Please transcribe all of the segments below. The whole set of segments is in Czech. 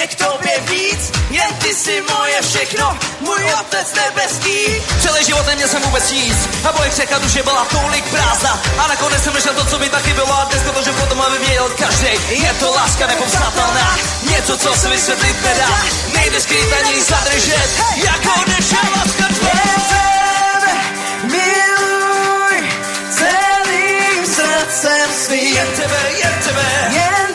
mě k tobě víc, jen ty si moje všechno, můj otec nebeský. Celý život neměl jsem vůbec nic a moje překladu, že byla tolik prázdna a nakonec jsem našel to, co by taky bylo a dneska to, že potom aby věděl každý. Je to láska nepopsatelná, něco, co se vysvětlit nedá, nejde skrýt ani zadržet, jako nešel láska miluj celým srdcem svým. Jen tebe, jen tebe, Jen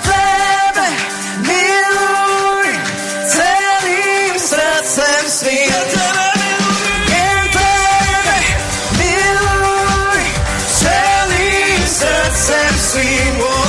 srdcem svým.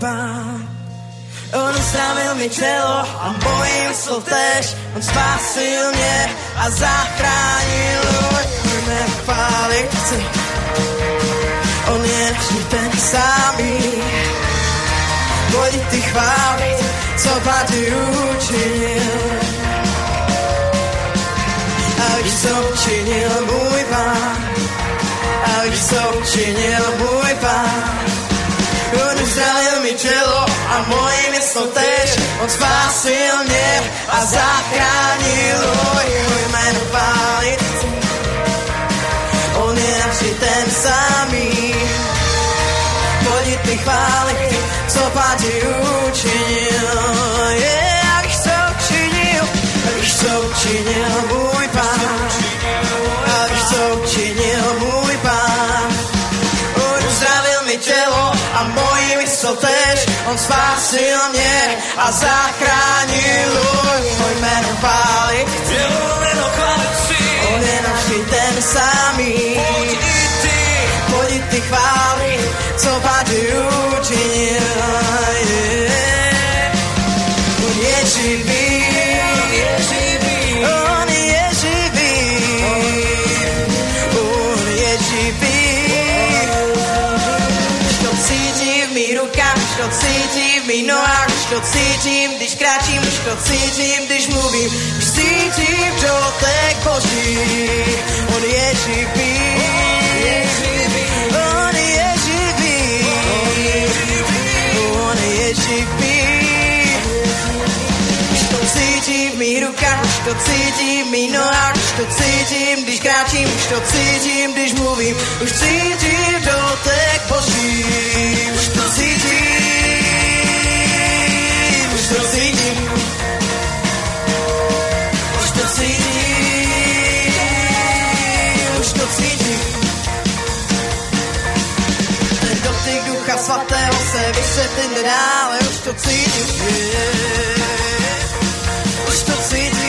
Pán. On uzdravil mi tělo a moji mysl tež. On spásil mě a zachránil můj chválit chci. On je vždy ten samý. Pojď ty chválit, co ty učinil. A víš, co učinil můj pán. A víš, co učinil můj pán. On uzdravil mi tělo a moji mysl tež. On spásil mě a zachránil můj jméno chválit. On je navždy ten samý. Pojď ty chválit, co ti učinil. Yeah, a víš, co učinil, a víš, co učinil můj pán. Mysl tež. On spásil mě a zachránil můj jméno chválit. Jeho jméno chválit si, On je navždy ten samý. pojď i ty. Pojď ty chválit, co pán ty učinil. Nohách, už to cítím, když kráčím, už to cítím, když mluvím, už cítím dotek Boží. On je živý, on je živý, to cítím v mých rukách, už to cítím, když kráčím, už to cítím, když mluvím, už cítím dotek Boží. Už to cítím, svatého se vysvětlit nedá, ale už to cítím. Yeah. Už to cítím,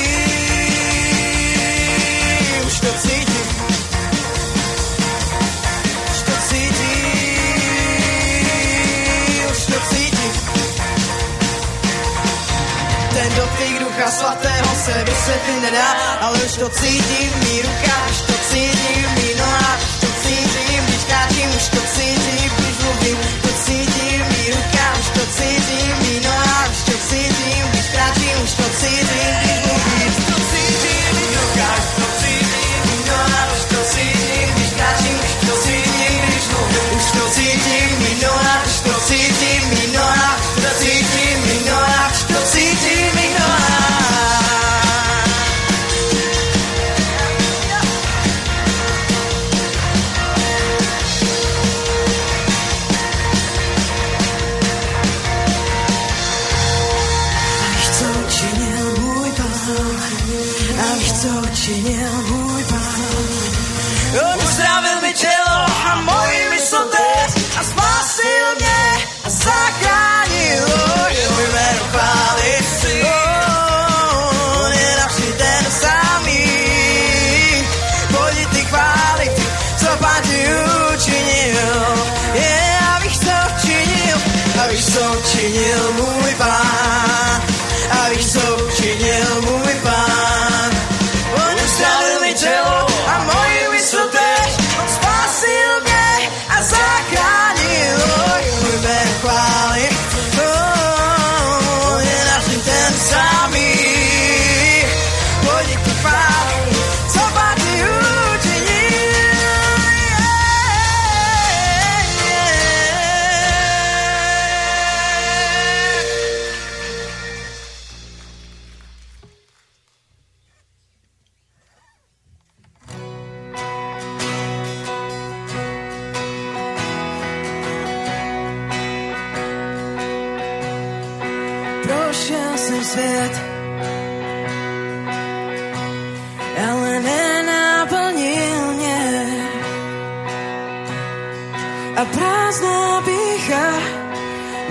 už to cítím. Už to cítím, už to cítím. Ten svatého se vysvětlit nedá, ale už to cítím mý rukách, už to cítím mý nohách, už to cítím, když kráčím, už to cítím, když mluvím, cítím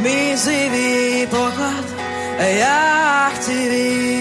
mizivý poklad, a já chci být.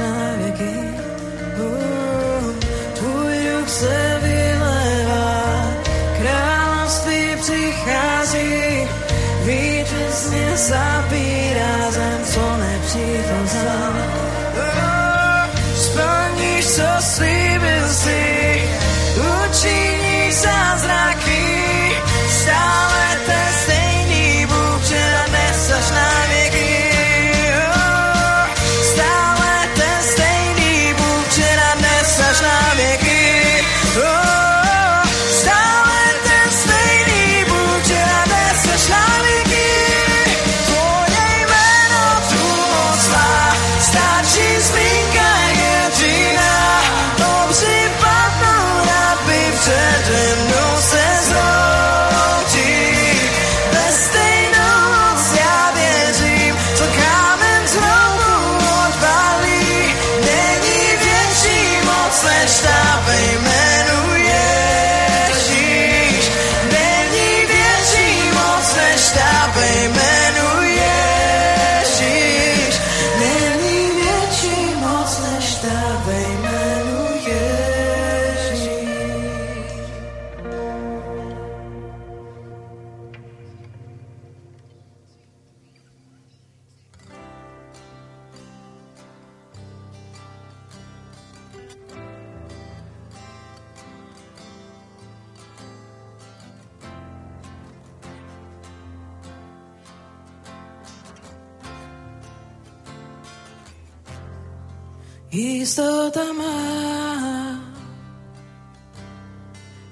나에게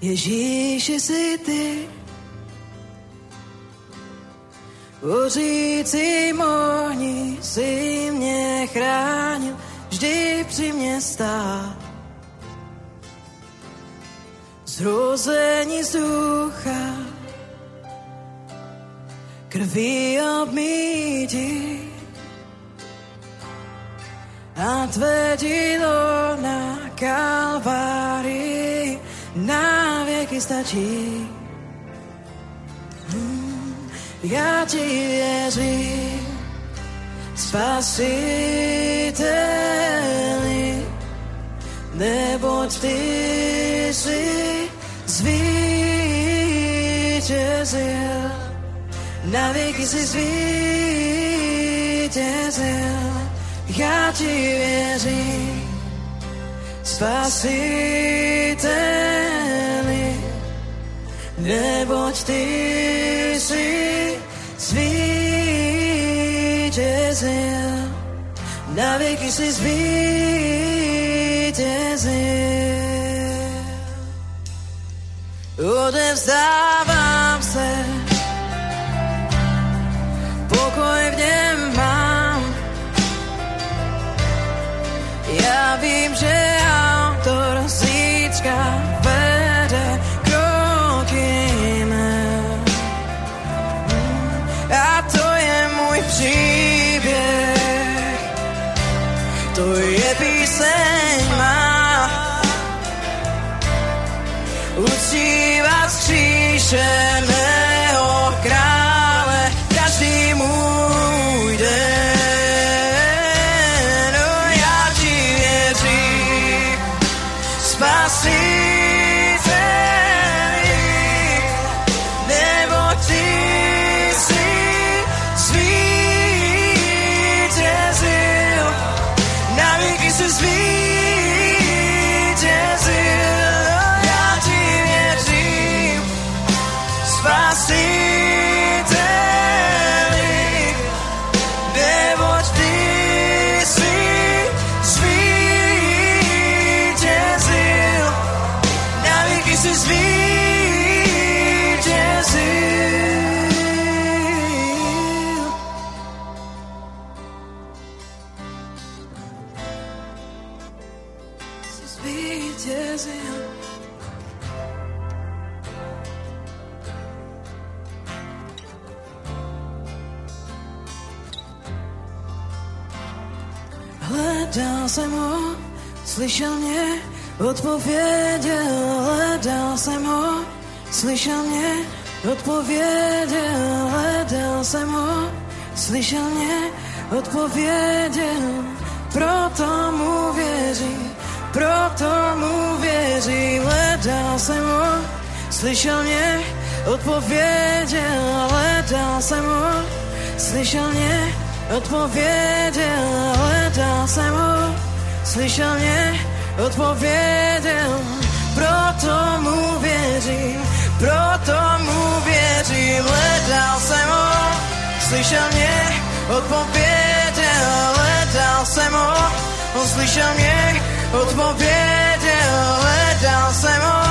Ježíši jsi ty, Hořícím ohni si mě chránil, vždy při mě stál. Zrození z ducha, krví obmíti a tvé dílo na kalvárii nám conquistati. Ja ci wierzy, spasiteli, nie bądź w tiszy, zwyciężył, na wieki si zwyciężył. Ja ci wierzy, spasiteli, Ne bądź tiszy, zwycięzia, na wieki się zwycięzia. Odem staw ocean Odpowiedziele dansemo, słyszę mnie. Odpowiedziele dansemo, słyszę mnie. Odpowiedzie, proto mu wierzy, proto mu wierzy. Le dansemo, słyszę mnie. Odpowiedziele dansemo, słyszę mnie. Odpowiedziele dansemo, słyszę mnie odpowiedział Proto mówię ci, proto mówię ci Leciał samo, słyszał mnie Odpowiedział, leciał samo Słyszał mnie, odpowiedział Leciał samo,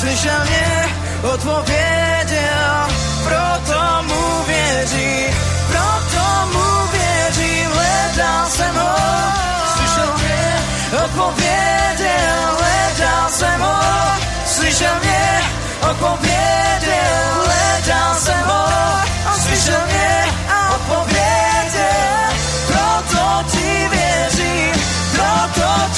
słyszał mnie Odpowiedział, proto mówię ci Proto mówię ci, leciał samo. Odpowiedział, leciał samo Słyszał mnie. Odpowiedział, leciał samo Słyszał mnie. Odpowiedział Kto to ci wierzy Kto to ci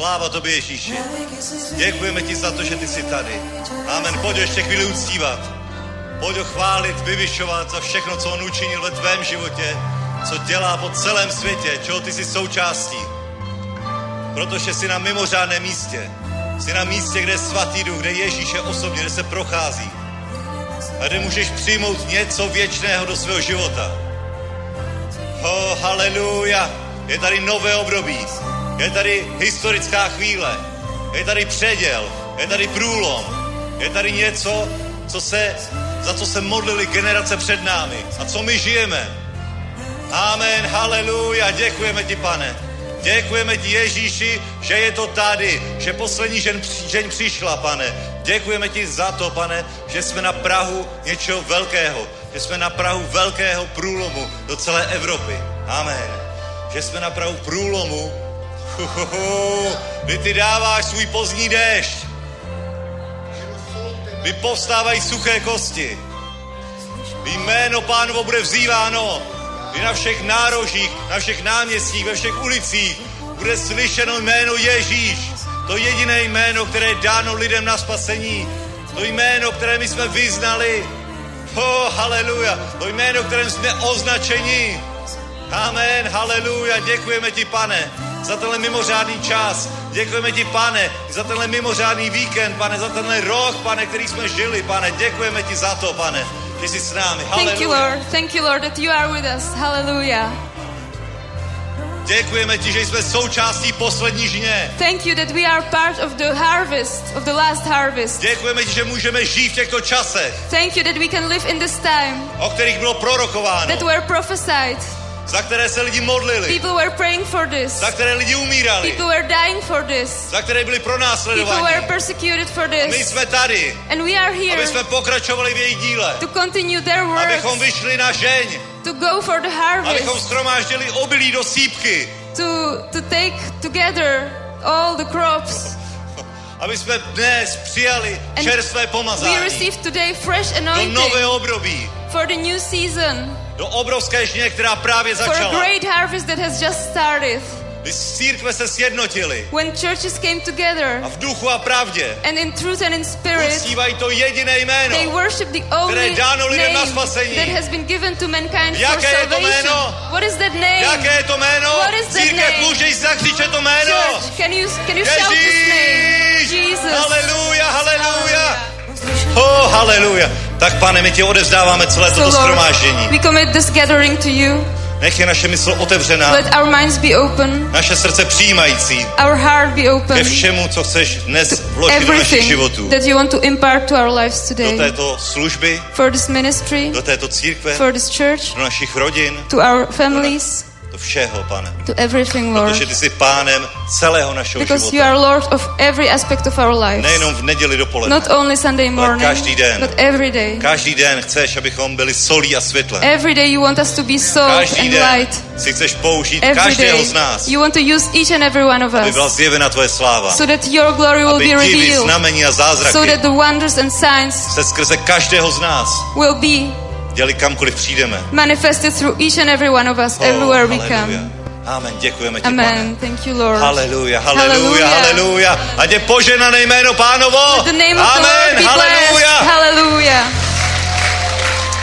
sláva tobě, Ježíši. Děkujeme ti za to, že ty jsi tady. Amen. Pojď ještě chvíli uctívat. Pojď ho chválit, vyvyšovat za všechno, co on učinil ve tvém životě, co dělá po celém světě, čeho ty jsi součástí. Protože jsi na mimořádném místě. Jsi na místě, kde je svatý duch, kde Ježíš je osobně, kde se prochází. A kde můžeš přijmout něco věčného do svého života. Oh, haleluja. Je tady nové období. Je tady historická chvíle. Je tady předěl. Je tady průlom. Je tady něco, co se, za co se modlili generace před námi. A co my žijeme. Amen, haleluja. Děkujeme ti, pane. Děkujeme ti, Ježíši, že je to tady, že poslední žen, žen přišla, pane. Děkujeme ti za to, pane, že jsme na Prahu něčeho velkého, že jsme na Prahu velkého průlomu do celé Evropy. Amen. Že jsme na Prahu průlomu, kdy ty dáváš svůj pozdní déšť. Kdy povstávají suché kosti. Kdy jméno pánovo bude vzýváno. Kdy na všech nárožích, na všech náměstích, ve všech ulicích bude slyšeno jméno Ježíš. To jediné jméno, které je dáno lidem na spasení. To jméno, které my jsme vyznali. Oh, haleluja. To jméno, kterém jsme označeni. Amen, haleluja. Děkujeme ti, pane, za tenhle mimořádný čas. Děkujeme ti, pane, za tenhle mimořádný víkend, pane, za tenhle rok, pane, který jsme žili, pane. Děkujeme ti za to, pane, že jsi s námi. Thank you. Lord. Thank you, Lord, that you are with us. Hallelujah. Děkujeme ti, že jsme součástí poslední žně. Thank you that we are part of the harvest, of the last harvest. Děkujeme ti, že můžeme žít v těchto časech, Thank you that we can live in this time, o kterých bylo prorokováno, that were prophesied. Za které se lidi modlili, People were praying for this. za které lidi umírali, People were dying for this. za které byli People pronásledováni. were persecuted for My this. jsme tady, And we are aby here jsme pokračovali v jejich díle, to continue their abychom works, vyšli na žeň, to go for the abychom harvest, schromáždili obilí do sípky, to, to take together all the crops. aby jsme dnes přijali čerstvé We pomazání receive today fresh do anointing nového období, for the new season, do obrovské žně, která právě for a začala. great harvest that has just started. Kdy církve se sjednotily When churches came together a v duchu a pravdě and in truth and in spirit, uctívají to jediné they jméno, worship the only je dáno lidem na spasení. that has been given to mankind for Jaké je to salvation. jméno? What is that name? Jaké je to jméno? What is that Církev name? může zakřičet to jméno. Church, can you, can you shout this name? Ježíš! Jesus. Haleluja, haleluja. Oh, haleluja. Tak pane, my ti odevzdáváme celé So toto Lord, schromáždění. we commit this gathering to you. Nech je naše mysl otevřená, Let our minds be open, naše srdce přijímající. Our heart be ke open všemu, co chceš dnes vložit do našich životů. that you want to impart to our lives Do today. této služby, For this ministry, do této církve, for this church, do našich rodin, to our families, do všeho, pane. to everything, Lord. Protože ty jsi pánem celého našeho Because you života. are Lord of every aspect of our lives. Nejenom v neděli dopoledne. Not only Sunday morning, každý den. but every day. Každý den chceš, abychom byli solí a světle. Every day you want us to be salt Každý and den light. si chceš použít Every každého day z nás, you want to use each and every one of aby byla us zjevena tvoje sláva. so that your glory will Aby be revealed, znamení a so zázraky that the wonders and signs se skrze každého z nás will be děli kamkoliv přijdeme. manifested through each and every one of us Oh, everywhere we haleluja. come. Amen, děkujeme ti, Amen. Thank you, Lord. pane. Haleluja, haleluja, Hallelujah. haleluja. Ať je poženané jméno pánovo. The name of the Lord Amen, haleluja. Hallelujah.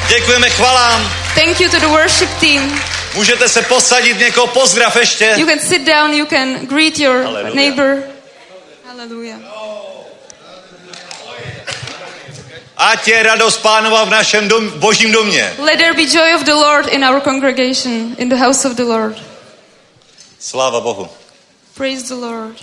Děkujeme chvalám. Thank you to the worship team. Můžete se posadit, někoho pozdrav ještě. You can sit down, you can greet your Hallelujah. neighbor. Hallelujah. Ať je radost pánova v našem dom, božím domě. Let there be joy of the Lord in our congregation, in the house of the Lord. Sláva Bohu. Praise the Lord.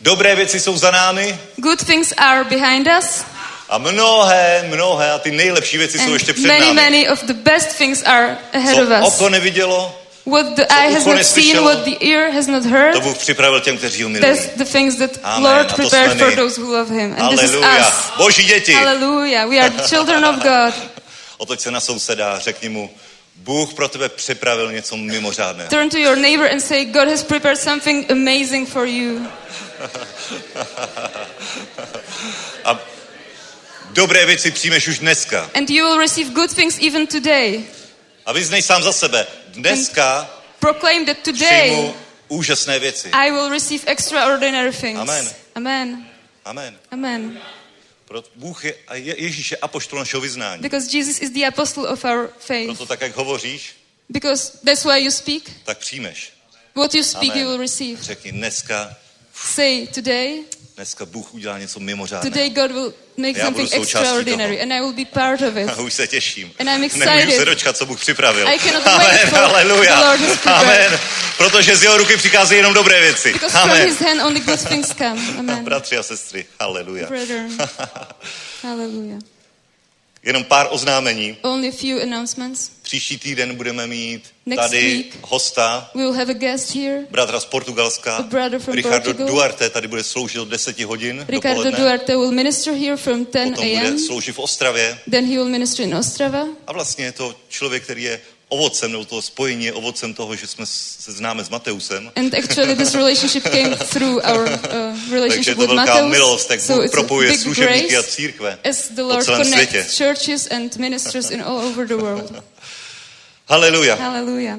Dobré věci jsou za námi Good things are behind us, a mnohé, mnohé a ty nejlepší věci jsou ještě and před many, námi. many of the best things are ahead Co of us. oko nevidělo, What the eye has not seen, what the ear has not heard, To Bůh připravil těm, kteří ho milují. that's the things that Amen. Lord prepared for those who love Him. And this is us. Boží děti. Hallelujah. We are the children of God. Otoď se na souseda a řekni mu, Bůh pro tebe připravil něco mimořádného. Turn to your neighbor and say, God has prepared something amazing for you. A dobré věci přijmeš už dneska. And you will receive good things even today. A vyznej sám za sebe. Dneska Proclaim that today přijmu úžasné věci. I will receive extraordinary things. Amen. Amen. Amen. Amen. Proto Bůh je, a Je- Ježíš je apoštol našeho vyznání. Because Jesus is the apostle of our faith. Proto tak, jak hovoříš, Because that's why you speak. tak přijmeš. What you speak, Amen. you will receive. Řekni, dneska, Say today, dneska Bůh udělá něco mimořádného. today God will make Já something extraordinary, toho. and I will be part of it. A už se těším. And I'm Nemůžu excited. se dočkat, co Bůh připravil. I cannot wait Amen, for haleluja. the Lord has prepared. Amen. Protože z jeho ruky přicházejí jenom dobré věci. Because from Amen. His hand only good things come. Amen. Bratři a sestry, haleluja. Brethren. Hallelujah. Jenom pár oznámení. Only a few announcements. Příští týden budeme mít Next tady week. hosta, We will have a guest here. bratra z Portugalska, A brother from Ricardo Portugal. Duarte, tady bude sloužit od 10 hodin Ricardo dopoledne. Duarte will minister here from 10 Potom bude sloužit v Ostravě. Then he will minister in Ostrava. A vlastně je to člověk, který je ovocem, nebo toho spojení je ovocem toho, že jsme se známe s Mateusem. And actually, this relationship came through our uh, Takže relationship je to with velká Mateus. milost, jak So Bůh it's a propojuje big služebníky a církve as the po Lord celém světě. connects churches and ministers in all over the world. Haleluja. Hallelujah.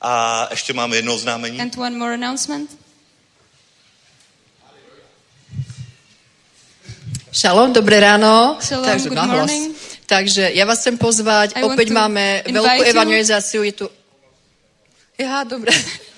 A ještě máme jedno oznámení. And one more announcement. Šalom, dobré ráno. Shalom, Takže good morning. Takže já vás chcem I opäť to máme you. evangelizáciu, je tu... Ja, dobre.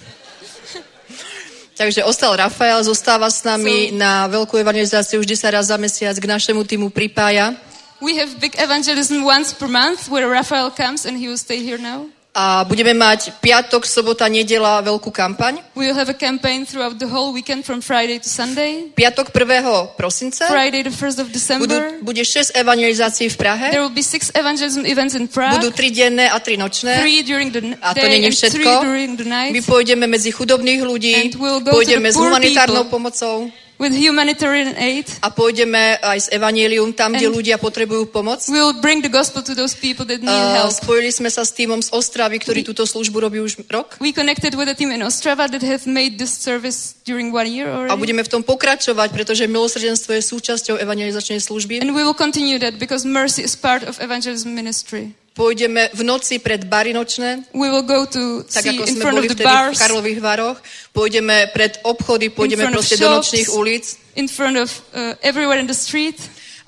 Takže ostal Rafael, zostáva s nami So- na veľkú evangelizáciu, vždy sa raz za mesiac k našemu týmu pripája. We have big evangelism once per month where Raphael comes and he will stay here now. A budeme mať piatok, sobota, nedela veľkú kampaň. We will have a campaign throughout the whole weekend from Friday to Sunday. Piatok 1. prosinca Friday, the 1st of budú, December. bude 6 evangelizácií v Prahe. There will be six evangelism events in Prague. Budú 3 denné a 3 nočné. Three during the n- A to day není three všetko. during the night. My pôjdeme medzi chudobných ľudí, And we'll go to pôjdeme s humanitárnou people. pomocou With humanitarian aid. a pôjdeme aj s evanílium tam, kde ľudia potrebujú pomoc. We will bring the gospel to those people that need Uh, help. spojili sme sa s týmom z Ostravy, ktorý túto službu robí už rok. We connected with a team in Ostrava that have made this service during one year A already. budeme v tom pokračovať, pretože milosrdenstvo je súčasťou evangelizačnej služby. And we will continue that because mercy is part of evangelism ministry. Pôjdeme v noci pred bary nočné, We will go to tak see ako in sme front boli of the vtedy v bars, Karlových Varoch. Pôjdeme pred obchody, pôjdeme front of proste do shops. nočných ulic, in front of uh, everywhere in the street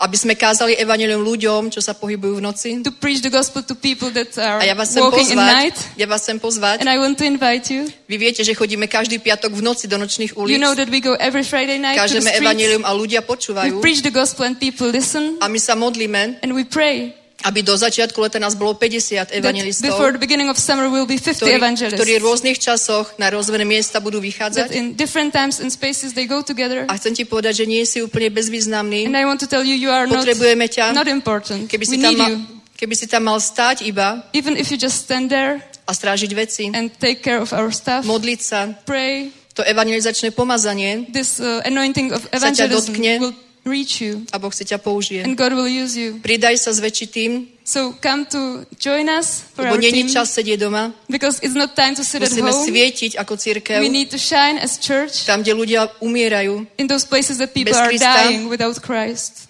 aby sme kázali evanelium ľuďom, čo sa pohybujú v noci. to preach the gospel to people that are A ja vás chcem walking in pozvať, night. ja vás chcem pozvať. And I want to invite you. Vy viete, že chodíme každý piatok v noci do nočných You ulic. know that we go every Friday night to the Kážeme streets. evanelium a ľudia We počúvajú. preach the gospel and people listen. A my sa modlíme, And we pray aby do začiatku leta nás bolo 50 that evangelistov, before the beginning of summer will be 50 ktorí, evangelists. ktorí v rôznych časoch na rôzne miesta budú That vychádzať. in different times and spaces they go together. A chcem ti povedať, že nie si úplne bezvýznamný. And I want to tell you, you are not, Potrebujeme ťa. not important. Keby We si, tam mal, keby si tam mal stáť iba Even if you just stand there a strážiť veci, and take care of our stuff, modliť sa, pray, to evangelizačné pomazanie this uh, anointing of evangelism dotkne. will reach you a Boh si ťa použije. and God will use you. Pridaj sa zväčšiť tým, So come to join us for lebo our není team čas sedieť doma. because it's not time to sit at Musíme home. svietiť ako církev, We need to shine as church tam, kde ľudia umierajú. in those places that people Bez are dying without Christ.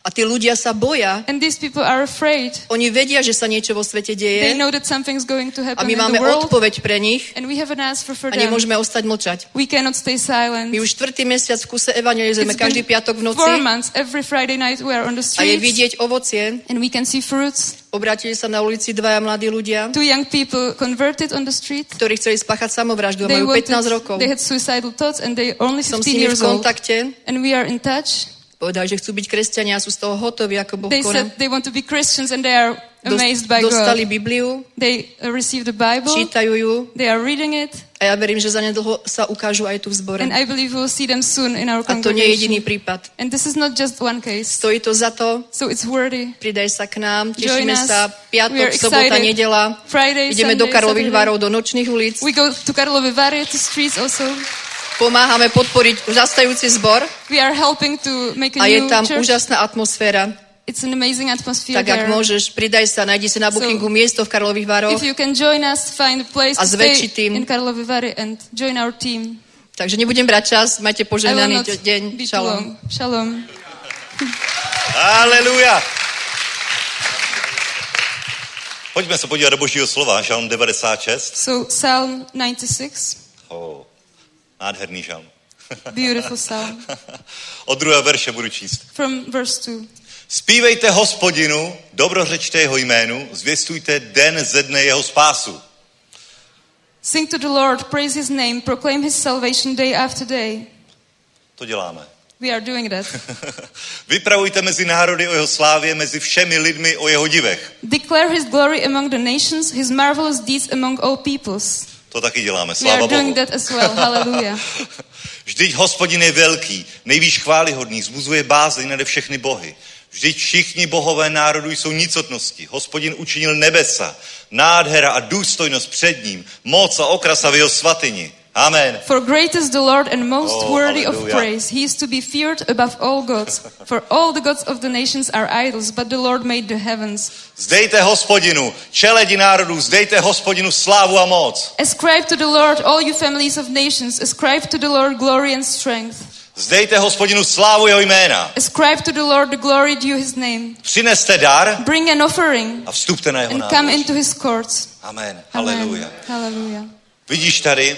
A tí ľudia sa boja. And these people are afraid. Oni vedia, že sa niečo vo svete They deje know that something's going to a happen my in máme the world odpoveď pre nich and we have an answer for a them. nemôžeme ostať mlčať. We cannot stay silent. My už štvrtý mesiac v kuse evangelizujeme každý piatok v noci four months, every Friday night we are on the a je streets vidieť ovocie. and we can see fruits. Obrátili sa na ulici dvaja mladí ľudia, Two young people converted on the street. ktorí chceli spáchať samovraždu a They, majú 15 wanted, rokov. they had suicidal thoughts and they only Som 15 s nimi v kontakte. And we are in touch. Povedali, že chcú byť kresťania a sú z toho hotoví, ako Boh They koná. said they want to be Christians and they are amazed by Dostali God. Bibliu, They received the Bible. čítajú ju They are reading it A já verím, že zanedlho sa ukážu aj tu v zbore. And I believe we'll see them soon in our A to nie je jediný congregation. prípad. And this is not just one case. Stojí to za to, So it's worthy. pridaj sa k nám, tešíme sa, piatok, sobota, nedela. Friday, Ideme do Sunday, Karlových Saturday. varov, do nočných ulic. We go to Karlovy Vary, to streets also. Pomáhame podporiť užastajúci zbor We are helping to make a a je tam church. úžasná atmosféra. It's an amazing atmosphere Tak ak there. môžeš, pridaj sa, nájdi si na So, bookingu miesto v Karlových varoch. If you can join us, find a place A to zväčší stay tým. in Karlovy Vary and join our team. Takže nebudem brať čas, majte požehnaný deň. long. Shalom. Haleluja! Pojďme se podívat do božího slova, žalm 96. So Psalm 96, Oh, nádherný žalm. beautiful psalm. Od druhého verše budu číst. From verse 2. Zpívejte hospodinu, dobrořečte jeho jménu, zvěstujte den ze dne jeho spásu. Sing to the Lord, praise his name, proclaim his salvation day after day. To děláme. We are doing that. Vypravujte mezi národy o jeho slávě, mezi všemi lidmi o jeho divech. Declare his glory among the nations, his marvelous deeds among all peoples. To taky děláme, We sláva are Bohu. doing that as well. Hallelujah. Vždyť hospodin je velký, nejvýš chválihodný, zbuzuje bázeň nade všechny bohy. Vždyť všichni bohové národů jsou nicotnosti. Hospodin učinil nebesa, nádhera a důstojnost před ním, moc a okrasa v jeho svatyni. Amen. For great is the Lord and most Oh, worthy of hallelujah. praise. He is to be feared above all gods. For all the gods of the nations are idols, but the Lord made the heavens. Zdejte hospodinu, čeledi národů, zdejte hospodinu slávu a moc. Ascribe to the Lord, all you families of nations. Ascribe to the Lord glory and strength. Zdejte hospodinu slávu jeho jména. Ascribe to the Lord the glory due his name. Přineste dar Bring an offering a vstupte na jeho and come nádvoří. into his courts. Amen. Amen. Haleluja. Hallelujah. Vidíš tady,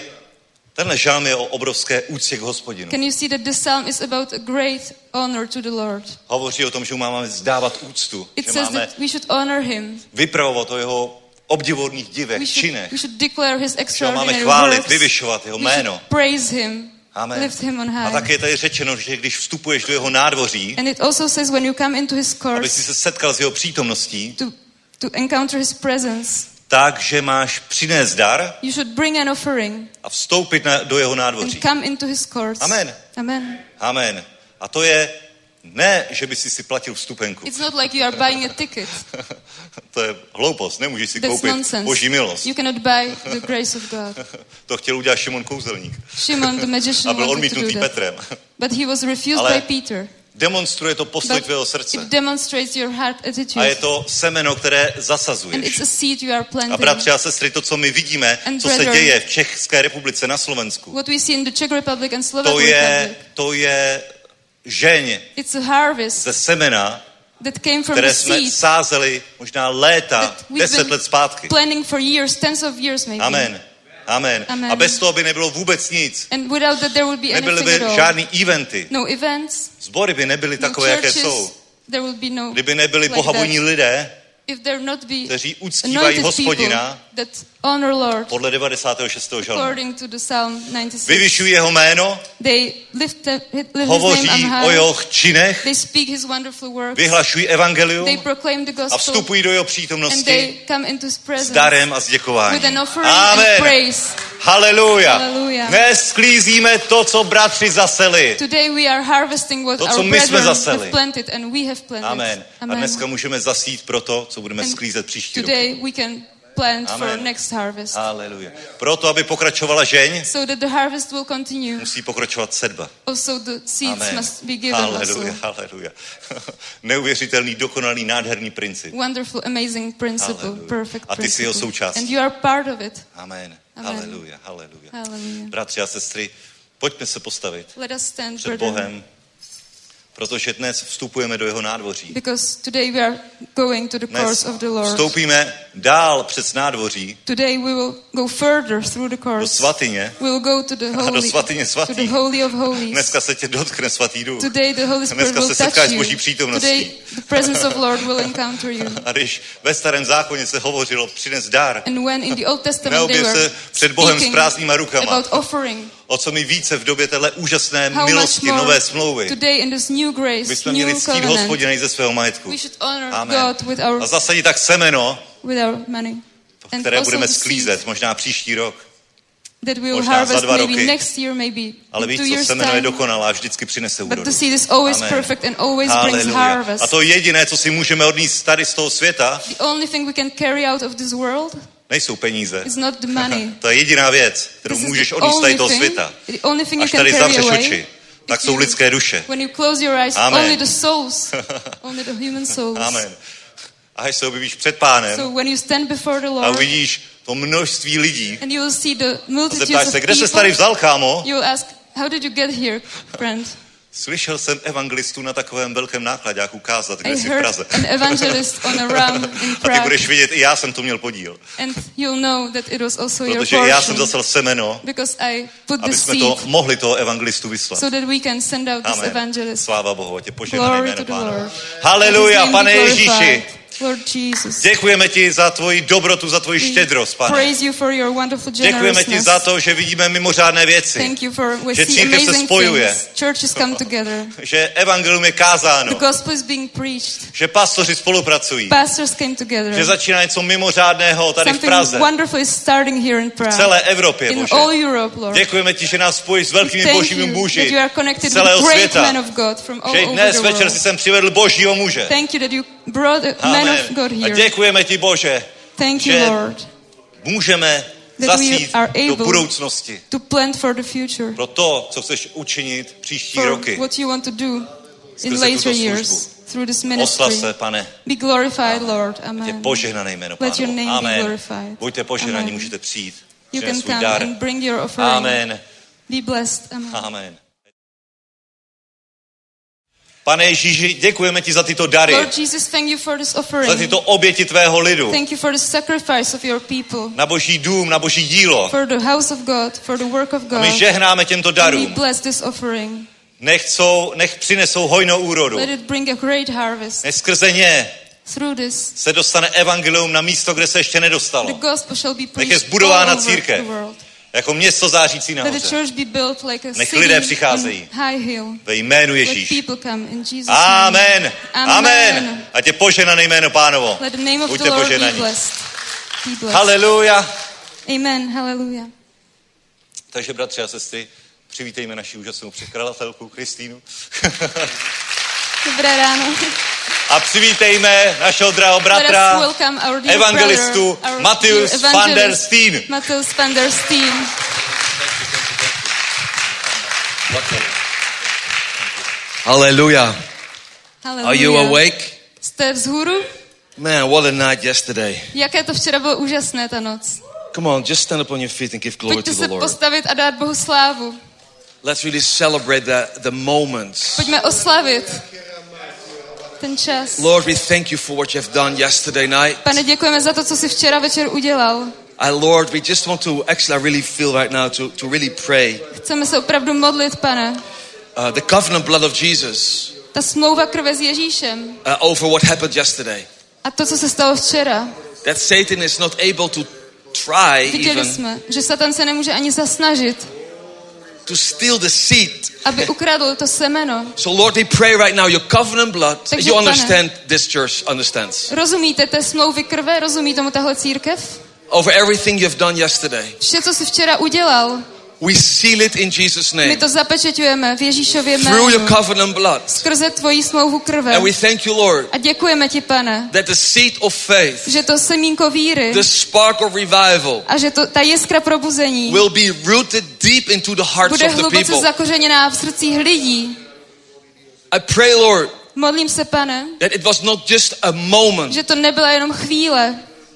tenhle žálm je o obrovské úctě k hospodinu. Can you see that this psalm is about a great honor to the Lord? Hovoří o tom, že mu máme vzdávat úctu, It že says máme that we should honor him. vypravovat o jeho obdivodných divech, We should, činech. we should declare his Že ho máme extraordinary chválit, works. vyvyšovat jeho We jméno. praise him. Amen. Lift him on A high. také je tady řečeno, že když vstupuješ do jeho nádvoří, And it also says when you come into his aby courts si se setkal s jeho přítomností, to, to encounter his presence, takže máš přinést dar you should bring an offering a vstoupit na, do jeho and nádvoří. come into his courts. Amen. Amen. Amen. A to je ne, že by si si platil vstupenku. It's not like you are buying a ticket. to je hloupost, nemůžeš si That's koupit nonsense. boží milost. You cannot buy the grace of God. To chtěl udělat Šimon Kouzelník. Shimon the A magician byl wanted to odmítnutý. Petrem. But he was refused Ale by Peter. Demonstruje to postoj But tvého srdce. it demonstrates your heart A je attitude. to semeno, které And zasazuješ. it's a seed you are A planting. bratři a sestry, to, co my vidíme, And co se brethren, děje v České republice na Slovensku, What we see in the Czech Republic and Slovak to je, to je žeň it's a harvest ze semena, that came from které the jsme seed sázeli možná léta, deset let zpátky. planning for years, tens of years maybe. Amen. Amen. Amen. A bez toho by nebylo vůbec nic. And without that there would be Nebyly by žádný eventy. No events, Zbory by nebyly no takové, jaké churches, jsou. there will be no Kdyby nebyli like bohabojní lidé, If there not be kteří uctívají hospodina that honor Lord podle 96. žalmu. according to the Psalm 96. Vyvyšují jeho jméno, They lift, the, lift his hovoří o jeho činech, They speak his wonderful works. vyhlašují They evangelium proclaim the a vstupují do jeho and přítomnosti they come into his s darem a s with děkováním. an offering and Amen. praise. Haleluja. Dnes sklízíme to, co bratři zaseli. Today we are harvesting what To, co our my jsme zaseli. have planted and we have planted. Amen. A dneska můžeme zasít pro to, co budeme sklízet příští rok. Today we can plant for Amen. next harvest. Haleluja. Proto, aby pokračovala žeň, So that the harvest will continue. musí pokračovat sedba. Also the seeds Amen. must be given Haleluja, also. haleluja. Neuvěřitelný, dokonalý, nádherný princip. Wonderful, amazing principle, Hallelujah. perfect A ty jsi jeho principle. součástí. And you are part of it. Amen. Amen. Haleluja, haleluja. Hallelujah. Bratři a sestry, pojďme se postavit Let us stand, před Bohem, protože dnes vstupujeme do jeho nádvoří. because today we are going to the Dnes course of the Lord. vstoupíme dál přes nádvoří Today we will go further through the do course. svatyně. We will go to the A do holy, svatyně to svatých. the holy of holies. Dneska se tě dotkne svatý duch. Today the Holy Spirit Dneska will se touch setkáš s you. Boží přítomností. Today the presence of Lord will encounter you. A když ve starém zákoně se hovořilo, přines dar, And when in the Old Testament they neobjev were se před Bohem s prázdnýma rukama. about offering, O co mi více v době téhle úžasné how milosti, nové smlouvy. today in this new My grace, jsme měli ctít hospodina i ze svého majetku. we Amen. God with our A zasadit tak semeno, with our money. And které budeme sklízet možná příští rok. that we'll Možná za dva maybe roky. next year, maybe Ale víš co, semeno je time. dokonalá a vždycky přinese But úrodu. seed is always Amen. perfect and always brings harvest. A to jediné, co si můžeme odníst tady z toho světa, The only thing we can carry out of this world nejsou peníze. is not the money. to je jediná věc, kterou This is můžeš odníst tady toho světa. Až tady zavřeš oči, tak jsou lidské duše. Eyes, Amen. only the souls, only the human souls. Amen. A až se objevíš před pánem So when you stand before the a Lord uvidíš to množství lidí and you will see the a zeptáš se, kde se tady vzal, kámo? you will ask, how did you get here, friend? Slyšel jsem evangelistu na takovém velkém nákladák ukázat, kde I jsi v Praze. an evangelist on a ram in A ty Prague. budeš vidět, i já jsem to měl podíl. And you'll know that it was also your Protože i já jsem zasel semeno, Because I put the aby jsme to mohli toho evangelistu vyslat. so that we can send out this Amen. evangelist. Sláva Bohu, požehnané Glory jméno Pána. Haleluja, pane Ježíši. Lord Jesus. Děkujeme ti za tvoji dobrotu, za tvoji štědrost, pane. Praise you for your wonderful Děkujeme ti za to, že vidíme mimořádné věci. Thank you for we Že církev se spojuje. Churches come together. Že evangelium je kázáno. The gospel is being preached. Že pastoři spolupracují. Pastors came Že together. začíná něco mimořádného tady v Something Praze. wonderful is starting here in V Prague. celé Evropě, In Bože. all Europe, Lord. Děkujeme ti, že nás spojíš s velkými Thank božími you that muži you are connected with celého great světa. men of God from all Že dnes večer si sem přivedl božího muže. Thank you that you brought a man Amen. of God A here. děkujeme ti, Bože, Thank you, že Lord, můžeme we zasít are do able budoucnosti. to plant for the future, Pro to, co chceš učinit příští for roky. what you want to do in Skrze later tuto years službu. through this Oslav ministry. se, pane. Be glorified, Lord. Amen. požehnané jméno, Let your name be Amen. glorified. Buďte požehnaní, Amen. můžete přijít. You can svůj come dar. and bring your offering. Amen. Be blessed. Amen. Amen. Pane Ježíši, děkujeme ti za tyto dary, Lord Jesus, thank you for this za offering. tyto oběti tvého lidu, Thank you for the sacrifice of your people, na boží dům, na boží dílo. for the house of God, for the work of A God. my žehnáme těmto And we darům. bless this offering. Nech, jsou, nech přinesou hojnou úrodu. Let it bring a great harvest. Nech skrze ně Through this, se dostane evangelium na místo, kde se ještě the nedostalo. gospel shall be je preached zbudována církev. the world. Jako město zářící nahoře. a Nech lidé přicházejí. Ve jménu Ježíš. people come in Jesus' name. Amen. Amen. Ať je poženané jméno pánovo. Let the name of Buďte blessed. Haleluja. Amen. Hallelujah. Takže bratři a sestry, přivítejme naši úžasnou překladatelku Kristýnu. Dobré ráno. a přivítejme našeho drahého bratra, evangelistu dear van der Steen. Matthias van der Steen. Hallelujah. Hallelujah. Are you awake? Jste vzhůru? Man, what a night yesterday. Jaké to včera bylo úžasné, ta noc. Come on, just stand up on your feet and give glory Pojďte to the se Lord. postavit a dát Bohu slávu. Let's really celebrate the, the moments. Pojďme oslavit ten čas. Lord, we thank you for what you have done yesterday night. Pane, děkujeme za to, co jsi včera večer udělal. I, Lord, we just want to, actually, I really feel right now to, to really pray. Chceme se opravdu modlit, pane. Uh, the covenant blood of Jesus Ta smlouva krve s Ježíšem uh, over what happened yesterday. a to, co se stalo včera. That Satan is not able to try Viděli even jsme, že Satan se nemůže ani zasnažit, to steal the seed. aby ukradl to semeno. So, Lord, we pray right now your covenant blood. Takže, You pane- understand, this church understands. Rozumíte té smlouvy krve? Rozumí tomu tahle církev? Over everything you have done yesterday. Vše, co jsi včera udělal, We seal it in Jesus' my name. to zapečeťujeme v Ježíšově Through your jménu. covenant blood. Skrze tvoji smlouvu krve. And we thank you, Lord, A děkujeme ti, pane, that the seed of faith, že to semínko víry the spark of revival, a že to, ta jiskra probuzení will be rooted deep into the hearts bude of the hluboce people. zakořeněná v srdcích lidí. I pray, Lord, Modlím se, pane, that it was not just a moment, že to nebyla jenom chvíle,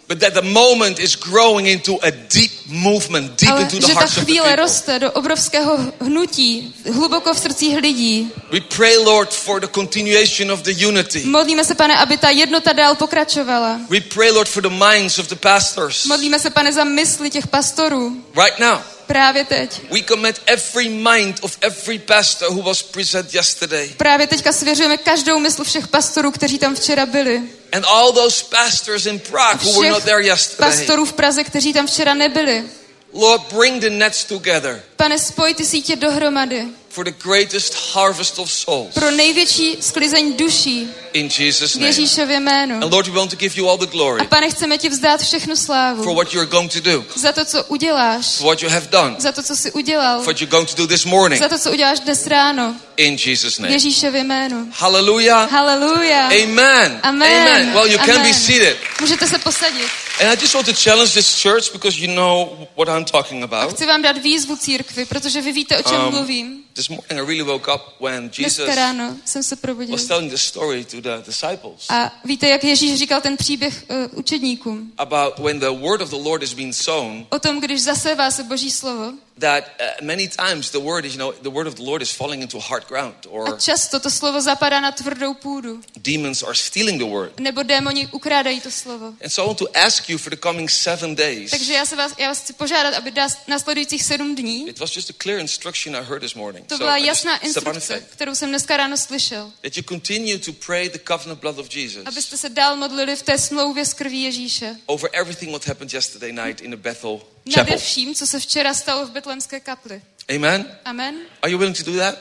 but that the moment is growing into a deep movement, deep ale into the že ta chvíle roste do obrovského hnutí, hluboko v srdcích lidí. We pray, Lord, for the continuation of the unity. Modlíme se, pane, aby ta jednota dál pokračovala. We pray, Lord, for the minds of the pastors. Modlíme se, pane, za mysli těch pastorů. Right now, Právě teď. we commit every mind of every pastor who was present yesterday. Právě teďka svěřujeme každou mysl všech pastorů, kteří tam včera byli. And all those pastors in Prague who were not there yesterday. pastorů v Praze, kteří tam včera nebyli. Lord, bring the nets together. Pane, spoj ty sítě dohromady. For the greatest harvest of souls. pro největší sklizeň duší In Jesus' v name. Ježíšově jménu. And Lord, we want to give you all the A glory pane, chceme ti vzdát všechnu for slávu what you're going to do, za to, co uděláš, for what you have done, za to, co jsi udělal, for what you're going to do this morning. za to, co uděláš dnes ráno In Jesus' v name. Ježíšově jménu. Hallelujah. Haleluja. Amen. Amen. Well, you can be Amen. seated. Můžete se posadit. And I just want to challenge this church because you know what I'm talking about. Chci vám dát výzvu církvi, protože vy víte, o čem Um, mluvím. This morning I really woke up when Jesus ráno jsem se probudil. was telling the story to the disciples A víte, jak Ježíš říkal ten příběh uh, učedníkům? about when the word of the Lord is being sown, O tom, když zasevá se Boží slovo. that uh, many times the word is, you know, the word of the Lord is falling into hard ground A or často to slovo zapadá na tvrdou půdu. demons are stealing the word. Nebo démoni ukrádají to slovo. And so I want to ask you for the coming seven days. Takže já, se vás, já vás chci požádat, aby dás, následujících sedm dní It was just a clear instruction I heard this morning. To byla jasná instrukce, kterou jsem dneska ráno slyšel. That you continue to pray the covenant blood of Jesus Abyste se dál modlili v té smlouvě z krví Ježíše. over everything what happened yesterday night in the Bethel chapel. Nade vším, co se včera stalo v Betlemské kapli. Amen. Amen. Are you willing to do that?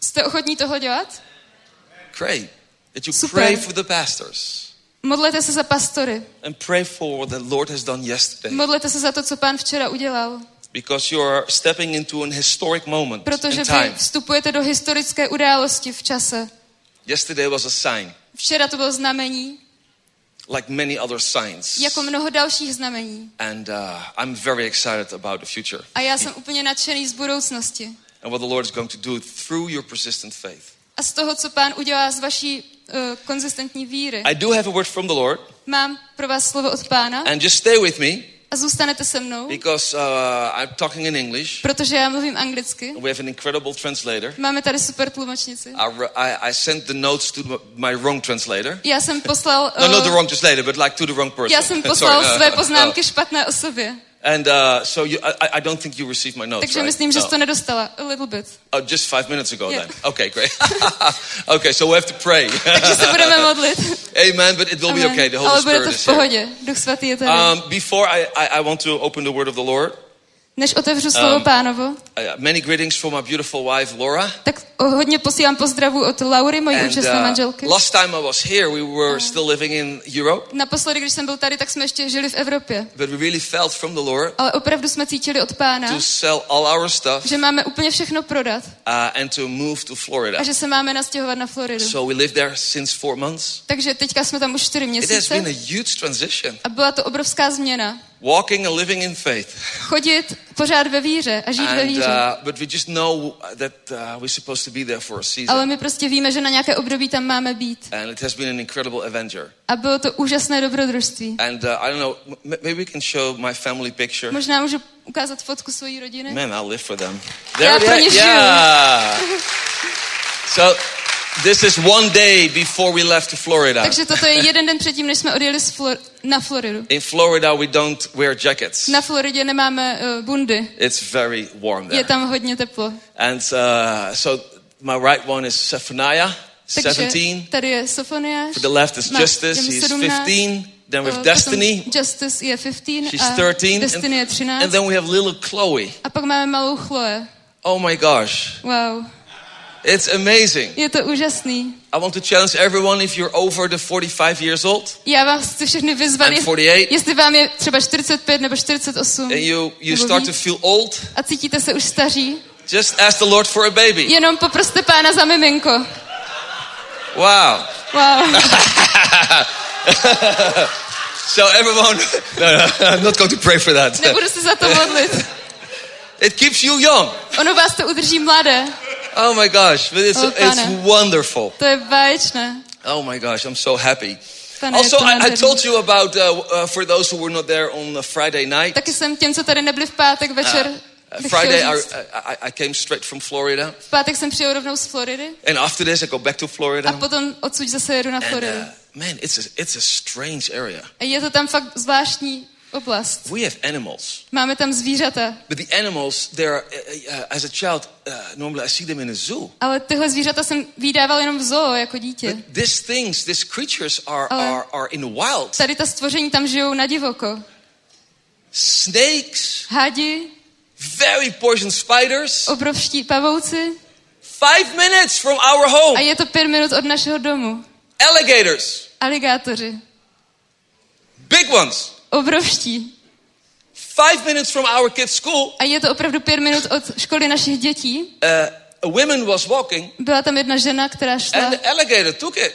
Jste ochotní toho dělat? Pray. That you Super. pray for the pastors Modlete se za pastory. and pray for what the Lord has done yesterday. Modlete se za to, co pán včera udělal. Because you are stepping into an historic moment Protože in vy time. vstupujete do historické události v čase. Yesterday was a sign, Včera to bylo znamení, like many other signs. jako mnoho dalších znamení. And uh, I'm very excited about the future A já jsem úplně nadšený z budoucnosti. and what the Lord is going to do through your persistent faith. A z toho, co pán udělá z vaší uh, konzistentní víry. I do have a word from the Lord, Mám pro vás slovo od pána and just stay with me a zůstanete se mnou, because uh, I'm talking in English. protože já mluvím anglicky. We have an incredible translator. Máme tady super tlumočnici. I, I, I sent the notes to my wrong translator. Já jsem poslal, No, not uh, the wrong translator, but like to the wrong person. já jsem poslal Sorry. své Uh, poznámky uh, špatné osobě. And uh, so you, I, I don't think you received my notes, Takže right? myslím, že No. to nedostala. A little bit. Oh, just five minutes ago Yeah. then. Okay, great. okay, so we have to pray. Takže se budeme modlit. Amen, but it will be Amen. okay. The Holy Ale bude Spirit to v pohodě. Duch svatý je tady. Um, before I, I, I want to open the word of the Lord, Než otevřu slovo um, pánovo, uh, many greetings from my beautiful wife, Laura. tak hodně posílám pozdravu od Laury, mojí And účastné uh, manželky. last time I was here, we were still living in Europe, Naposledy, když jsem byl tady, tak jsme ještě žili v Evropě. but we really felt from the Lord Ale opravdu jsme cítili od pána, to sell all our stuff že máme úplně všechno prodat uh, and to move to Florida. a že se máme nastěhovat na Floridu. So we lived there since four months. Takže teďka jsme tam už čtyři It has měsíce been a huge transition. a byla to obrovská změna. Walking and living in faith. Chodit pořád ve víře a žít ve And, víře. Uh, but we just know that uh, we're supposed to be there for a season. Ale my prostě víme, že na nějaké období tam máme být. And it has been an incredible adventure. A bylo to úžasné dobrodružství. And uh, I don't know, maybe we can show my family picture. Možná můžu ukázat fotku svojí rodiny. Man, I'll live for them. Já pro ně yeah. So this is one day before we left to Florida. Takže toto je jeden den předtím, než jsme odjeli z Flor- na Floridu. In Florida, we don't wear jackets. Na Floridě nemáme uh, bundy. It's very warm Je there. tam hodně teplo. And uh, so my right one is Zephaniah, Takže 17. tady je Sofoniáš. To the left is Justice, je he's 17. 15. Then we have potom Destiny, Justice je 15 she's a 13. Destiny je And, 13. and then we have little Chloe. A pak máme malou Chloe. Oh my gosh, Wow. It's amazing. Je to úžasný. I want to challenge everyone if you're over the 45 years old Já vás chci všechny vyzvat, and jest- 48, jestli vám je třeba 45 nebo 48 and you, you start to feel old, a cítíte se už staří, just ask the Lord for a baby. jenom poproste pána za miminko. Wow. Wow. So everyone, no, no, I'm not going to pray for that. Nebudu se za to modlit. It keeps you young. Ono vás to udrží mladé. Oh my gosh, it's, Oh, it's wonderful. To je báječné. Oh my gosh, I'm so happy. Pane, Also, I, I told you about, uh, uh, for those who were not there on a Friday night, Taky jsem těm, co tady nebyli v pátek večer, uh, Friday I. I, I came straight from Florida. V pátek jsem přijel rovnou z Floridy And after this, I go back to a Florida. potom odsud zase jedu na And, Floridu. uh, man, it's a, it's a strange area. A je to tam fakt zvláštní oblast. We have animals. Máme tam zvířata, But the animals, they're, uh, uh, as a child, uh, normally I see them in a zoo. ale tyhle zvířata jsem vydával jenom v zoo jako dítě. But these things, these creatures are, Ale- are, are in the wild. Tady ta stvoření tam žijou na divoko. Snakes, Hadi, very poisonous spiders, obrovští pavouci, five minutes from our A home. je to pět minut od našeho domu. Alligators, Aligátoři. big ones. Obrovští. Five minutes from our kids' school, A je to opravdu pět minut od školy našich dětí. uh, a woman was walking, Byla tam jedna žena, která šla and the alligator took it.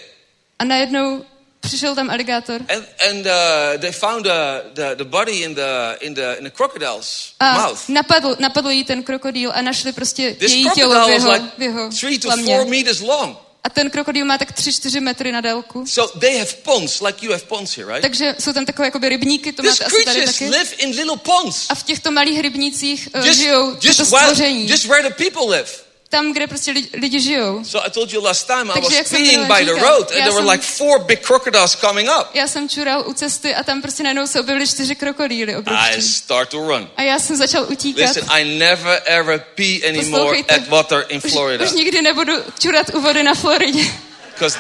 a najednou přišel tam aligátor. And, and uh, they found uh, the, the body in the, in, the, in the crocodile's A mouth. napadl, napadl jí ten krokodýl a našli prostě This její tělo v crocodile was jeho, like v jeho three to four meters long. A ten krokodýl má tak 3-4 metry na délku. So they have ponds, like you have ponds here, right? Takže jsou tam takové jakoby rybníky, to These máte asi tady taky. live in little ponds. A v těchto malých rybnících uh, Just, žijou tyto just, where, stvoření. just where the people live. Tam, kde prostě lidi, lidi žijou. So I told you last time I Takže was skiing by the road and there were like four big crocodiles coming up. Já jsem čural u cesty a tam prostě najednou se objevily čtyři krokodýly I obrovští. start to run. A já jsem začal utíkat. Listen, I never ever pee anymore at water in Už, Florida už nikdy nebudu čurat u vody na Floridě, because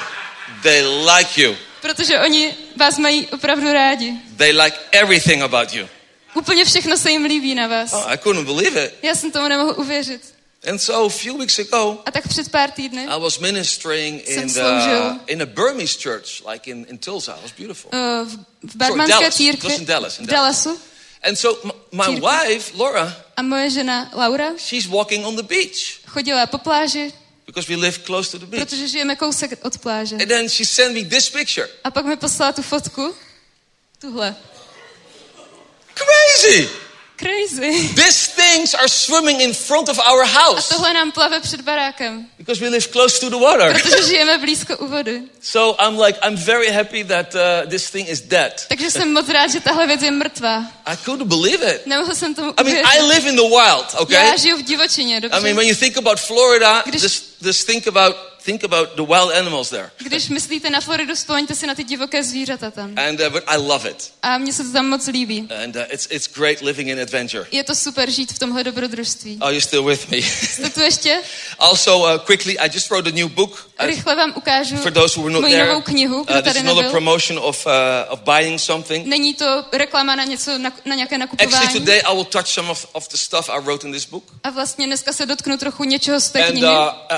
they like you. protože oni vás mají opravdu rádi. They like everything about you. Úplně všechno se jim líbí na vás. Oh, I couldn't believe it. Já jsem tomu nemohl uvěřit. And so a few weeks ago, A tak před pár týdny I was ministering in, the, in a Burmese church, like in, in Tulsa. It was beautiful. uh, v, Dallas. církvi in Dallas, in v Dallasu And so my Církev. wife, Laura, a moje žena Laura she's walking on the beach chodila po pláži, because we live close to the beach. protože žijeme kousek od pláže. And then she sent me this picture. A pak mi poslala tu fotku. Tuhle. Crazy! Crazy. These things are swimming in front of our A house tohle nám plave před barákem, because we live close to the water. protože žijeme blízko u vody. So I'm like, I'm very happy that uh, this thing is dead. Takže jsem moc rád, že tahle věc je mrtvá. I couldn't believe it. Nemohl jsem tomu I mean, I uvěřit. live in the wild, okay? Já žiju v divočině, I mean, dobře? when you think about Florida, Když- just, just think about think about the wild animals there. Když myslíte na Floridu, vzpomeňte si na ty divoké zvířata tam. And uh, but I love it. A mně se to tam moc líbí. And uh, it's it's great living in adventure. Je to super žít v tomhle dobrodružství. Are you still with me? Jste tu ještě? also, uh, quickly, I just wrote a new book. Uh, Rychle vám ukážu for those who were not moji there, novou knihu, kdo uh, this tady is not a promotion of uh, of buying something. Není to reklama na něco, na, na nějaké Actually, nakupování. today I will touch some of, of the stuff I wrote in this book. A vlastně dneska se dotknu trochu něčeho z té And knihy. uh,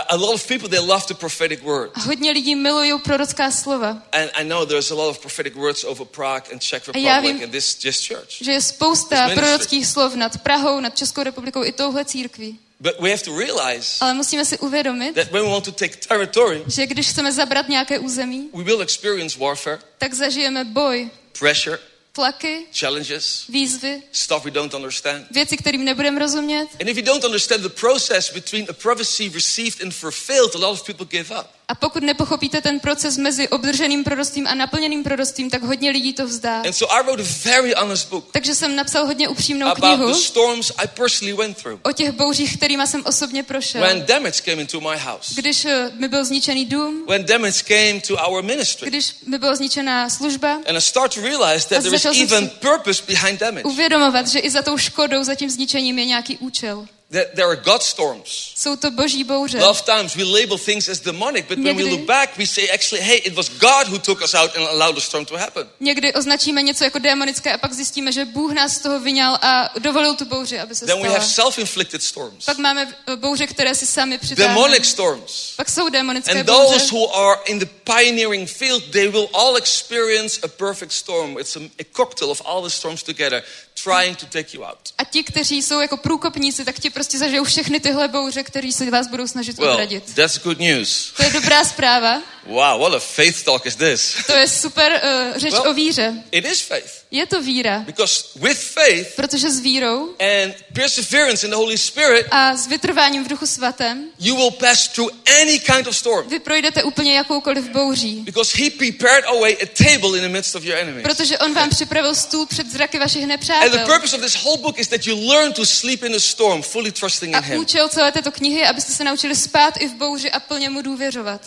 a lot of people they love the prophetic word. A hodně lidí milují prorocká slova. And I know there's a lot of prophetic words over Prague and Czech Republic vím- and this this church. Že je spousta prorockých slov nad Prahou, nad Českou republikou i touhle církví. But we have to realize Ale musíme si uvědomit, that when we want to take territory, že když chceme zabrat nějaké území, we will experience warfare, tak zažijeme boj, pressure, tlaky, challenges, výzvy, stuff we don't understand. věci, kterým nebudeme rozumět. And if you don't understand the process between a prophecy received and fulfilled, a lot of people give up. A pokud nepochopíte ten proces mezi obdrženým proroctvím a naplněným proroctvím, tak hodně lidí to vzdá. And so I wrote a very honest book Takže jsem napsal hodně upřímnou about knihu the storms I personally went through o těch bouřích, kterýma jsem osobně prošel. when damage came into my house, Když eh, mi byl zničený dům, when damage came to our ministry. když mi byla zničená služba, And I start to realize that A there is začal jsem even si- purpose behind damage. uvědomovat, že i za tou škodou, za tím zničením je nějaký účel. There are God storms. Jsou to boží bouře. A lot of times we label things as demonic, but when we Někdy- look back, we say actually, hey, it was God who took us out and allowed the storm to happen. Někdy označíme něco jako démonické a pak zjistíme, že Bůh nás z toho vyňal a dovolil tu bouři, aby se Then we stala. have self-inflicted storms, Pak máme eh, bouře, které si sami přitáhneme. demonic storms. Pak jsou démonické And bouře. those who are in the pioneering field, they will all experience a perfect storm. It's a, a cocktail of all the storms together, trying to take you out. A ti, kteří jsou jako průkopníci, tak ti prostě zažijou všechny tyhle bouře, kteří se vás budou snažit Well, odradit. that's good news. To je dobrá zpráva. Wow, what a faith talk is this? To je super uh, řeč Well- o víře. It is faith. Je to víra, Because with faith protože s vírou and perseverance in the Holy Spirit, a s vytrváním v duchu svatém you will pass through any kind of storm. vy projdete úplně jakoukoliv bouří. Because he prepared away a table in the midst of your enemies. Protože on vám připravil stůl před zraky vašich And the nepřátel. purpose of this whole book is that you learn to sleep in the storm, fully trusting in A účel celé této knihy je, abyste se naučili spát i v bouři a plně mu důvěřovat.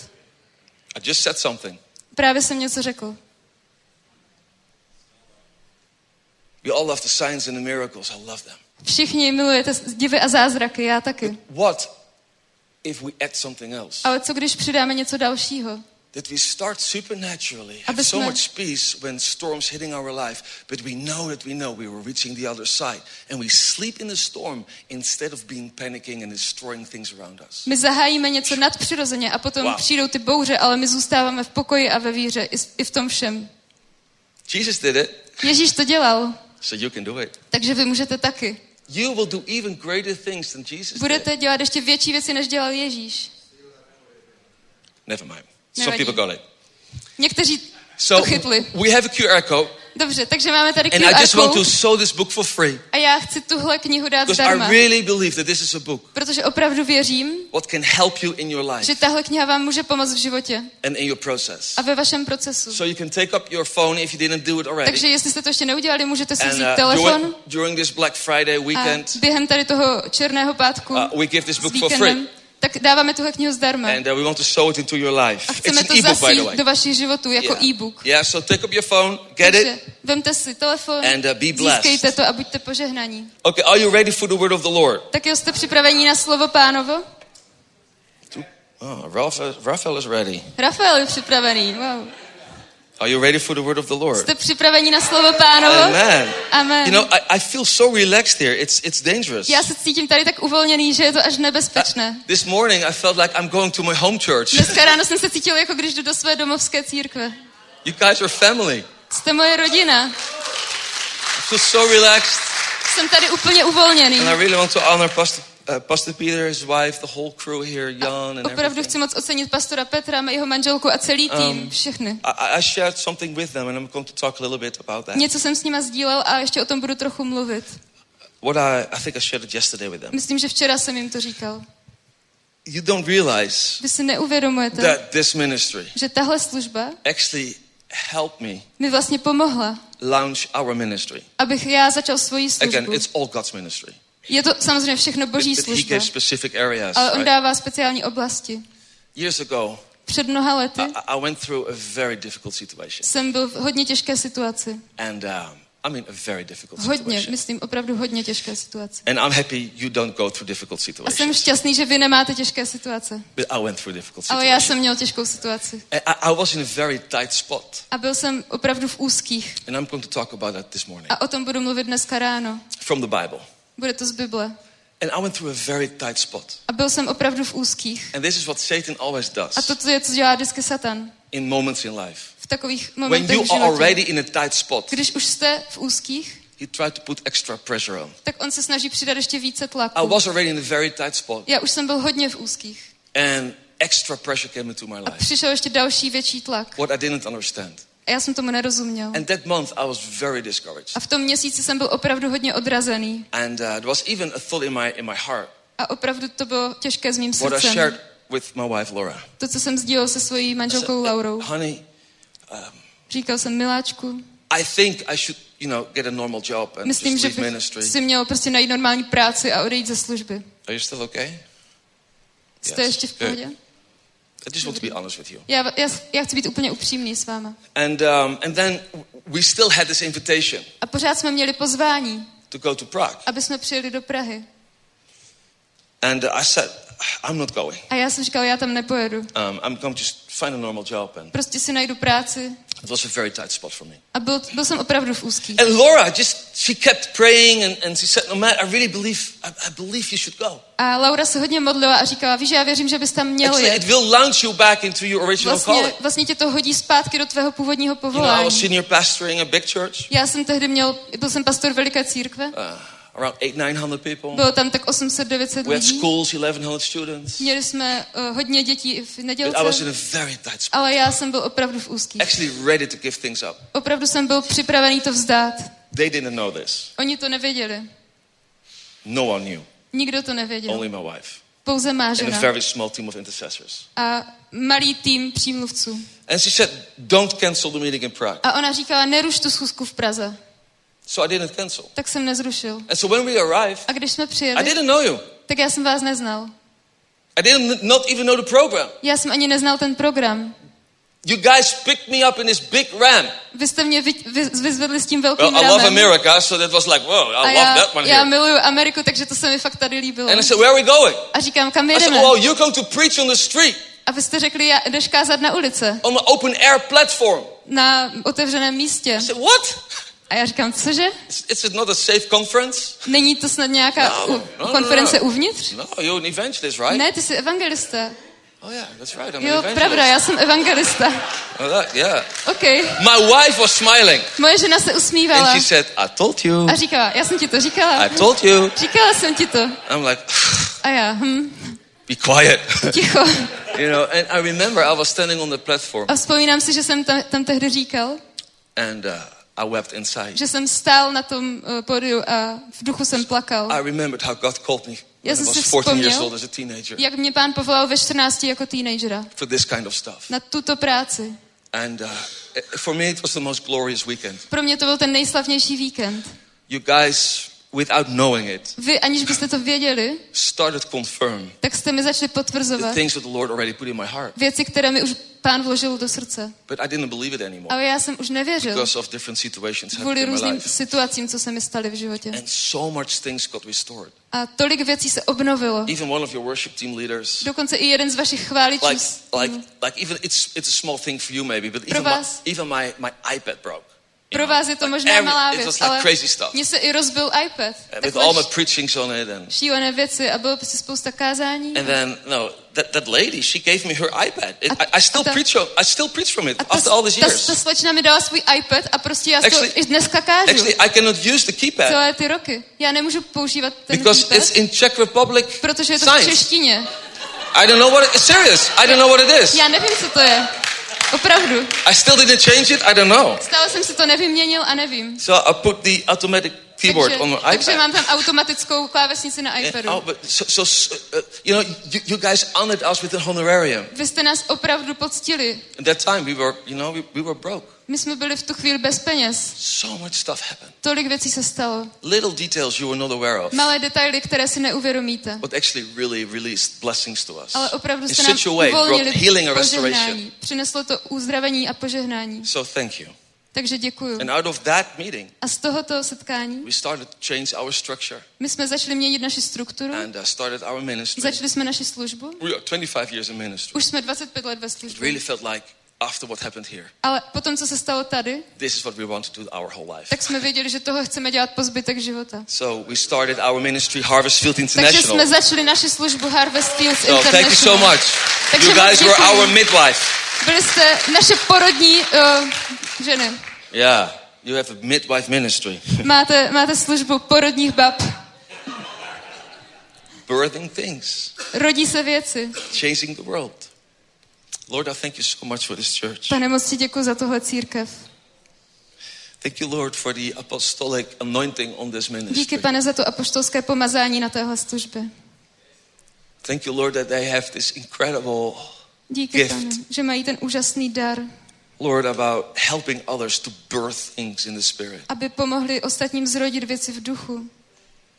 I just said something. Právě jsem něco řekl. We all love the signs and the miracles. I love them. Všichni milujete divy a zázraky, já taky. What if we add something else? Ale co když přidáme něco dalšího? that we start supernaturally, have so much peace when storms hitting our life, but we know that we know we were reaching the other side, and we sleep in the storm instead of being panicking and destroying things around us. My zahájíme něco nadpřirozeně a potom Wow. přijdou ty bouře, ale my zůstáváme v pokoji a ve víře i v tom všem. Jesus did it, Ježíš to dělal, so you can do it. takže vy můžete taky. You will do even greater things than Jesus did. Budete dělat ještě větší věci, než dělal Ježíš. Never mind. Some people got it. Někteří So to chytli. we have a QR code, Dobře, takže máme tady and I just want to show this book for free a já chci tuhle knihu dát because zdarma, I really believe that this is a book protože opravdu věřím, what can help you in your life že tahle kniha vám může pomoct v životě and in your process. a ve vašem procesu. So you can take up your phone if you didn't do it already. Takže jestli jste to ještě neudělali, můžete si vzít uh, telefon during, during this Black Friday a weekend, během tady toho černého pátku uh, we give this book for free. Tak dáváme tuhle knihu zdarma. And uh, we want to sow it into your life. A It's chceme an to ebook, by the zasít way. do vašich životů jako Yeah. e-book. Yeah, so take up your phone, get Takže it. vemte si telefon, And, uh, be blessed. získejte to a buďte požehnaní. Okay, are you ready for the word of the Lord? Tak jste připraveni na slovo pánovo? Oh, Raphael, Raphael is ready. Rafael je připravený, wow. Are you ready for the word of the Lord? Jste připraveni na slovo pánovo? Amen. Amen. You know, I, I feel so relaxed here. It's it's dangerous. Já se cítím tady tak uvolněný, že je to až nebezpečné. This morning I felt like I'm going to my home church. Dneska ráno jsem se cítil, jako když jdu do své domovské církve. You guys are family. Jste moje rodina. I feel so relaxed. Jsem tady úplně uvolněný. And I really want to honor Pastor, uh, Pastor Peter, his wife, the whole crew here, Jan and Opravdu chci moc ocenit pastora Petra, jeho manželku a celý tým, všechny. I, shared something with them and I'm going to talk a little bit about that. Něco jsem s nima sdílel a ještě o tom budu trochu mluvit. What I, I think I shared it yesterday with them. Myslím, že včera jsem jim to říkal. You don't realize Vy si neuvědomujete, that this ministry že tahle služba actually helped me mi vlastně pomohla, launch our ministry. abych já začal svoji Again, službu. it's all God's ministry. Je to samozřejmě všechno boží služba, ale on dává speciální oblasti. Years ago, Před mnoha lety I, went through a very difficult situation. jsem byl v hodně těžké situaci. And um, I mean, a very difficult Hodně, situation. myslím, opravdu hodně těžké situace. And I'm happy you don't go through difficult A jsem situations. šťastný, že vy nemáte těžké situace. But I went through difficult Ale já situations. jsem měl těžkou situaci. And I, I was in a very tight spot. A byl jsem opravdu v úzkých. And I'm going to talk about that this morning A o tom budu mluvit dneska ráno. from the Bible. Bude to z Bible. And I went through a very tight spot. A byl jsem opravdu v úzkých. And this is what Satan always A does toto je, co dělá vždycky Satan. in moments in life. V takových When momentech you v are already in a tight spot, Když už jste v úzkých, he tried to put extra pressure on. tak on se snaží přidat ještě více I tlaku. was already in a very tight spot, Já už jsem byl hodně v úzkých. and extra pressure came into my A life. přišel ještě další větší tlak. What I didn't understand. A já jsem tomu nerozuměl. And that month, I was very discouraged. A v tom měsíci jsem byl opravdu hodně odrazený. And uh, there was even a thought in my in my heart. A opravdu to bylo těžké s mým What I srdcem. shared with my wife Laura. To, co jsem sdílel se svojí manželkou Laurou. Honey, Říkal jsem, miláčku, I think I should, you know, get a normal job and myslím, just že leave bych ministry. si měl prostě najít normální práci a odejít ze služby. Are you still okay? Jste Yes. ještě v Good. I just want to be honest with you. Já, já, já chci být úplně upřímný s váma. And um, and then we still had this invitation A pořád jsme měli pozvání, to go to Prague. aby jsme přijeli do Prahy. And uh, I said, I'm not going. A já jsem říkal, já tam nepojedu. Um, I'm going to just find a normal job. And Prostě si najdu práci. It was a very tight spot for me. A byl, byl jsem opravdu v úzkých. And Laura just she kept praying and, and she said, No Matt, I really believe I, I believe you should go. A Laura se hodně modlila a říkala, víš, já věřím, že bys tam měl Actually, jet. it will launch you back into your original Vlastně, calling. vlastně tě to hodí zpátky do tvého původního You know, I povolání. was senior pastoring a big church, Já jsem tehdy měl, byl jsem pastor veliké církve. uh, around eight, nine hundred people. Bylo tam tak 800-900 We had lidí. schools, eleven hundred students. Měli jsme uh, hodně dětí v But I was in nedělce. a very tight spot. Ale já jsem byl opravdu v úzkých. Actually, ready to give things up. Opravdu jsem byl připravený to vzdát. They didn't know this. Oni to nevěděli. No one knew. Nikdo to nevěděl. Only my wife Pouze má and a žena. very small team of intercessors. A malý tým přímluvců. And she said, "Don't cancel the meeting in Prague." A ona říkala, neruš tu schůzku v Praze. So I didn't cancel. Tak jsem nezrušil. And so when we arrived, A když jsme I přijeli, didn't know you. tak já jsem vás neznal. I didn't not even know the program. Já jsem ani neznal ten program. You guys picked me up in this big ram. Vy jste mě vy, vy, vyzvedli s tím velkým Well, I love ramem. America, so that was like, whoa, I A love já, that one já here. miluju Ameriku, takže to se mi fakt tady líbilo. And I said, where are we going? A říkám, kam I said, jedeme? oh, you're going to preach on the street. A vy jste řekli, já jdeš kázat na ulice, on an open air platform. na otevřeném místě. I said, What? A já říkám, cože? Is, is it not a safe conference? Není to snad nějaká No, u- no, no, konference no. uvnitř? No, you're an evangelist, right? Ne, ty jsi evangelista. Oh, yeah, that's right. I'm an Jo, evangelist. pravda, já jsem evangelista. Oh, that, yeah. OK. My wife was smiling. Moje žena se usmívala And she said, I told you. a říkala, já jsem ti to říkala. I told you. Říkala jsem ti to. I'm like, A já, hm, be quiet. ticho. you know, and I remember I was standing on the platform A vzpomínám si, že jsem tam, tam tehdy říkal, and uh, I wept inside. že jsem stál na tom uh, pódiu a v duchu jsem plakal. I remembered how God called me Já jsem si was 14 years vzpomněl, old as a teenager Jak mě pán povolal ve 14 jako teenagera for this kind of stuff. na tuto práci. And uh, for me, it was the most glorious weekend. Pro mě to byl ten nejslavnější víkend. You guys, without knowing it, Vy, aniž byste to věděli, started confirm tak jste mi začali the potvrzovat things that the Lord already put in my heart. věci, které mi už pán vložil do srdce. But I didn't believe it anymore Ale já jsem už nevěřil because of different situations kvůli in my různým life. situacím, co se mi staly v životě. And so much things got restored. A tolik věcí se obnovilo. Even one of your worship team leaders, Dokonce i jeden z vašich chváličů. like, like, like even it's it's a small thing for you maybe, but even my, even my, my iPad broke. Pro vás je to možná every- malá věc, ale mně se i rozbil iPad. with all my preachings on it and šílené věci a bylo prostě spousta kázání. and then no that, that lady she gave me her iPad. It, A- I, I still ta- preach on, I still preach from it ta, after all these ta, years. ta slečna mi dala svůj iPad a prostě já Actually- to i dneska kážu. Actually, I cannot use the keypad celé ty roky. Já nemůžu používat ten because keypad, it's in Czech Republic protože je to v science. češtině. I don't know what it, serious. I don't know what it is. Já nevím, co to je. Opravdu. I still didn't change it. I don't know. Stále jsem si to nevyměnil a nevím. So I put the automatic keyboard takže, on my takže iPad. mám tam automatickou klávesnici na iPadu. oh, but so, so uh, you know, you, you guys honored us with a honorarium. Vy jste nás opravdu poctili. At that time, we were, you know, we, we were broke. My jsme byli v tu chvíli bez peněz. So much stuff happened. Tolik věcí se stalo. Little details you were not aware of, Malé detaily, které si neuvědomíte. but actually really released blessings to us. Ale opravdu jste nám uvolnili healing and restoration. Přineslo to uzdravení a požehnání. So thank you. Takže děkuju. And out of that meeting, A z tohoto setkání we started to change our structure my jsme začali měnit naši strukturu, and uh, started our ministry. začali jsme naši službu. We are 25 years in ministry. Už jsme 25 let ve It službě. really felt like after what happened here, Ale potom, co se stalo tady, this is what we want to do our whole life. tak jsme věděli, že toho chceme dělat po zbytek života. So we started our ministry, Harvest Field Takže International. jsme začali naši službu Harvest Fields So thank you so International. much. Takže You guys were our midwife. Byli jste naše porodní uh, ženy. Yeah, you have a midwife ministry. Máte, máte službu porodních bab. Birthing things, Rodí se věci. changing the world. Lord, I thank you so much for this church. Pane, moc ti děkuji za tohle církev. Thank you, Lord, for the apostolic anointing on this Díky, ministry. pane, za to apoštolské pomazání na téhle službě. Thank you, Lord, that they have this incredible, Díky, Gift. pane, že mají ten úžasný dar, Lord, about helping others to birth things in the Spirit. aby pomohli ostatním zrodit věci v duchu.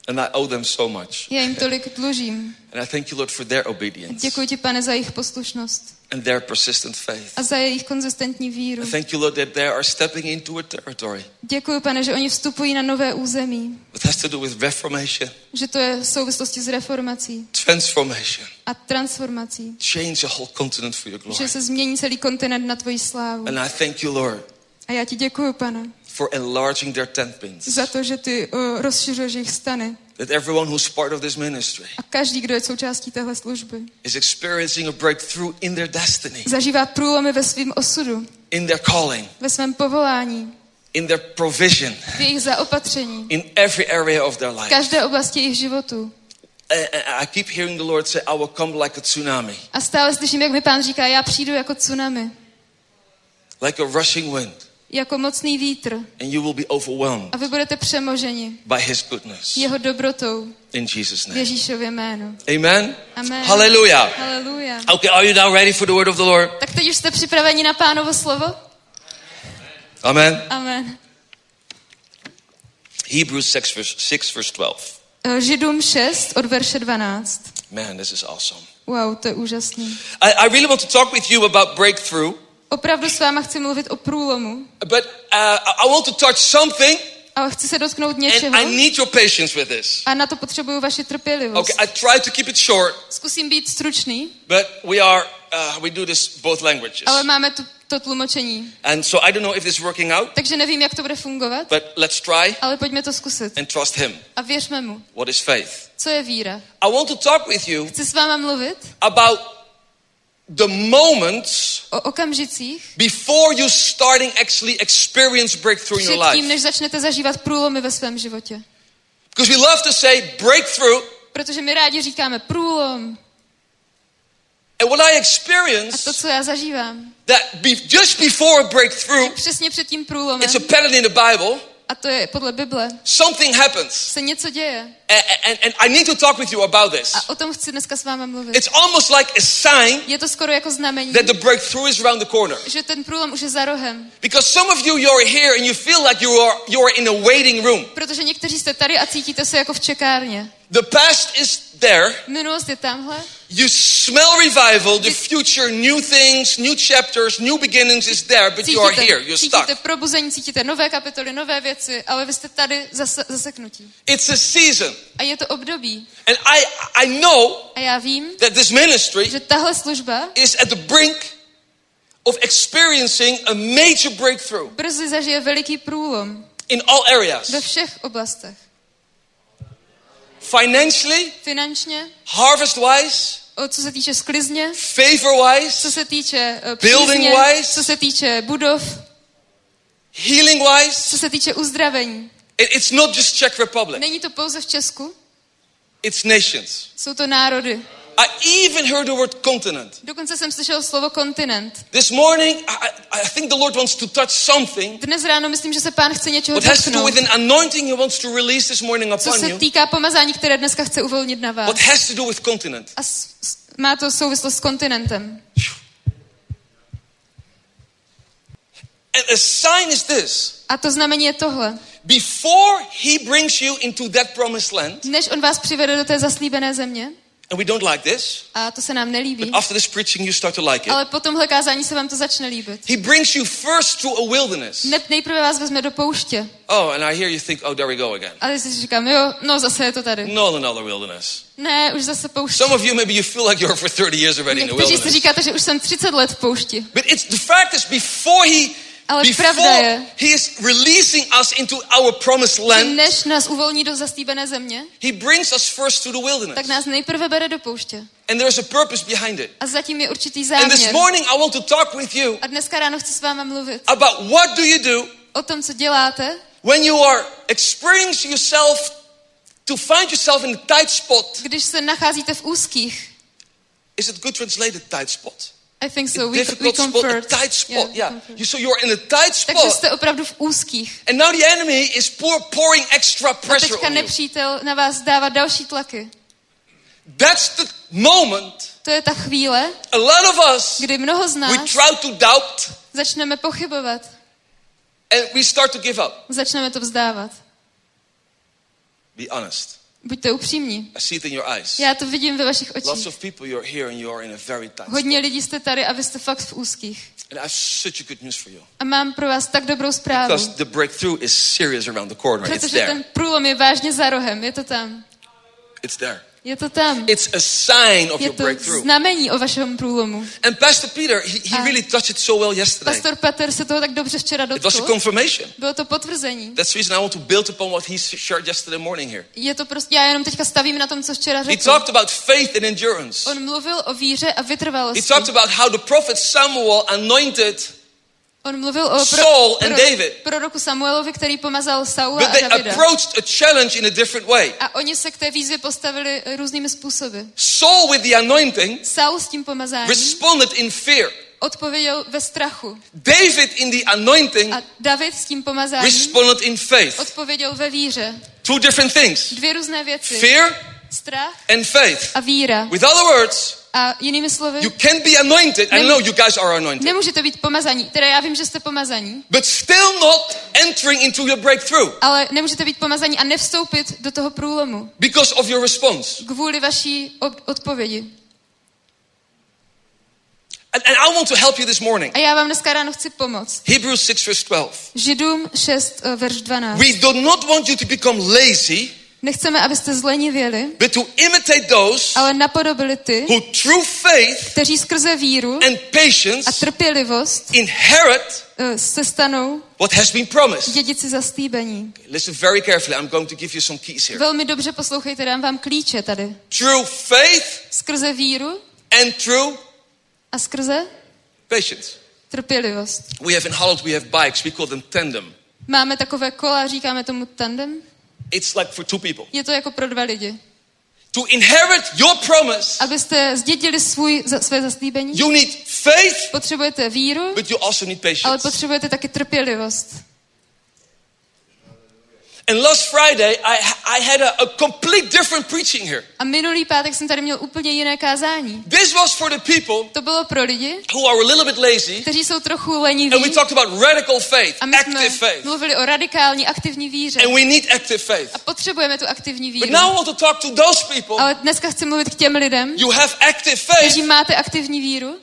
And I owe them so much. Já jim tolik dlužím. And I thank you, Lord, for their obedience Děkuji ti, pane, za jejich poslušnost and their persistent faith. a za jejich konzistentní víru. I thank you, Lord, that they are stepping into a territory Děkuji, pane, že oni vstupují na nové území, that has to do with reformation, že to je v souvislosti s reformací transformation, a transformací, change a whole continent for your glory. že se změní celý kontinent na tvoji slávu. And I thank you, Lord, A já ti děkuji, pane, for enlarging their tent pins. za to, že ty uh, rozšiřuješ jejich stany. That everyone who's part of this ministry A každý, kdo je součástí téhle služby, is experiencing a breakthrough in their destiny, zažívá průlomy ve svém osudu, in their calling, ve svém povolání, in their provision, v jejich zaopatření, in every area of their v life. každé oblasti jejich životu. And and I keep hearing the Lord say, I will come like a tsunami, A stále slyším, jak mi pán říká, já přijdu jako tsunami, like a rushing wind, jako mocný vítr and you will be overwhelmed a vy budete přemoženi by His goodness. jeho dobrotou In Jesus' v name. Ježíšově jménu. Amen. Amen. Hallelujah. Haleluja. Okay, are you now ready for the word of the Lord? Tak teď už jste připraveni na pánovo slovo? Amen. Amen. Hebrews 6 verse, 6, verse 12. Eh, Židům 6 od verše 12. Man, this is awesome. Wow, to je úžasný. I, I really want to talk with you about breakthrough, Opravdu s váma chci mluvit o průlomu, but uh, I want to touch something, ale chci se dotknout and něčeho I need your patience with this. a na to potřebuju vaši trpělivost. Okay, I try to keep it short, Zkusím být stručný, but we are uh, we do this both languages. Ale máme tu, to tlumočení. And so I don't know if this is working out, Takže nevím, jak to bude fungovat, but let's try ale pojďme to zkusit. and trust Him. A věřme mu. What is faith? Co je víra? I want to talk with you Chci s váma mluvit about the moments o okamžicích before you starting actually experience breakthrough in your předtím, life. než začnete zažívat průlomy ve svém životě. Because we love to say breakthrough, Protože my rádi říkáme průlom. and what I A to, co já zažívám, that be, just before a breakthrough, přesně před tím průlomem, it's a pattern in the Bible. A to je podle Bible, Something happens, se něco děje. and, and, and I need to talk with you about this. A o tom chci dneska s váma mluvit. It's almost like a sign Je to skoro jako znamení, that the breakthrough is around the corner. že ten průlom už je za rohem. Because some of you, you're here and you feel like you are you're in a waiting room. Protože někteří jste tady a cítíte se jako v čekárně. The past is there. Minulost je tamhle. You smell revival, the future, new things, new chapters, new beginnings is there, but you are here. Cítíte, You're cítíte stuck. probuzení, cítíte nové kapitoly, nové věci, ale vy jste tady zase, zaseknutí. It's a season. A je to období. And I I know A já vím, that this ministry že tahle služba is at the brink of experiencing a major breakthrough brzy zažije veliký průlom in all areas. ve všech oblastech. Financially, Finančně, harvest wise, co se týče sklizně, favor co wise, se týče eh, Building přízně, wise. co se týče budov, healing wise. co se týče uzdravení. It- It's not just Czech Republic. Není to pouze v Česku, It's nations. jsou to národy. I even heard the word continent. Dokonce jsem slyšel slovo kontinent. This morning, I, I- think the Lord wants to touch something Dnes ráno myslím, že se pán chce něčeho what has to do dotknout. with an anointing He wants to release this morning Co upon se you. týká pomazání, které dneska chce uvolnit na vás. What has to do with continent. A s, má to souvislost s kontinentem. And a sign is this. A to znamení je tohle. Before He brings you into that promised land, Než on vás přivede do té zaslíbené země, and we don't like this, a to se nám nelíbí, after this preaching you start to like it. ale po tomhle kázání se vám to začne líbit. He brings you first to a wilderness. Ne, nejprve vás vezme do pouště. Oh, and I hear you think, oh, there we go again. A teď si říkám, jo, no zase je to tady. Not another wilderness. Ne, už zase pouště. Some of you, maybe you feel like you're for 30 years already in the Někteří si wilderness. říkáte, že už jsem 30 let v poušti. But it's the fact is before he Ale before pravda je- he is releasing us into our promised land, než nás uvolní do zaslíbené země, he brings us first to the tak wilderness. nás nejprve bere do pouště. And there's a purpose behind it. A zatím je určitý And this záměr. morning I want to talk with you A dneska ráno chci s váma mluvit about what do you do o tom, co děláte, when you are experiencing yourself to find yourself in a tight spot. když se nacházíte v úzkých. Is it good translated tight spot? I think so. We, we difficult spot, a convert. tight spot. Yeah. convert. You, so you're in a tight Takže spot. jste opravdu v úzkých. And now the enemy is pour, pouring extra A pressure teďka on you. nepřítel na vás dává další tlaky. That's the moment To je ta chvíle, a lot of us kdy mnoho z we nás try to doubt začneme pochybovat. and we start to give up. Začneme to vzdávat. Be honest. Buďte upřímní. I see it in your eyes. Já to vidím ve vašich Lots očích. of people you're here and you are in a very tight Hodně lidí jste tady a vy jste fakt v úzkých. And I have such a good news for you. A mám pro vás tak dobrou zprávu. Because the breakthrough is serious around the corner. It's Protože there. ten průlom je vážně za rohem. Je to tam. It's there. Je to tam. It's a sign of Je your to breakthrough. znamení o vašem průlomu. And Pastor Peter, he, he really touched it so well yesterday. Pastor Peter se toho tak dobře včera It was a dotkl. confirmation. Bylo to potvrzení. That's the reason I want to build upon what he shared yesterday morning here. Je to prostě, já jenom teďka stavím na tom, co včera He řekl. talked about faith and endurance. On mluvil o víře a He vytrvalosti. talked about how the prophet Samuel anointed, On mluvil o Saul and David. proroku Samuelovi, který pomazal Saula but a they Davida. approached a challenge in a different way. A oni se k té výzvě postavili různými způsoby. Saul with the anointing Saul s tím pomazáním responded in fear. odpověděl ve strachu. David in the anointing A David s tím pomazáním responded in faith. odpověděl ve víře. Two different things. Dvě různé věci. Fear Strach and faith. a víra. With other words, A jinými slovy, you can be anointed. I know you guys are anointed. nemůžete být pomazaní. Teda já vím, že jste pomazaní, But still not entering into your breakthrough ale nemůžete být pomazaní a nevstoupit do toho průlomu because of your response. kvůli vaší odpovědi. And, and I want to help you this morning. A já vám dneska ráno chci pomoct. Hebrews 6 verse 12. Židům 6, eh, verš 12. We do not want you to become lazy Nechceme, abyste zlenivěli, but to imitate those ale napodobili ty, who through faith kteří skrze víru and a patience trpělivost inherit eh, se stanou what has been promised. dědici zastýbení. Listen very carefully. I'm going to give you some keys here. Velmi dobře poslouchejte, dám vám klíče tady. Through faith Skrze víru and through a skrze patience. trpělivost. We have in Holland, we have bikes. We call them tandem. Máme takové kola, říkáme tomu tandem. It's like for two people. Je to jako pro dva lidi. To inherit your promise, Abyste zdědili svůj, své zaslíbení, you need faith, potřebujete víru, but you also need ale patience. potřebujete taky trpělivost. And last Friday, I, I had a, a complete different preaching here. A minulý pátek jsem tady měl úplně jiné kázání. This was for the people To bylo pro lidi, who are a little bit lazy, kteří jsou trochu and we leniví. talked about radical faith, A my jsme active faith. mluvili o radikální aktivní víře. And we need active faith. A potřebujeme tu aktivní But víru. now I want to talk to those people. Ale dneska chci mluvit k těm lidem, You have active kteří faith, máte aktivní víru,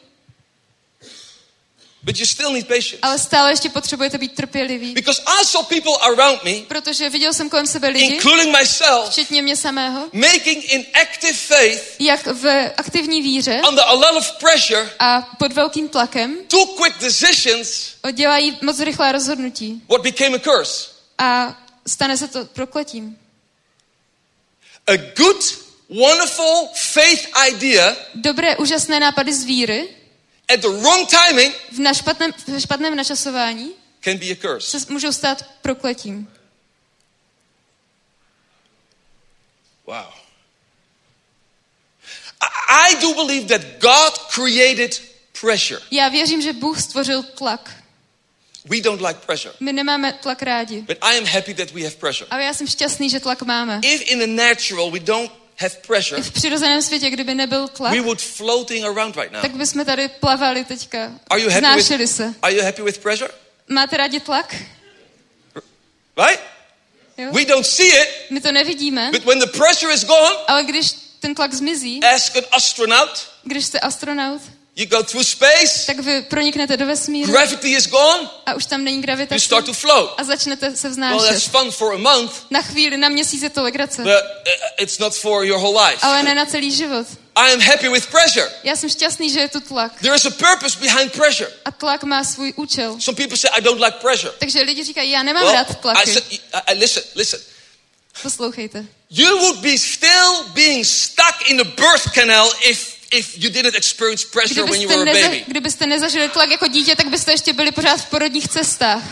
but you still need patience. ale stále ještě potřebujete být trpěliví. Because I saw people around me, Protože viděl jsem kolem sebe lidi, including myself, včetně mě samého, making in active faith jak v aktivní víře under a lot of pressure, a pod velkým tlakem two quick decisions, dělají moc rychlá rozhodnutí. what became a curse. A stane se to prokletím. A good, wonderful faith idea Dobré, úžasné nápady z víry at the wrong timing v, na špatném, v špatném načasování can be a curse. se můžou stát prokletím. Wow. I do believe that God created pressure. Já věřím, že Bůh stvořil tlak. We don't like pressure. My nemáme tlak rádi. But I am happy that we have pressure. Ale já jsem šťastný, že tlak máme. If in the natural we don't have pressure, v přirozeném světě, kdyby nebyl tlak, we would floating around right now. tak bychom tady plavali teďka. Are you happy Znášeli with, se. Are you happy with pressure? Máte rádi tlak? Right? Jo? We don't see it, My to nevidíme, but when the pressure is gone, ale když ten tlak zmizí, ask an astronaut. když jste astronaut, You go through space, tak vy proniknete do vesmíru gravity is gone, a už tam není you gravitace start to float. a začnete se Well, that's vznášet. fun for a month, Na chvíli, na měsíc je to legrace, but uh, it's not for your whole life. ale ne na celý život. I am happy with pressure. Já jsem šťastný, že je tu tlak. There is a purpose behind pressure. A tlak má svůj účel. Some people say, I don't like pressure. Takže lidi říkají, já nemám Well, rád I tlaky. said, I, I, listen, listen. Poslouchejte. You would be still being stuck in the birth canal if if you didn't experience pressure when you Kdybyste, were a baby. kdybyste nezažili tlak jako dítě, tak byste ještě byli pořád v porodních cestách.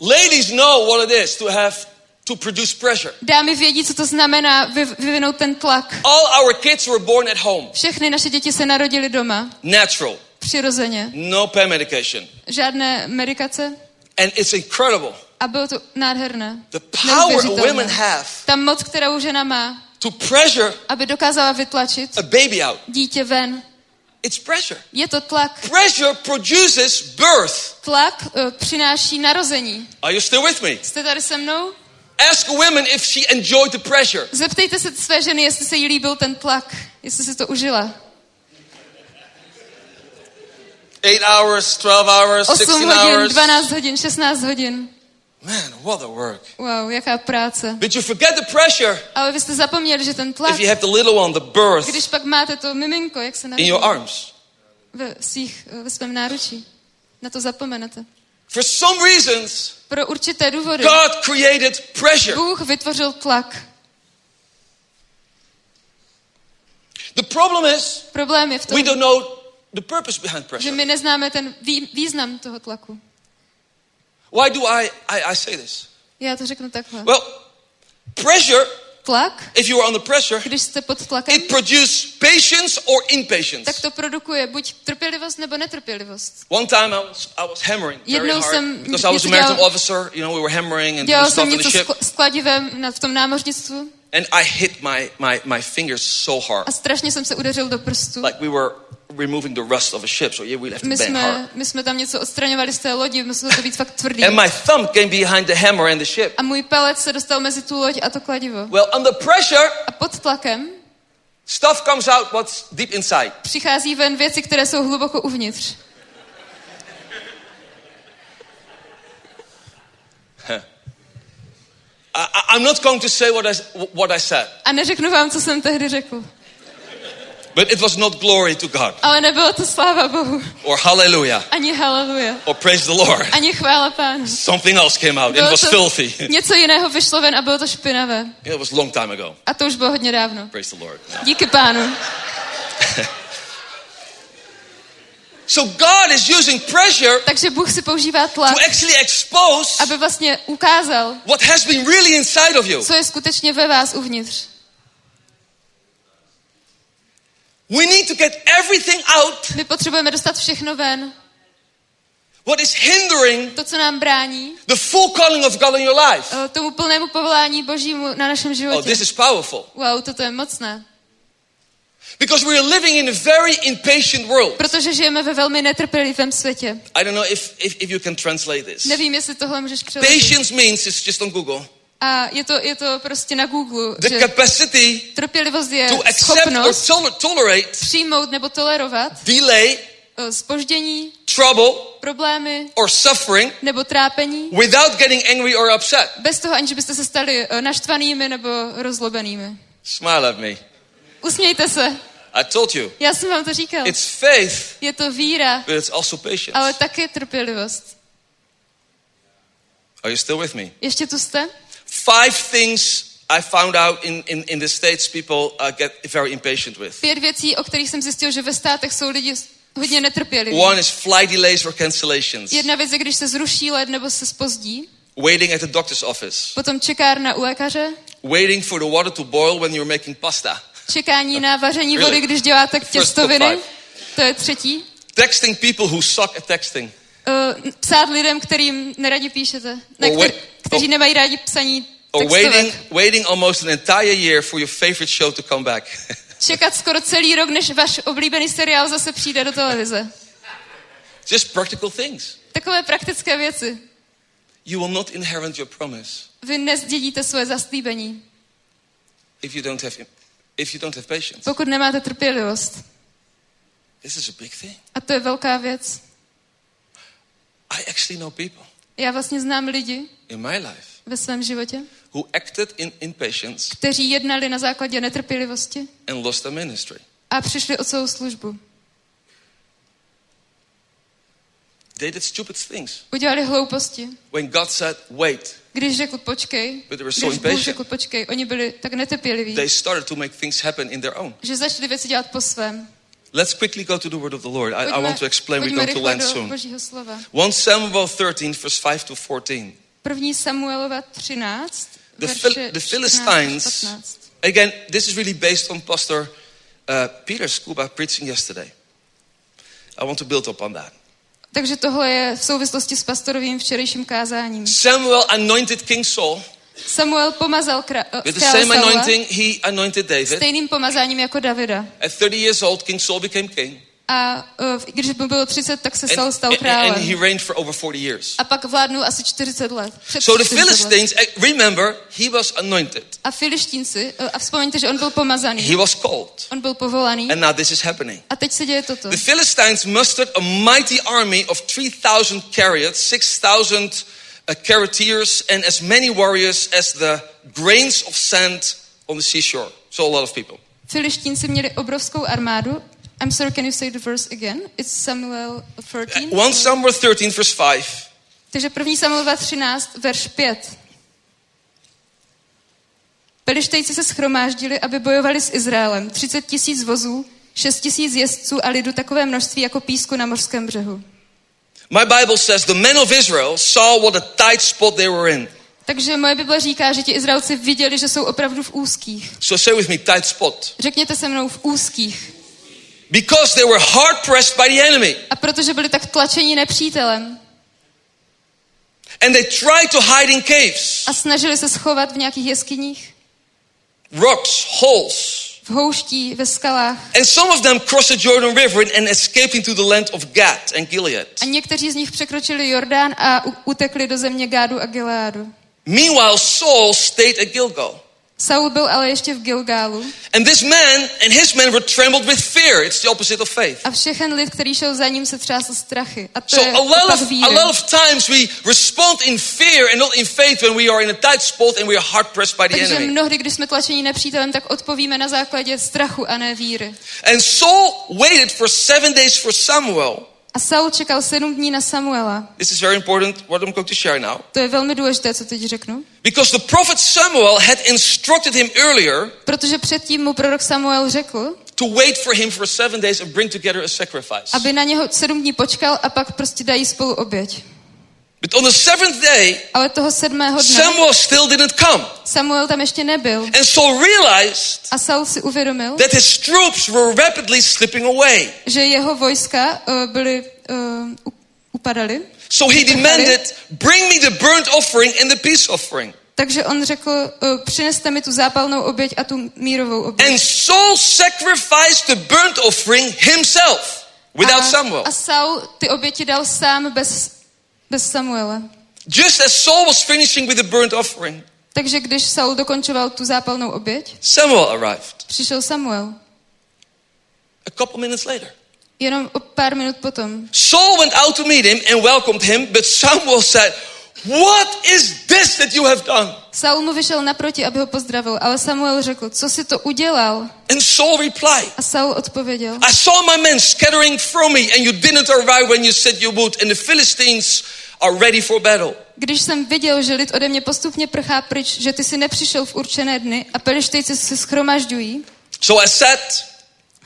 Ladies know what it is to have to produce pressure. Dámy vědí, co to znamená vy, vyvinout ten tlak. All our kids were born at home, Všechny naše děti se narodily doma, natural, přirozeně. no pain medication, Žádné medikace. and it's incredible A bylo to nádherné. the power women have Ta moc, kterou žena má, to pressure aby dokázala vytlačit a baby out. dítě ven. It's pressure. Je to tlak. Pressure produces birth. Tlak uh, přináší narození. Are you still with me? Jste tady se mnou? Ask a woman if she enjoyed the pressure. Zeptejte se své ženy, jestli se jí líbil ten tlak, jestli si to užila. Eight hours, 12 hours, 8 16 hodin, hours. 12 hodin, 16 hodin. Man, what a work. Wow, jaká práce. But you forget the pressure Ale vy jste zapomněli, že ten tlak, if you have the little one, the birth, když pak máte to miminko, jak se in narodí your arms. ve, svých, ve svém náručí. Na to zapomenete. For some reasons, Pro určité důvody God created pressure. Bůh vytvořil tlak. The problem is, Problém je v tom, we don't know the purpose behind že pressure. my neznáme ten vý, význam toho tlaku. Why do I, I, I say this? Já to řeknu takhle. Well, pressure, Tlak, if you are under pressure, když jste pod tlakem, it produces patience or impatience. tak to produkuje buď trpělivost nebo netrpělivost. One time I was, I was hammering very Jednou hard jsem because I was a něco maritime dělal- officer. You know, we were hammering and Dělal stuff jsem the něco ship. skl- s kladivem na- v tom námořnictvu And I hit my, my, my fingers so hard. a strašně jsem se udeřil do prstu. Like we were removing the rust of a ship. So yeah, we to My jsme, hard. my jsme tam něco odstraňovali z té lodi, muselo to být fakt tvrdý. And my thumb came behind the hammer and the ship. A můj palec se dostal mezi tu loď a to kladivo. Well, under pressure, A pod tlakem stuff comes out what's deep inside. přichází ven věci, které jsou hluboko uvnitř. I, I'm not going to say what I, what I said, A neřeknu vám, co jsem tehdy řekl. but it was not glory to God Ale nebylo to sláva Bohu. or hallelujah Ani haleluja. or praise the Lord. Ani chvála pánu. Something else came out. It Bylo was to- filthy. Něco jiného vyšlo ven a bylo to špinavé. It was long time ago. A to už bylo hodně dávno. Praise the Lord. Díky pánu. So God is using pressure Takže Bůh si používá tlak, to actually expose aby vlastně ukázal, what has been really inside of you. co je skutečně ve vás uvnitř. We need to get everything out My potřebujeme dostat všechno ven. what is hindering To, co nám brání, the full calling of God in your life. eh, tomu plnému povolání Božímu na našem Oh, životě. this is powerful. Wow, toto je mocné. Because we are living in a very impatient world. Protože žijeme ve velmi netrpělivém světě. I don't know if, if, if you can translate this. Nevím, jestli tohle můžeš přeložit. Patience means, it's just on Google, A je to, je to prostě na Google, the že capacity trpělivost je to or schopnost toler- tolerate přijmout nebo tolerovat delay, spoždění, trouble, problémy or suffering nebo trápení, without getting angry or upset. bez toho, aniž byste se stali eh, naštvanými nebo rozlobenými. Smile at me. Usmějte se. I told you. Já jsem vám to říkal. It's faith, Je to víra, but it's also patience. ale také trpělivost. Are you still with me? Ještě tu jste? Five things I found out in, in, in the States people uh, get very impatient with. Pět věcí, o kterých jsem zjistil, že ve státech jsou lidi hodně netrpěliví. One is flight delays or cancellations, Jedna věc je, když se zruší let nebo se spozdí, waiting at the doctor's office, potom čekárna u lékaře, waiting for the water to boil when you're making pasta, čekání na vaření vody, když děláte těstoviny, to je třetí. texting people who suck at texting, Uh, psát lidem, kterým neradi píšete, ne, kter, kteří nemají rádi psaní or textovek. waiting, waiting almost an entire year for your favorite show to come back. Čekat skoro celý rok, než váš oblíbený seriál zase přijde do televize. Just practical things. Takové praktické věci. You will not inherit your promise Vy nezdědíte svoje zaslíbení, if you don't have if you don't have patience. pokud nemáte trpělivost. This is a big thing. A to je velká věc. I actually know people Já vlastně znám lidi in my life ve svém životě, who acted in impatience kteří jednali na základě netrpělivosti and lost their ministry. a přišli o svou službu. They did stupid things. Udělali hlouposti. When God said, wait, Když řekl počkej, But they were so když Bůh impatient. řekl počkej, oni byli tak netrpěliví, they started to make things happen in their own. že začali věci dělat po svém. Let's quickly go to the word of the Lord. I, I want to explain. We're going to rychle land do soon. Božího slova. 1 Samuel 13, verse 5 to 14. První Samuelova 13, The, verše Phil- the 14 Philistines, 15. again, this is really based on Pastor uh, Peter Scuba preaching yesterday. I want to build upon that. Takže tohle je v souvislosti s pastorovým včerejším kázáním. Samuel anointed King Saul. Samuel pomazal kra- eh, With the krále same anointing, he anointed David. stejným pomazáním jako Davida. At 30 years old, King Saul became king. A uh, když mu bylo 30, tak se And, stal and- and králem. he reigned for over 40 years. A pak vládnul asi 40 let. So the 40 let. Philistines, eh, remember, he was anointed. A filištínci, eh, a vzpomeňte, že on byl pomazaný. He was called. On byl povolaný. And now this is happening. A teď se děje toto. The Philistines mustered a mighty army of 3,000 chariots, 6,000 uh, charioteers, and as many warriors as the grains of sand on the seashore. So a lot of people. Filištínci měli obrovskou armádu. I'm sorry, can you say the verse again? It's Samuel 13. 1 Samuel 13, verse 5. Takže první Samuelova 13, verš 5. Pelištejci se schromáždili, aby bojovali s Izraelem. 30 tisíc vozů, 6 tisíc jezdců a lidu takové množství jako písku na mořském břehu. My Bible says the men of Israel saw what a tight spot they were in. Takže moje Bible říká, že ti Izraelci viděli, že jsou opravdu v úzkých. So say with me, tight spot. Řekněte se mnou v úzkých. Because they were hard pressed by the enemy. A protože byli tak tlačeni nepřítelem And they tried to hide in caves, a snažili se schovat v nějakých jeskyních, rocks, holes. v houští, ve skalách. And some of them crossed the Jordan River and escaped into the land of Gad and Gilead. A někteří z nich překročili Jordán a utekli do země Gádu a Gileádu. Meanwhile, Saul stayed at Gilgal. Saul byl ale ještě v Gilgálu And this man and his men were trembled with fear. It's the opposite of faith. a všechen lid, který šel za ním, se třásl strachy. A to So je a lot of víry. a lot of times we respond in fear and not in faith when we are in a tight spot and we are hard pressed by the Takže enemy. mnohdy, když jsme tlačeni nepřítelem, tak odpovíme na základě strachu a ne víry. And Saul waited for seven days for Samuel. A Saul čekal sedm dní na Samuela. This is very important what I'm going to share now. To je velmi důležité, co teď řeknu. Because the prophet Samuel had instructed him earlier Protože předtím mu prorok Samuel řekl, to wait for him for seven days and bring together a sacrifice. aby na něho sedm dní počkal a pak prostě dají spolu oběť. But on the seventh day, Ale toho sedmého dne Samuel still didn't come. Samuel tam ještě nebyl. And Saul realized A Saul si uvědomil, that his troops were rapidly slipping away. že jeho vojska uh, byly, uh, u- upadaly. So he demanded, Bring me the burnt offering and the peace offering. Takže on řekl, uh, přineste mi tu zápalnou oběť a tu mírovou oběť. And Saul sacrificed the burnt offering himself without a, Samuel. a Saul ty oběti dal sám bez, bez Samuela. Just as Saul was finishing with the burnt offering, Takže když Saul dokončoval tu zápalnou oběť, Samuel arrived přišel Samuel. a couple minutes later. Jenom o pár minut potom. Saul went out to meet him and welcomed him, but Samuel said, What is this that you have done? Saul mu vyšel naproti, aby ho pozdravil, ale Samuel řekl, co si to udělal? And Saul replied, A Saul odpověděl, I saw my men scattering from me, and you didn't arrive when you said you would, and the Philistines are ready for battle. když jsem viděl, že lid ode mě postupně prchá pryč, že ty si nepřišel v určené dny a pelištejci se schromažďují, So I said,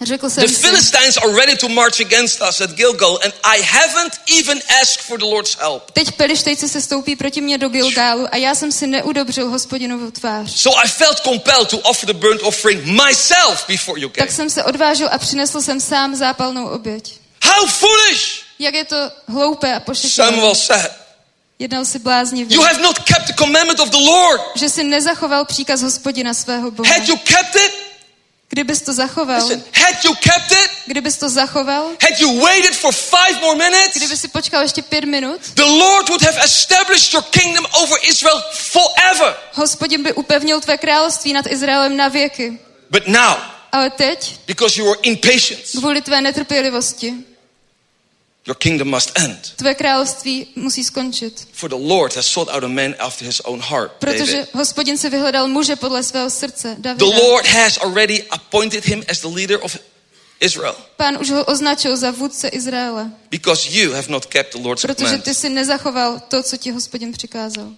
řekl The jsem si, Philistines are ready to march against us at Gilgal, and I haven't even asked for the Lord's help. teď pelištejci se stoupí proti mě do Gilgálu a já jsem si neudobřil hospodinovu tvář. So I felt compelled to offer the burnt offering myself before you came. Tak jsem se odvážil a přinesl jsem sám zápalnou oběť. How foolish! Jak je to hloupé a Samuel pošetilé. said, Jednal si bláznivě. You have not kept the commandment of the Lord. Že si nezachoval příkaz hospodina svého Boha. Had you kept it, Kdybys to zachoval, listen, had you kept it, kdybys to zachoval, had you waited for five more minutes, kdyby si počkal ještě pět minut, the Lord would have established your kingdom over Israel forever. hospodin by upevnil tvé království nad Izraelem na věky. But now, Ale teď, because you are impatient, kvůli tvé netrpělivosti, your kingdom must end. tvé království musí skončit. For the Lord has sought out a man after his own heart. Protože David. hospodin si vyhledal muže podle svého srdce, The Davida. Lord has already appointed him as the leader of Israel Pán už ho označil za vůdce Izraele, because you have not kept the Lord's protože ty si nezachoval to, co ti hospodin přikázal.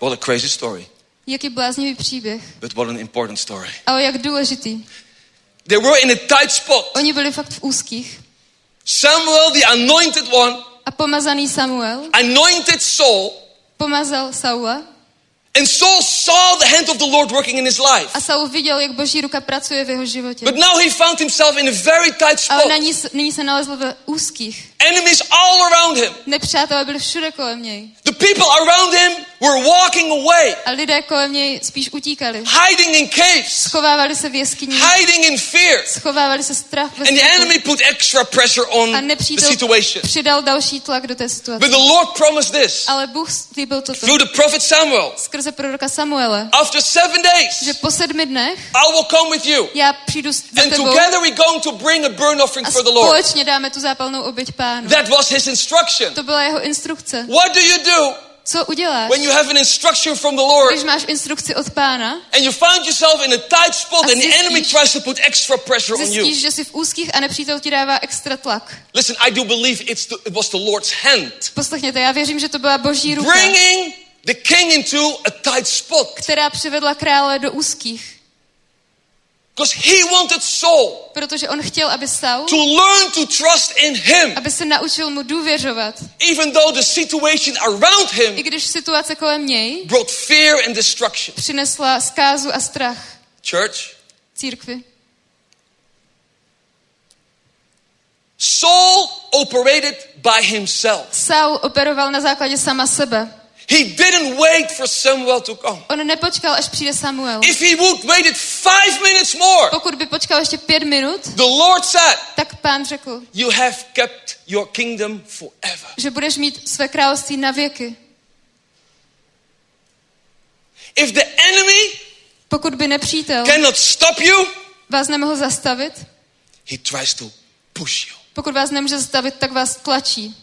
What a crazy story, Jaký bláznivý příběh, but what an important story. ale jak důležitý. They were in a tight spot. Oni byli fakt v úzkých. Samuel, the anointed one, A pomazaný Samuel. anointed Saul, pomazal Saula and Saul saw the hand of the Lord working in his life. a Saul viděl, jak boží ruka pracuje v jeho životě. But now he found himself in a very tight Ale spot. ní, nyní se nalezl ve úzkých. Enemies all around him. Nepřátelé byli všude kolem něj. The people around him were walking away, A lidé kolem něj spíš utíkali. hiding in caves, Schovávali se v jeskyních. hiding in fear. Schovávali se strach ve And the enemy put extra pressure on A the situation. přidal další tlak do té situace. But the Lord promised this Ale Bůh slíbil toto through the prophet Samuel. Skrze proroka Samuele, After seven days, že po sedmi dnech I will come with you. já přijdu s- And tebou together we're going to bring a burnt offering a for the Lord. společně dáme tu zápalnou oběť pánu. That was his instruction. To byla jeho instrukce. What do you do Co uděláš, when you have an instruction from the Lord když máš instrukci od pána, and you find yourself in a tight spot and the enemy zjistíš- tries to put extra pressure on you? zjistíš, že jsi v úzkých a nepřítel ti dává extra tlak. Listen, I do believe it's the, it was the Lord's hand Poslechněte, já věřím, že to byla boží ruka, bringing the king into a tight spot která přivedla krále do úzkých. because he wanted Saul Protože on chtěl, aby Saul, to learn to trust in him, aby se naučil mu důvěřovat. even though the situation around I him když situace kolem něj brought fear and destruction. přinesla zkázu a strach Church, církvi. Saul operated by himself. Saul operoval na základě sama sebe. He didn't wait for Samuel to come. On nepočkal, až přijde Samuel. If he would waited five minutes more, Pokud by počkal ještě pět minut, the Lord said, tak pán řekl, You have kept your kingdom forever. že budeš mít své království na věky. If the enemy Pokud by nepřítel cannot stop you, vás nemohl zastavit, he tries to push you. pokud vás nemůže zastavit, tak vás tlačí.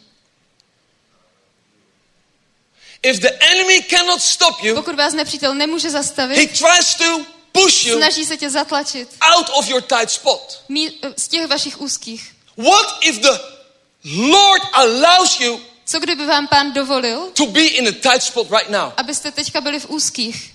If the enemy cannot stop you, Pokud vás nepřítel nemůže he zastavit, tries to push you snaží se tě zatlačit out of your tight spot. mí- z těch vašich úzkých. What if the Lord allows you Co kdyby vám pán dovolil, to be in a tight spot right now? abyste teďka byli v úzkých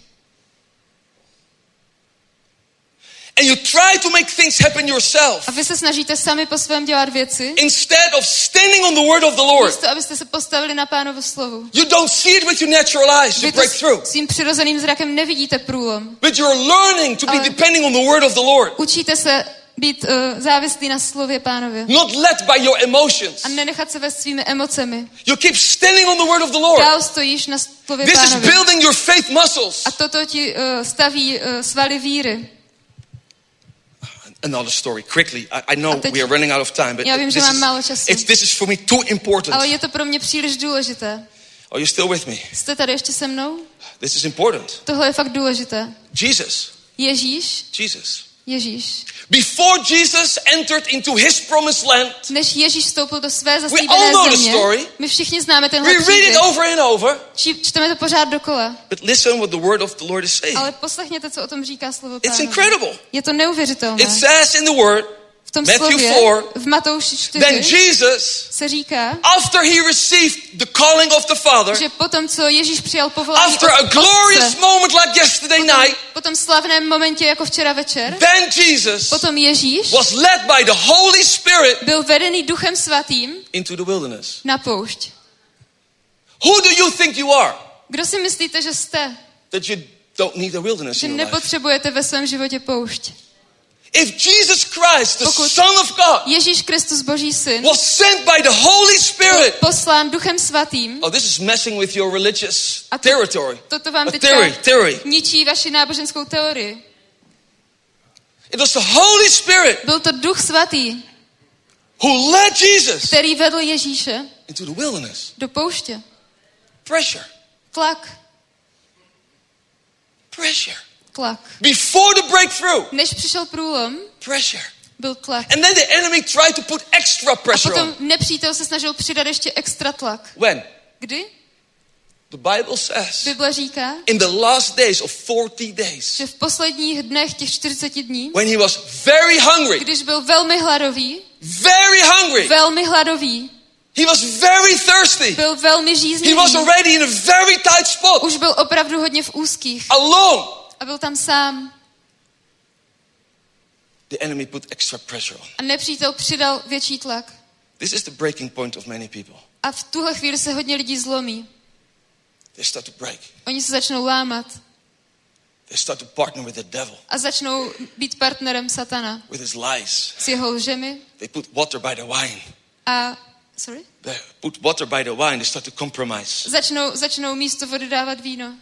And you try to make things happen yourself a vy se snažíte sami po svém dělat věci, instead of standing on the word of the Lord. místo abyste se postavili na pánovo slovu. You don't see it with your natural eyes to break through. svým přirozeným zrakem nevidíte průlom. But you're learning to be Ale- depending on the word of the Lord, Učíte se být uh, závislí na slově pánově not led by your emotions. a nenechat se vést svými emocemi. You keep standing on the word of the Lord. Dál stojíš na slově This is pánově. building your faith muscles. A toto ti uh, staví uh, svaly víry. Another story, quickly. I, I know teď- we are running out of time, but Já vím, že mám málo času. it's, this is for me too important. Ale je to pro mě příliš důležité. Are you still with me? Jste tady ještě se mnou? This is important. Tohle je fakt důležité. Jesus, Ježíš, Jesus. Ježíš. Before Jesus entered into his promised land, Než Ježíš vstoupil do své zaslíbené země, story. my všichni známe we tenhle read it over and over, Či, čteme to pořád dokola. but listen what the word of the Lord is saying. Ale poslechněte, co o tom říká slovo It's Pánovo. incredible. Je to neuvěřitelné. It says in the word, tom Matthew slově, 4, v Matouši then 4, Jesus, se říká, after he received the calling of the Father, že potom, co Ježíš přijal povolání after a glorious Otce, moment like yesterday night, po tom slavném momentě jako včera večer, then Jesus potom Ježíš was led by the Holy Spirit byl vedený duchem svatým into the wilderness. na poušť. Who do you think you are Kdo si myslíte, že jste? that you don't need a wilderness Že nepotřebujete ve svém životě poušť. If Jesus Christ, the Pokud- Son of God, Ježíš Kristus, Boží syn, was sent by the Holy Spirit, poslán duchem svatým. oh, this is messing with your religious A to, territory. toto vám A teďka theory, theory. ničí vaši náboženskou teorii. It was the Holy Spirit Byl to duch svatý, who led Jesus který vedl Ježíše into the wilderness. do pouště. Pressure, Tlak, pressure. Tlak. Before the breakthrough, Než přišel průlom, pressure. byl tlak. And then the enemy tried to put extra A pressure potom on. nepřítel se snažil přidat ještě extra tlak. When? Kdy? The Bible says Bible říká, in the last days of 40 days, že v posledních dnech těch 40 dní, when he was very hungry, když byl velmi hladový, very hungry, velmi hladový, he was very thirsty, byl velmi he was already in a very tight spot, už byl opravdu hodně v úzkých alone. A byl tam sám. The enemy put extra pressure on. A nepřítel přidal větší tlak. This is the breaking point of many people. A v tuhle chvíli se hodně lidí zlomí. They start to break. Oni se začnou lámat They start to partner with the devil, a začnou být partnerem satana with his lies. s jeho lžemi They put water by the wine. a sorry? They put water by the wine. They start to compromise. Začnou, začnou místo vody dávat víno.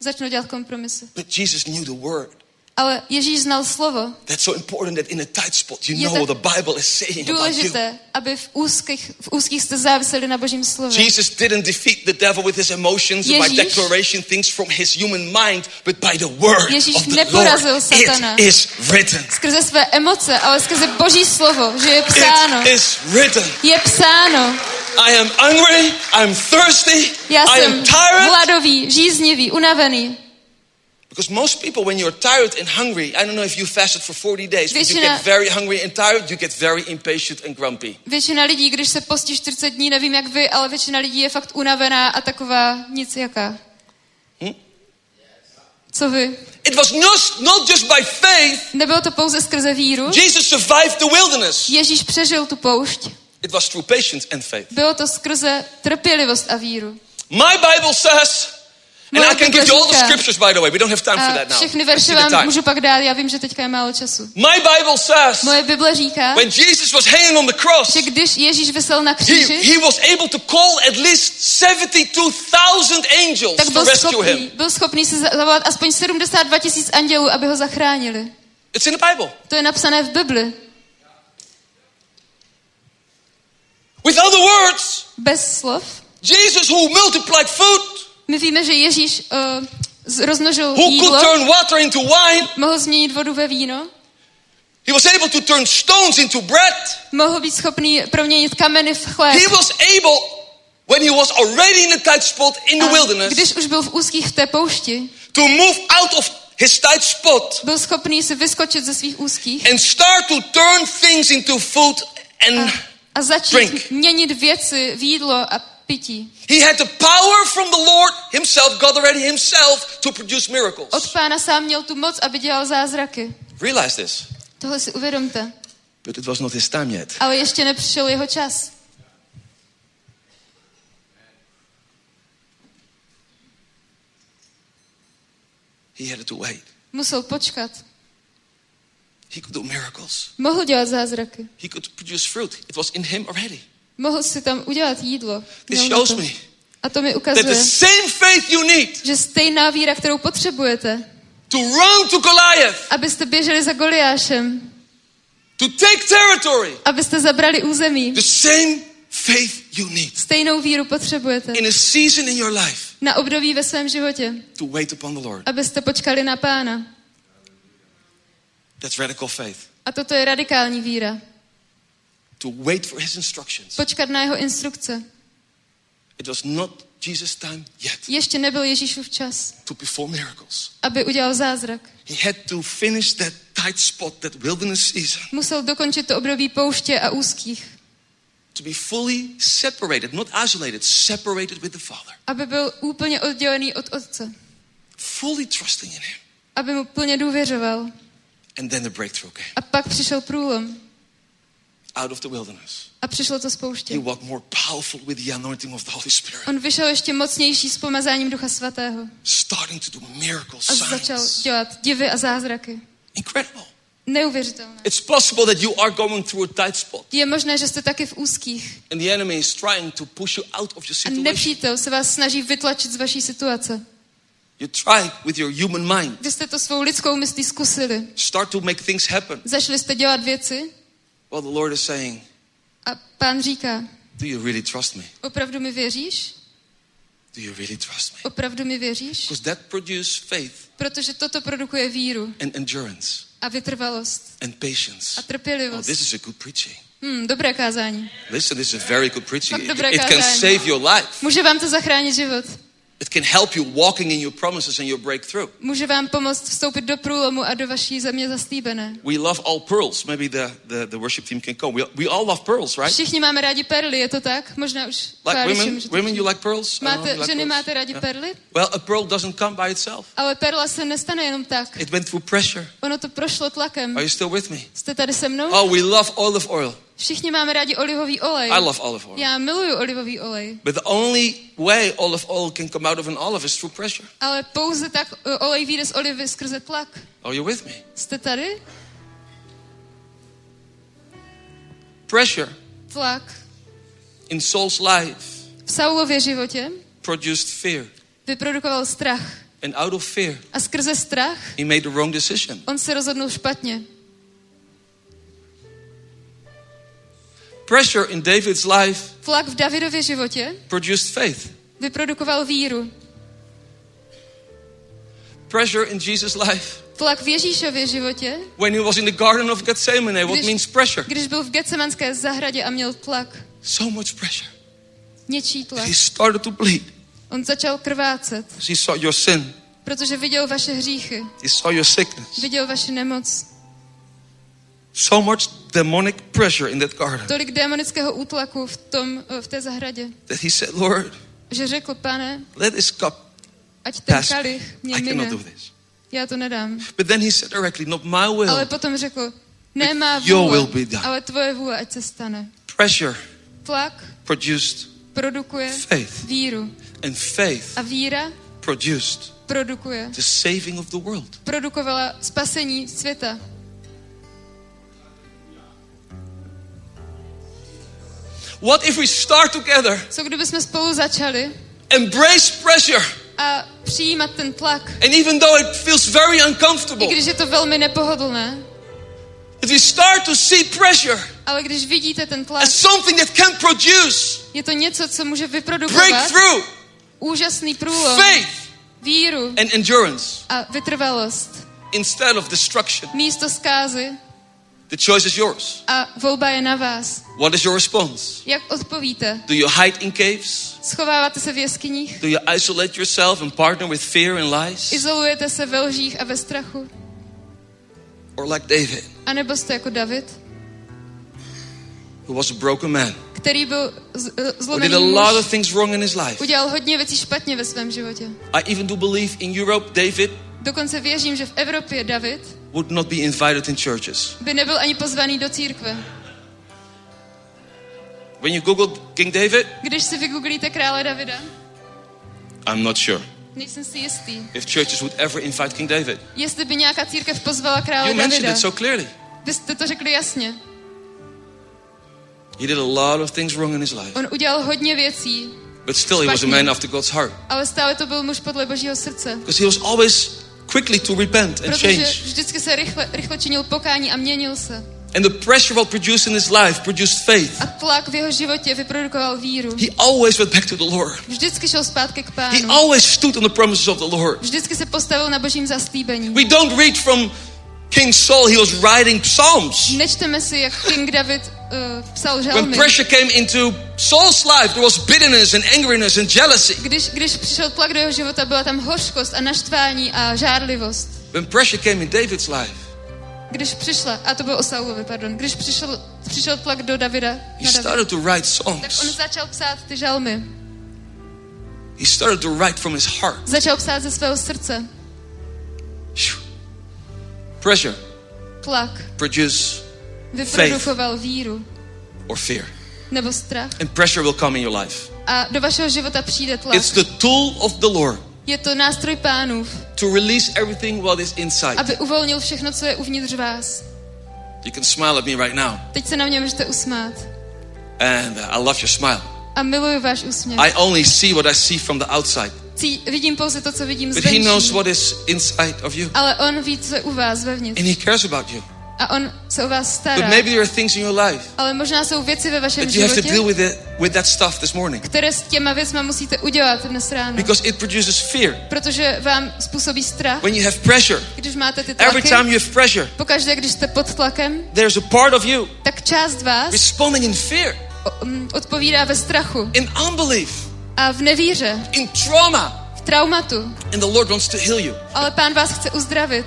Začnou dělat kompromisy. But Jesus knew the word. Ale Ježíš znal slovo. That's so important that in a tight spot you Je know what the Bible is saying about you. Důležité, aby v úzkých, v úzkých jste záviseli na Božím slově. Jesus didn't defeat the devil with his emotions and by Ježíš- declaration things from his human mind, but by the word Ježíš of the neporazil Lord. satana. It is written. Skrze své emoce, ale skrze Boží slovo, že je psáno. It is written. Je psáno. I am hungry, I'm thirsty, Já I am jsem tired. hladový, žíznivý, unavený. Because most people, when you're tired and hungry, I don't know if you fasted for 40 days, but you Většina- get very hungry and tired, you get very impatient and grumpy. Většina lidí, když se postí 40 dní, nevím jak vy, ale většina lidí je fakt unavená a taková nic jaká. Hm? Co vy? It was not, not just by faith Nebylo to pouze skrze víru. Jesus survived the wilderness. Ježíš přežil tu poušť. It was through patience and faith. Bylo to skrze trpělivost a víru. My Bible says, and Moje I can give you all the scriptures, by the way. We don't have time for A that now. všechny verše vám můžu pak dát, já vím, že teďka je málo času. My Bible says, Moje Bible říká, when Jesus was hanging on the cross, že když Ježíš vysel na he, kříži, he was able to call at least 72,000 angels tak to rescue schopný, him. byl schopný se za- zavolat aspoň 72 tisíc andělů, aby ho zachránili. It's in the Bible. To je napsané v Bibli. With other words, Bez slov. Jesus who multiplied food My víme, že Ježíš uh, rozmnožil who could jídlo, turn water into wine. mohl změnit vodu ve víno, He was able to turn stones into bread. mohl být schopný proměnit kameny v chléb. He was able, when he was already in a tight spot in the wilderness, když už byl v úzkých v té poušti, to move out of his tight spot byl schopný si vyskočit ze svých úzkých and start to turn things into food and a začít drink. měnit věci v jídlo a pití. he had the power from the Lord himself, God already himself, to produce miracles. Od pána sám měl tu moc, aby dělal zázraky. Realize this. Tohle si uvědomte. But it was not his time yet. Ale ještě nepřišel jeho čas. He had to wait. Musel počkat. He could do miracles. Mohl dělat zázraky. He could produce fruit. It was in him already. Mohl si tam udělat jídlo. This shows me A to mi that the ukazuje, same faith you need že stejná víra, kterou potřebujete, to run to Goliath, abyste běželi za Goliášem, to take territory, abyste zabrali území, the same faith you need stejnou víru potřebujete in a season in your life na období ve svém životě, to wait upon the Lord. abyste počkali na pána. That's radical faith. A toto je radikální víra. To wait for his instructions. Počkat na jeho instrukce. It was not Jesus' time yet Ještě nebyl Ježíšův čas, to perform miracles. aby udělal zázrak. He had to finish that tight spot, that wilderness season, Musel dokončit to období pouště a úzkých, to be fully separated, not isolated, separated with the Father, aby byl úplně oddělený od Otce, fully trusting in him. aby mu plně důvěřoval. And then the breakthrough came A pak přišel průlom out of the wilderness. a přišlo to z He pouště. walked more powerful with the anointing of the Holy Spirit, On vyšel ještě mocnější s pomazáním Ducha Svatého starting to do miracles, a začal dělat divy a zázraky. Incredible. Neuvěřitelné. It's possible that you are going through a tight spot, Je možné, že jste taky v úzkých and the enemy is trying to push you out of your a situation. nepřítel se vás snaží vytlačit z vaší situace. You try with your human mind, Vy jste to svou lidskou myslí zkusili. start to make things happen. Zašli jste dělat věci Well, the Lord is saying, a pán říká, Do you really trust me? opravdu mi věříš? Do you really trust me? Opravdu mi věříš? Because that produces faith Protože toto produkuje víru and endurance a vytrvalost and patience. a Oh, trpělivost. this is a good preaching. Hmm, dobré kázání. Listen, this is very good preaching. It, it can save your life. Může vám to zachránit život. It can help you walking in your promises and your breakthrough. Může vám pomoct vstoupit do průlomu a do vaší země zaslíbené. We love all pearls. Maybe the, the, the worship team can come. We, we all love pearls, right? Všichni máme rádi perly, je to tak? Možná už Like women, women, you like pearls? Máte, you like ženy pearls? máte rádi Yeah. perly? Well, a pearl doesn't come by itself. Ale perla se nestane jenom tak. It went through pressure. Ono to prošlo tlakem. Are you still with me? Jste tady se mnou? Oh, we love olive oil. Všichni máme rádi olivový olej. I love olive oil. Já miluju olivový olej. But the only way olive oil can come out of an olive is through pressure. Ale pouze tak uh, olej vyjde z olivy skrze tlak. Are you with me? Jste tady? Pressure Tlak in Saul's life v Saulově životě produced fear. vyprodukoval strach. And out of fear, A skrze strach he made the wrong decision. on se rozhodnul špatně. Pressure in David's life Tlak v Davidově životě produced faith. vyprodukoval víru. Pressure in Jesus' life. Tlak v Ježíšově životě, When he was in the Garden of Gethsemane, what Když- means pressure? když byl v Getsemanské zahradě a měl tlak, So much pressure. něčí tlak, He started to bleed. on začal krvácet, He saw your sin. protože viděl vaše hříchy, He saw your sickness. viděl vaši nemoc. So much demonic pressure in that garden Tolik démonického útlaku v, tom, eh, v té zahradě, that he said, Lord, že řekl, pane, let this cup ať ten pass. kalich mě I cannot do this. Já to nedám. But then he said directly, not my Ale will. potom řekl, ne má Your will vůle, be done. ale tvoje vůle, ať se stane. Pressure Tlak produced produkuje faith. víru. And faith A víra produced produkuje. the saving of the world. Produkovala spasení světa. What if we start together, Co kdyby jsme spolu začali embrace pressure, a přijímat ten tlak, and even though it feels very i uncomfortable, když je to velmi nepohodlné, if we start to see pressure ale když vidíte ten tlak, as something that can produce je to něco, co může vyprodukovat breakthrough, úžasný průlom, faith, víru and endurance a vytrvalost. instead of destruction. místo zkázy The choice is yours. a volba je na vás. What is your response? Jak odpovíte? Do you hide in caves? Schováváte se v jeskyních? Do you isolate yourself and partner with fear and lies? Izolujete se ve lžích a ve strachu? Or like David, A nebo jste jako David, who was a broken man, který byl who zlomený did a lot of things wrong in his life. udělal hodně věcí špatně ve svém životě. I even do believe in Europe, David Dokonce věřím, že v Evropě David would not be invited in churches. by nebyl ani pozvaný do církve. When you Google King David, Když si vygooglíte krále Davida, I'm not sure nejsem si jistý, if churches would ever invite King David. jestli by nějaká církev pozvala krále You mentioned Davida. it so clearly. Vy jste to řekli jasně. He did a lot of things wrong in his life, On udělal hodně věcí, but still he was a man after God's heart ale stále to byl muž podle božího srdce. because he was always quickly to repent and Protože change. vždycky se rychle, rychle činil pokání a měnil se. And the pressure what produced in his life produced faith. A tlak v jeho životě vyprodukoval víru. He always went back to the Lord. Vždycky šel zpátky k He pánu. always stood on the promises of the Lord. Vždycky se postavil na božím zaslíbení. We don't read from King Saul, he was writing Psalms. Nečteme si, jak King David uh, psal When žalmy. pressure came into Saul's life, there was bitterness and angriness and jealousy. Když, když přišel tlak do jeho života, byla tam hořkost a naštvání a žárlivost. When pressure came in David's life, Když přišla, a to bylo o Saulovi, pardon, když přišel, přišel tlak do Davida, he started to write tak on songs. začal psát ty žalmy. He started to write from his heart. Začal psát ze svého srdce. Pressure Tlak produce vyprodukoval víru or fear. nebo strach. And pressure will come in your life. A do vašeho života přijde tlak. It's the tool of the Lord Je to nástroj pánův, to release everything what is inside. aby uvolnil všechno, co je uvnitř vás. You can smile at me right now. Teď se na mě můžete usmát. And uh, I love your smile. A miluju váš úsměv. I only see what I see from the outside. Cí, vidím pouze to, co vidím But he knows zvenčí. what is inside of you. Ale on ví, co je u vás vevnitř. And he cares about you. A on se o vás But stará. maybe there are things in your life Ale možná jsou věci ve vašem you have to deal životě, with it with that stuff this morning. které s těma věcma musíte udělat dnes ráno. Because it produces fear. Protože vám způsobí strach, When you have pressure, když máte ty every tlaky. time you have pressure, Pokaždé, když jste pod tlakem, there's a part of you tak část vás responding in fear, mm, odpovídá ve strachu in unbelief, a v nevíře, in trauma. v traumatu. And the Lord wants to heal you Ale pán vás chce uzdravit,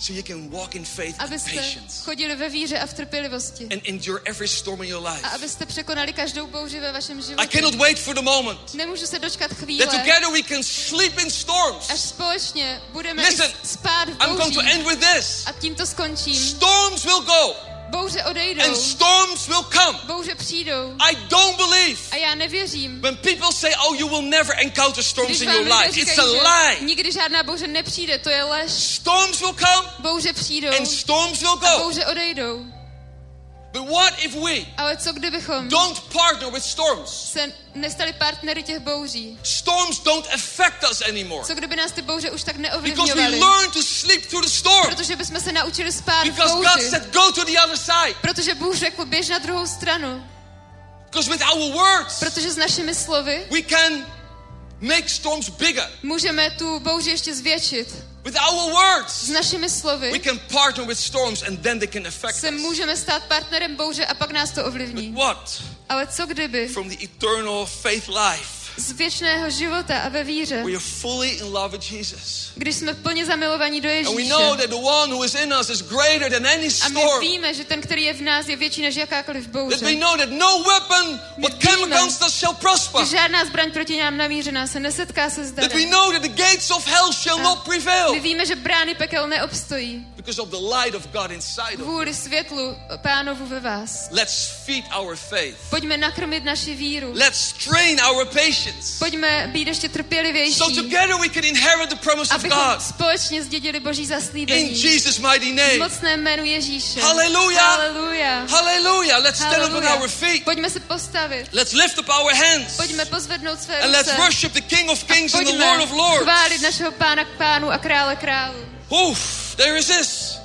so you can walk in faith and abyste patience chodili ve víře a v trpělivosti. and endure every storm in your A life. abyste překonali každou bouři ve vašem I životě. cannot wait for the moment Nemůžu se dočkat that chvíle, together we can sleep in storms. až společně budeme Listen, i spát v I'm going to bouřích. end with this. A tímto skončím. Storms will go Bouře odejdou, and storms will come. bouře přijdou. I don't believe A já nevěřím, when people say, oh, you will never encounter storms in your life. It's a lie. nikdy žádná bouře nepřijde, to je lež. Storms will come Bouře přijdou and storms will a go. bouře odejdou. But what if we Ale co kdybychom don't partner with storms? se nestali partnery těch bouří? Storms don't affect us anymore Co kdyby nás ty bouře už tak because we neovlivňovaly? learn to sleep through the storm. Protože bychom se naučili spát v Because God bouři. said, go to the other side. Protože Bůh řekl, běž na druhou stranu. Because with our words, Protože s našimi slovy we can make storms bigger. můžeme tu bouři ještě zvětšit. With our words, S našimi we slovy can partner with storms and then they can affect se můžeme stát partnerem bouře a pak nás to ovlivní. What? Ale co kdyby From the eternal faith life, z věčného života a ve víře, we are fully in love with Jesus. když jsme plně zamilovaní do And we Ježíše know that the one who is in us is greater than any a my víme, že ten, který je v nás, je větší než jakákoliv That we bouře. know that no weapon what came against us shall prosper. Že žádná zbraň proti nám namířená se nesetká se That we zdarem. know that the gates of hell shall not My prevail víme, že brány pekel neobstojí. because of the light of God inside of us. Kvůli světlu pánovu ve vás. Let's feed our faith. Pojďme nakrmit naši víru. Let's train our patience. Pojďme být ještě trpělivější, So together we can inherit the promise of God. společně zdědili Boží In zaslíbení. Jesus' mighty V name. mocném jménu Ježíše. Hallelujah. Haleluja. Hallelujah. Let's stand up on our feet. Pojďme se postavit. Let's lift up our hands. Pojďme pozvednout své And let's ruce. worship the King of Kings and the Lord of Lords. chválit našeho pána k pánu a krále králu. Oof, there is this.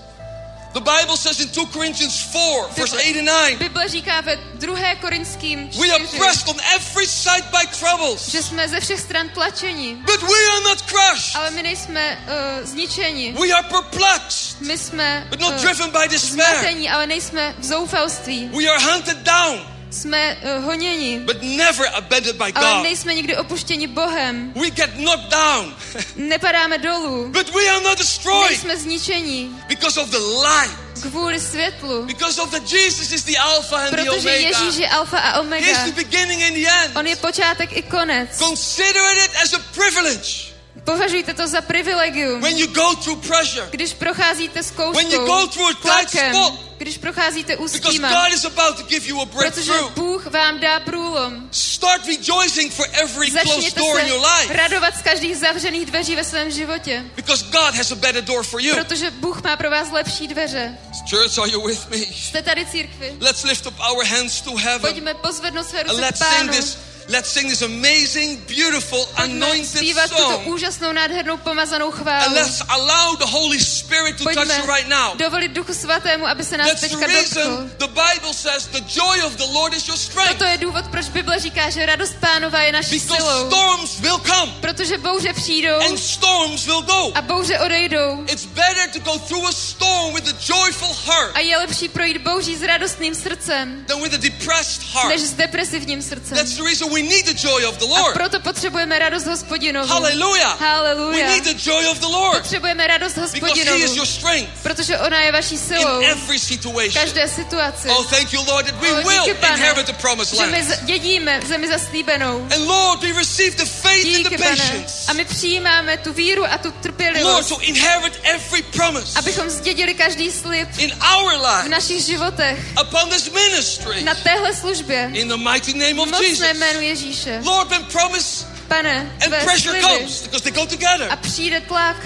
The Bible says in 2 Corinthians 4, verse 8 and 9, Bible říká ve 2. Korinským we are pressed on every side by troubles, že jsme ze všech stran tlačeni, but we are not crushed. ale my nejsme uh, zničeni. We are perplexed, My jsme but not uh, driven by despair. zmatení, ale nejsme v zoufalství. We are hunted down, Jsme uh, honěni, but never abandoned by ale God. nejsme nikdy opuštěni Bohem. We get knocked down, Nepadáme dolů, but we are not destroyed nejsme zničeni because of the light, kvůli světlu. because of the Jesus is the Alpha and the Protože Ježíš Omega. je alfa a He is omega. the beginning and the end. On je počátek i konec. Consider it as a privilege Považujte to za privilegium. when you go through pressure, Když procházíte when you zkouškou, go through a tight tlakem, spot, když procházíte because úzkýma, God is about to give you a protože. Bůh vám dá průlom. Start rejoicing for every closed door in your life radovat z každých zavřených dveří ve svém životě, because God has a better door for you. protože Bůh má pro vás lepší dveře. Church, are you with me? Jste tady církvi. Let's lift up our hands to heaven Pojďme pozvednout své and ruce k sing Pánu. this. Let's sing this amazing, beautiful, anointed zpívat tuto song. úžasnou, nádhernou pomazanou And chválu. let's allow the Holy Spirit to touch Pojďme you right now. dovolit Duchu Svatému, aby se nás That's teďka dotkl. reason the Bible says the joy of the Lord is your strength. Toto je důvod, proč Bible říká, že radost Pánova je naší Because silou. storms will come Protože bouře přijdou and storms will go. a bouře odejdou. It's better to go through a storm with a joyful heart A je lepší projít bouří s radostným srdcem, than with a depressed heart. než s depresivním srdcem. That's the reason we need the joy of the A Lord. proto potřebujeme radost hospodinovu. Hallelujah. We Haleluja. need the joy of the Lord Potřebujeme radost because He is hospodinovu, your strength protože ona je vaší silou in every v situation. každé situaci. Oh, thank you, Lord, that we O, will díky, pane, inherit the promised že my land. dědíme zemi zaslíbenou. And Lord, we receive the faith and the Díky, pane. patience. A my přijímáme tu víru a tu Lord, trpělivost, to inherit every promise abychom zdědili každý slib in our v life našich životech upon this ministry na téhle službě. in the mighty name of Jesus. Ježíše. Lord, when promise Pane, and pressure comes, because they go together. a přijde tlak.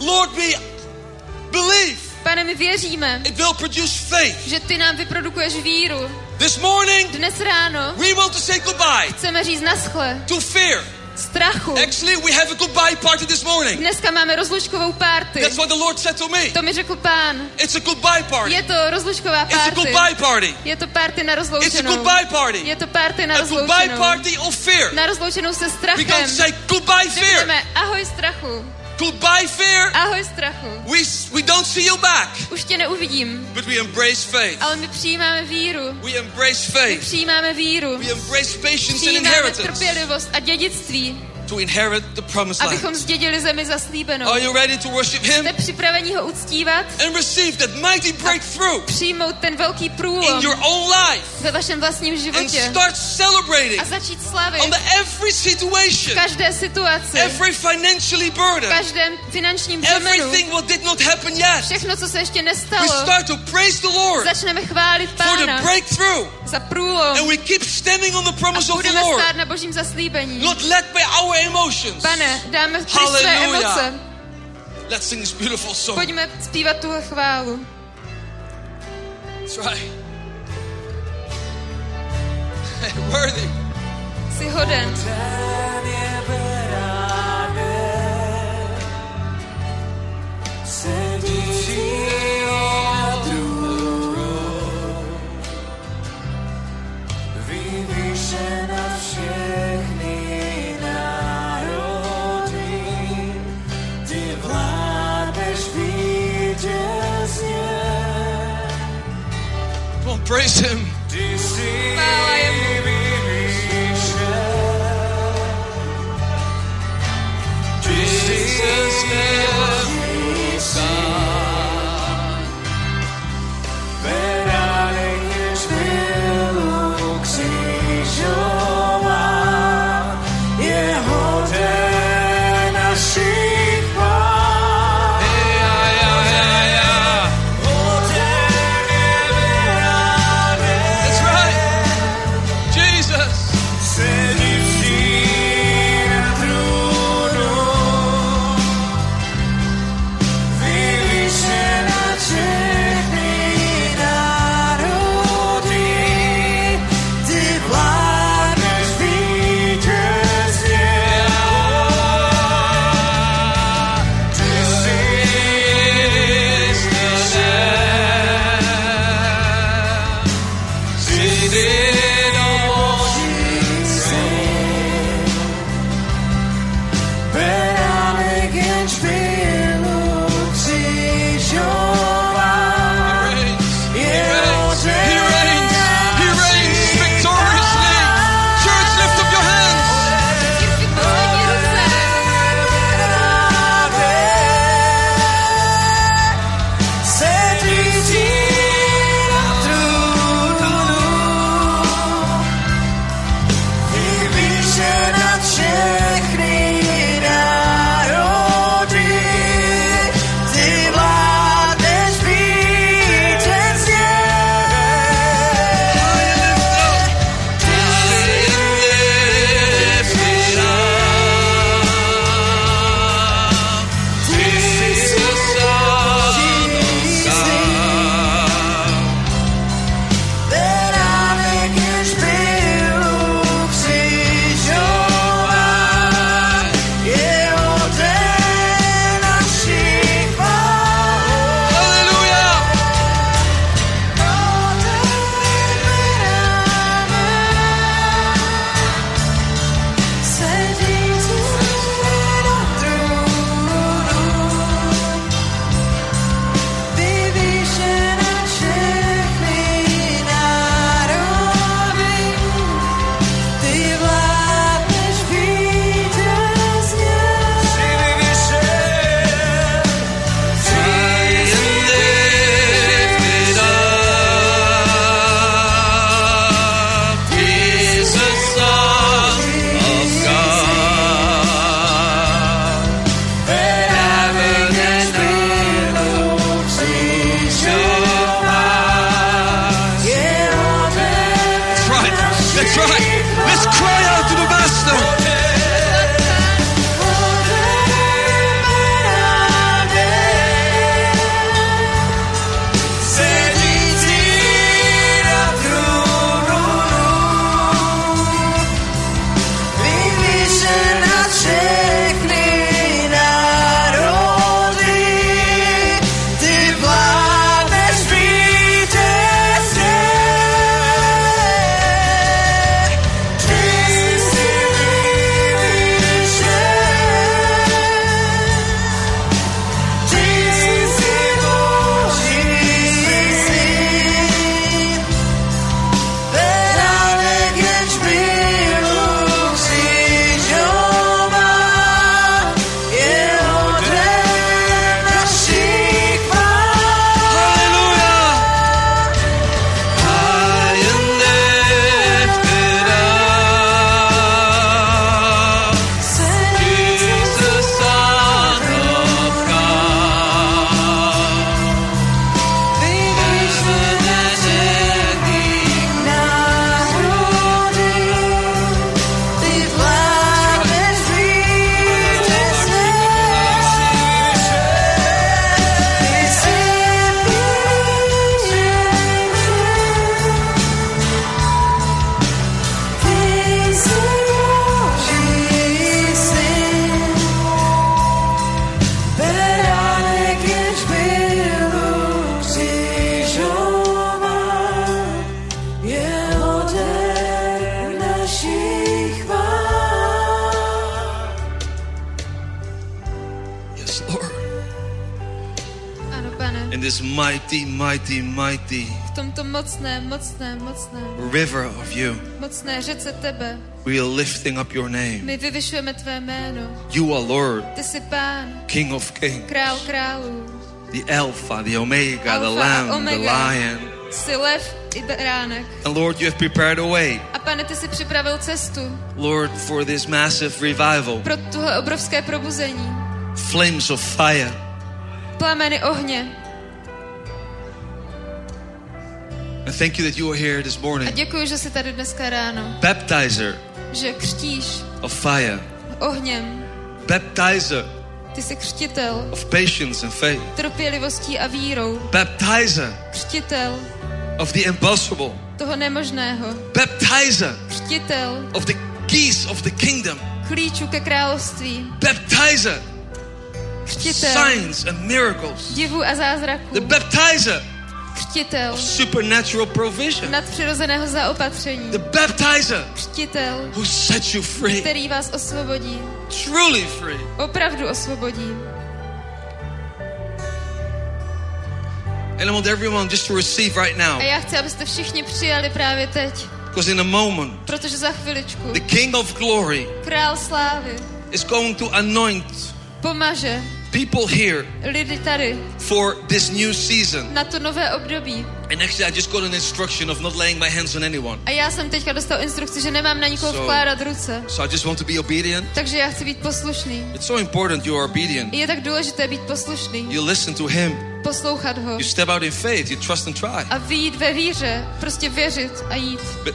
Lord, we believe Pane, my věříme, it will produce faith. že ty nám vyprodukuješ víru. This morning, Dnes ráno we want to say goodbye chceme říct naschle, to fear. Strachu. Actually, we have a goodbye party this morning. Dneska máme rozlučkovou párty. That's what the Lord said to me. To mi řekl pán. It's a goodbye party. Je to rozlučková It's a goodbye party. Je to párty na It's a rozloučenou. goodbye party. Je to párty na A goodbye rozloučenou. party of fear. Na rozloučenou se We strachem. can say goodbye fear. Řekneme ahoj strachu. Goodbye fear. Ahoj strachu. We, we don't see you back, Už tě neuvidím, but we embrace faith. ale my přijímáme víru. We embrace My faith. přijímáme víru. We embrace patience and Přijímáme inheritance trpělivost a dědictví, to inherit the promised land. abychom zdědili zemi zaslíbenou. Are you ready to worship Him Jste připraveni ho uctívat? and receive that mighty breakthrough Přijmout ten velký průlom in your own life ve vašem vlastním and životě start celebrating a začít slavit on the every v situation, každé situaci, every financially v burden, každém finančním břemenu, everything what did not happen yet. všechno, co se ještě We nestalo, start to praise the Lord začneme chválit for the Pána breakthrough za průlom and we keep standing on the a promise of the budeme Lord, stát na božím zaslíbení. not led by our emotions. Pane, dáme pryč své Hallelujah. emoce. Let's sing this beautiful song. Pojďme zpívat tuhle chválu. That's right. Worthy. Jsi hoden. Come praise Him. Chvála mighty, v tomto mocném, mocném, mocném, river of you. mocné řece tebe. We are lifting up your name. My vyvyšujeme tvé jméno. You are Lord, Ty jsi pán, King of kings, král králů, the Alpha, the Omega, the Alfa a Lamb, the Omega. Lion. jsi lev i beránek. And Lord, you have prepared a way, A pane, ty jsi připravil cestu Lord, for this massive revival. pro obrovské probuzení. Flames of fire. Plameny ohně. And thank you that you are here this A morning. děkuji, že jsi tady dneska ráno. Baptizer Že křtíš of fire. ohněm. Baptizer Ty jsi křtitel of patience and faith. trpělivostí a vírou. Baptizer Křtitel of the impossible. toho nemožného. Baptizer Křtitel of the keys of the kingdom. klíčů ke království. Baptizer. Křtitel Signs and miracles. divů a zázraků. The baptizer Křtitel of supernatural provision. nadpřirozeného zaopatření. The baptizer Křtitel, who sets you free. který vás osvobodí. Truly free. Opravdu osvobodí. And I want everyone just to receive right now. A já chci, abyste všichni přijali právě teď. Because in a moment, Protože za chviličku the King of glory král slávy is going to anoint pomaže people here for this new season. And actually, I just got an instruction of not laying my hands on anyone. A já jsem teďka dostal instrukci, že nemám na nikoho So- vkládat ruce. So I just want to be obedient. Takže já chci být poslušný. It's so important you are obedient. Je tak důležité být poslušný, You listen to Him. poslouchat ho You step out in faith. You trust and try. a vyjít ve víře, prostě věřit a jít. But,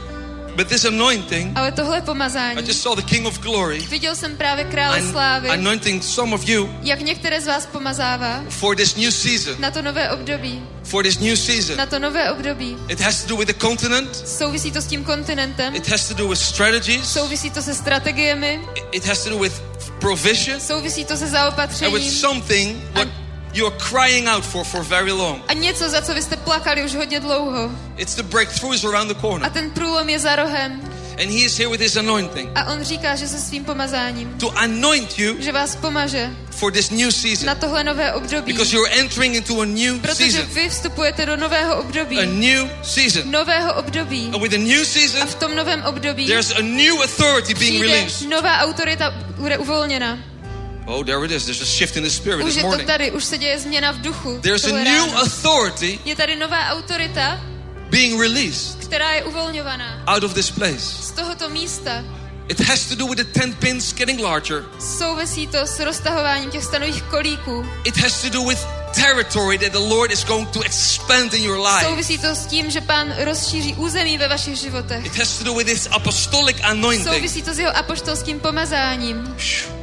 but this anointing, Ale tohle I pomazání, just saw the King of glory viděl jsem právě krále slávy, anointing some of you jak některé z vás pomazává for this new season. na to nové období. For this new season. Na to nové období. It has to do with the continent. Souvisí to s tím kontinentem, It has to do with strategies. souvisí to se strategiemi, It has to do with provision. souvisí to se And with zaopatřením something what you are crying out for for very long. a něco, za co vy jste plakali už hodně dlouho. It's the breakthroughs around the A corner. ten průlom je za rohem. And He is here with His anointing A on říká, že se svým pomazáním, to anoint you že vás pomaže for this new season. na tohle nové období. Because you're entering into a new Protože season. vy vstupujete do nového období. A new season. Nového období. And with the new A season, v tom novém období there's a new authority being released. nová autorita, bude uvolněna. Oh, there it is. There's a shift in the spirit Už this morning. tady, už se děje změna v duchu. There's a new ráno. authority Je tady nová autorita, being released která je uvolňovaná out of this place. z tohoto místa. It has to do with the 10 pins getting larger. Souvisí to s roztahováním těch stanových kolíků. It has to do with territory that the Lord is going to expand in your life. Souvisí to s tím, že pán rozšíří území ve vašich životech. It has to do with this apostolic anointing. Souvisí to s jeho apoštolským pomazáním. That's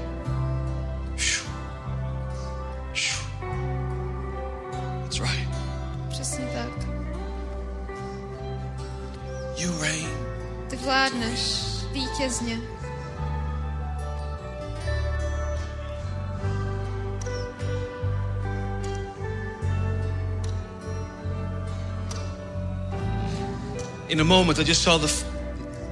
You reign. Ty vládneš vítězně. In a moment, I just saw the,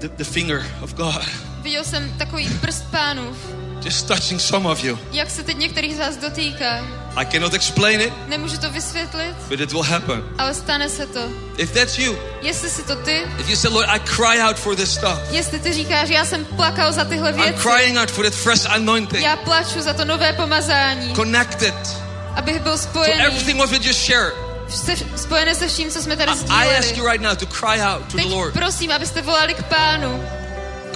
the, the finger of God Viděl jsem takový prst pánův, just touching some of you. jak se teď některých z vás dotýká. I cannot explain it, Nemůžu to vysvětlit, but it will happen. ale stane se to. If that's you, Jestli si to ty, if you say, Lord, I cry out for this stuff, jestli ty říkáš, já jsem plakal za tyhle I'm věci, crying out for that fresh anointing, já plaču za to nové pomazání, connected abych byl to spojený, everything what we just shared. se, spojené se vším, co jsme tady I, I ask you sdíleli. right now to cry out to the Teď Lord prosím, abyste volali k pánu,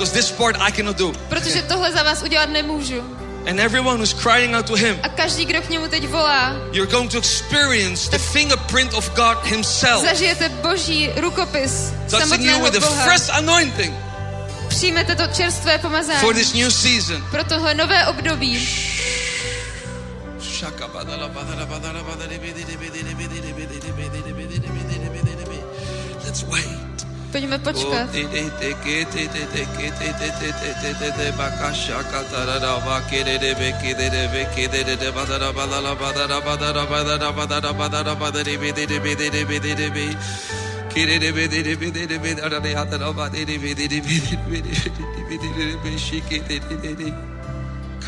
because this part I cannot do. protože tohle za vás udělat nemůžu. And everyone who's crying out to Him, A každý, kdo k němu teď volá, you're going to experience the fingerprint of God Himself zažijete boží rukopis touching you with Boha. fresh anointing Přijmete to čerstvé pomazání for this new season. pro tohle nové období. Let's wait. Pojďme počkat.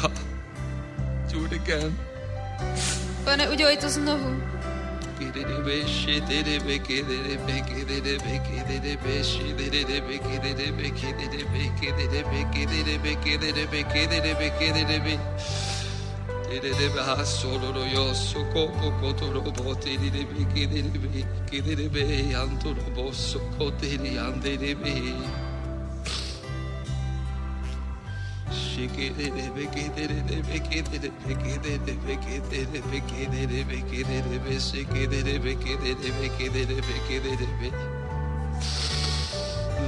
God, do it again. Pane, udělej to znovu. bekirere beşirere bekirere bekirere bekirere beşirere bekirere bekirere bekirere bekirere bekirere bekirere bekirere be. Dedere be hasoloro yo sokoko kotoro bo dedere be. Gedere be gedere be yantoro bo sokoteri yandere be.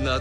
Na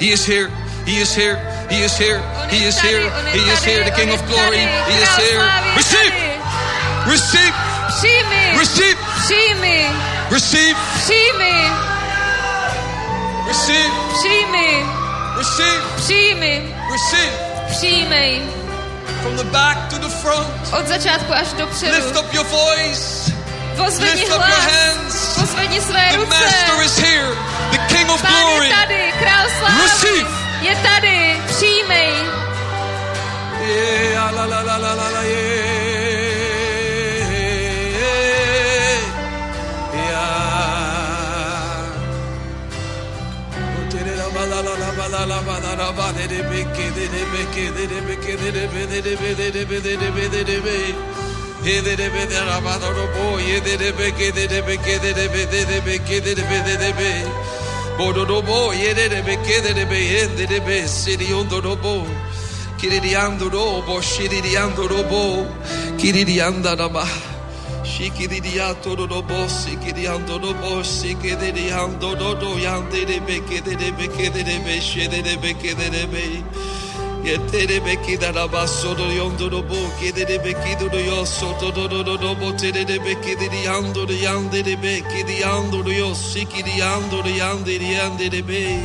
He is here. He is here. He is here. He is here. He is here. The King of Glory. He is here. Receive. Receive. Receive. Receive. Přijmi. Receive. Přijmi. Receive. Přijmi. Receive. From the back to the front. Od začátku až dopředu. Lift up your voice. Pozvedni Lift up your hlas. hands. Pozvedni své The ruce. Master is here. The King of Pán Glory. je tady. Král slávy. Receive. Je tady. Přijmej. Yeah, la la la la la la yeah. Bodobo, yedebe, kedebe, yendebe, city on the robo, kiridiando robo, shiridiando robo, kiridianda robo. Şikidiyandorobo sikidiyandorobo sikidiyandorobo yanderebe kederebe kederebe şederebe kederebe Yeterebe kidaraba soruyondorobo kederebe kiduruyor soruyondorobo terebe kidiyandoru yanderebe kidiyandoruyor sikidiyandoru yanderebe yanderebe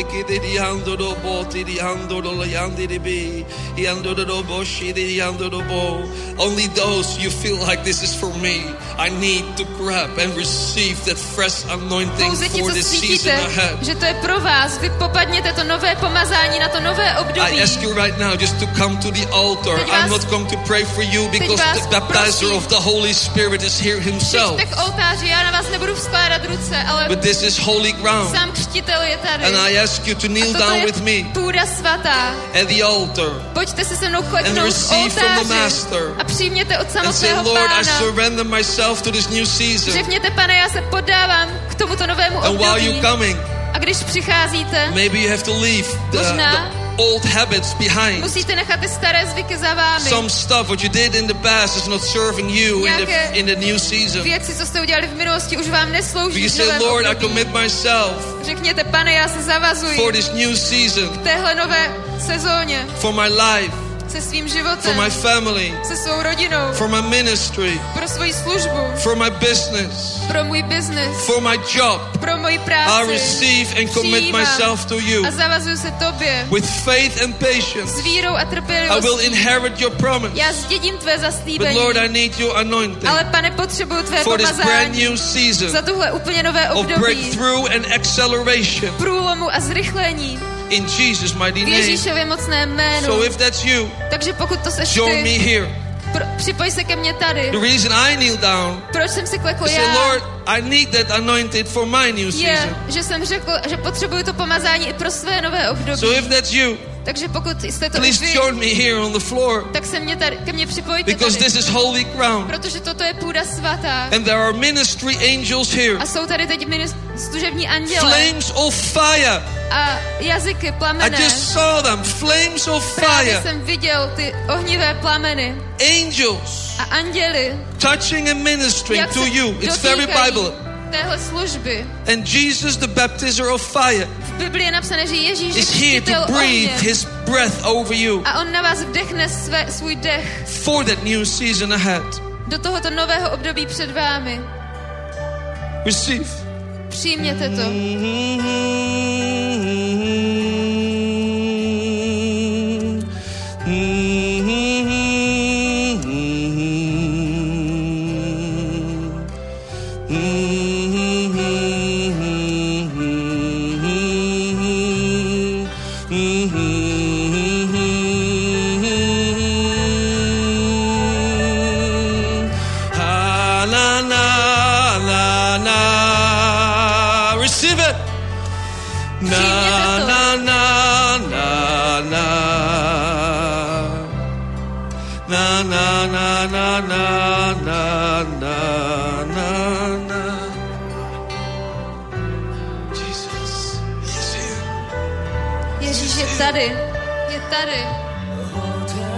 kidiandoro yosikiriandoro yandere yandebe. Bekidi andoro boti di andoro la yandere be yandoro bo shidi yandoro bo. Only those you feel like this is for me. I need to grab and receive that fresh anointing Pouze ti, for this season ahead. že to je pro vás, vy popadněte to nové pomazání na to nové období. I ask you right now just to come to the altar. Teď vás- I'm not going to pray for you because the baptizer prosím. of the Holy Spirit is here himself. K oltáři, já na vás nebudu ruce, ale But this is holy ground. sám křtitel je tady. And I ask you to kneel down with me půda svatá. at the altar Pojďte se se mnou receive from the master. a přijměte od and say, samotného Lord, I pána. surrender myself to this new season. Řekněte, pane, já se poddávám k tomuto novému And while období. you're coming, A když přicházíte, maybe you have to leave the, Možná. the old habits behind. musíte nechat ty staré zvyky za vámi. Some stuff what you did in the past is not serving you in the, in the new season. Věci, co jste udělali v minulosti, už vám neslouží You say, Lord, I commit myself Řekněte, pane, já se zavazuji for this new season, v téhle nové sezóně for my life, se svým for životem, my family, se svou rodinou, for my ministry, pro svoji službu, for my business, pro můj biznis, for my job. pro moji I práci. receive and commit myself to you A zavazuju se tobě with faith and patience. s vírou a I will trpělivostí. inherit your promise. Já zdědím tvé But zaslíbení. Lord, I need your anointing Ale pane, potřebuju tvé for this brand pomazání new season za tuhle úplně nové of období breakthrough and acceleration průlomu a zrychlení in Jesus' mighty v name. Ježíšově mocné jménu. So if that's you, Takže pokud to seš join me ty, here Pro, připoj se ke mně tady. The reason I kneel down Proč jsem si klekl say, já? Lord, I need that anointed for my new Je, season. že jsem řekl, že potřebuju to pomazání i pro své nové období. So if that's you, Takže pokud jste to please vy, join me here on the floor tak se mě tady, ke mně připojte because tady. this is holy ground. Protože toto je půda svatá. And there are ministry angels here. A jsou tady teď služební anděle Flames of fire. a jazyky I plamené. just saw them. Flames of Právě fire. jsem viděl ty ohnivé plameny Angels a anděli, touching and ministering to you. It's very Bible. Téhle služby. And Jesus, the baptizer of fire, V Biblii je napsané, že Ježíš je is here to breathe his breath over you A on na vás vdechne své, svůj dech for that new season ahead. do tohoto nového období před vámi. Receive. Přijměte to. Ha, 따르, 얘 따르.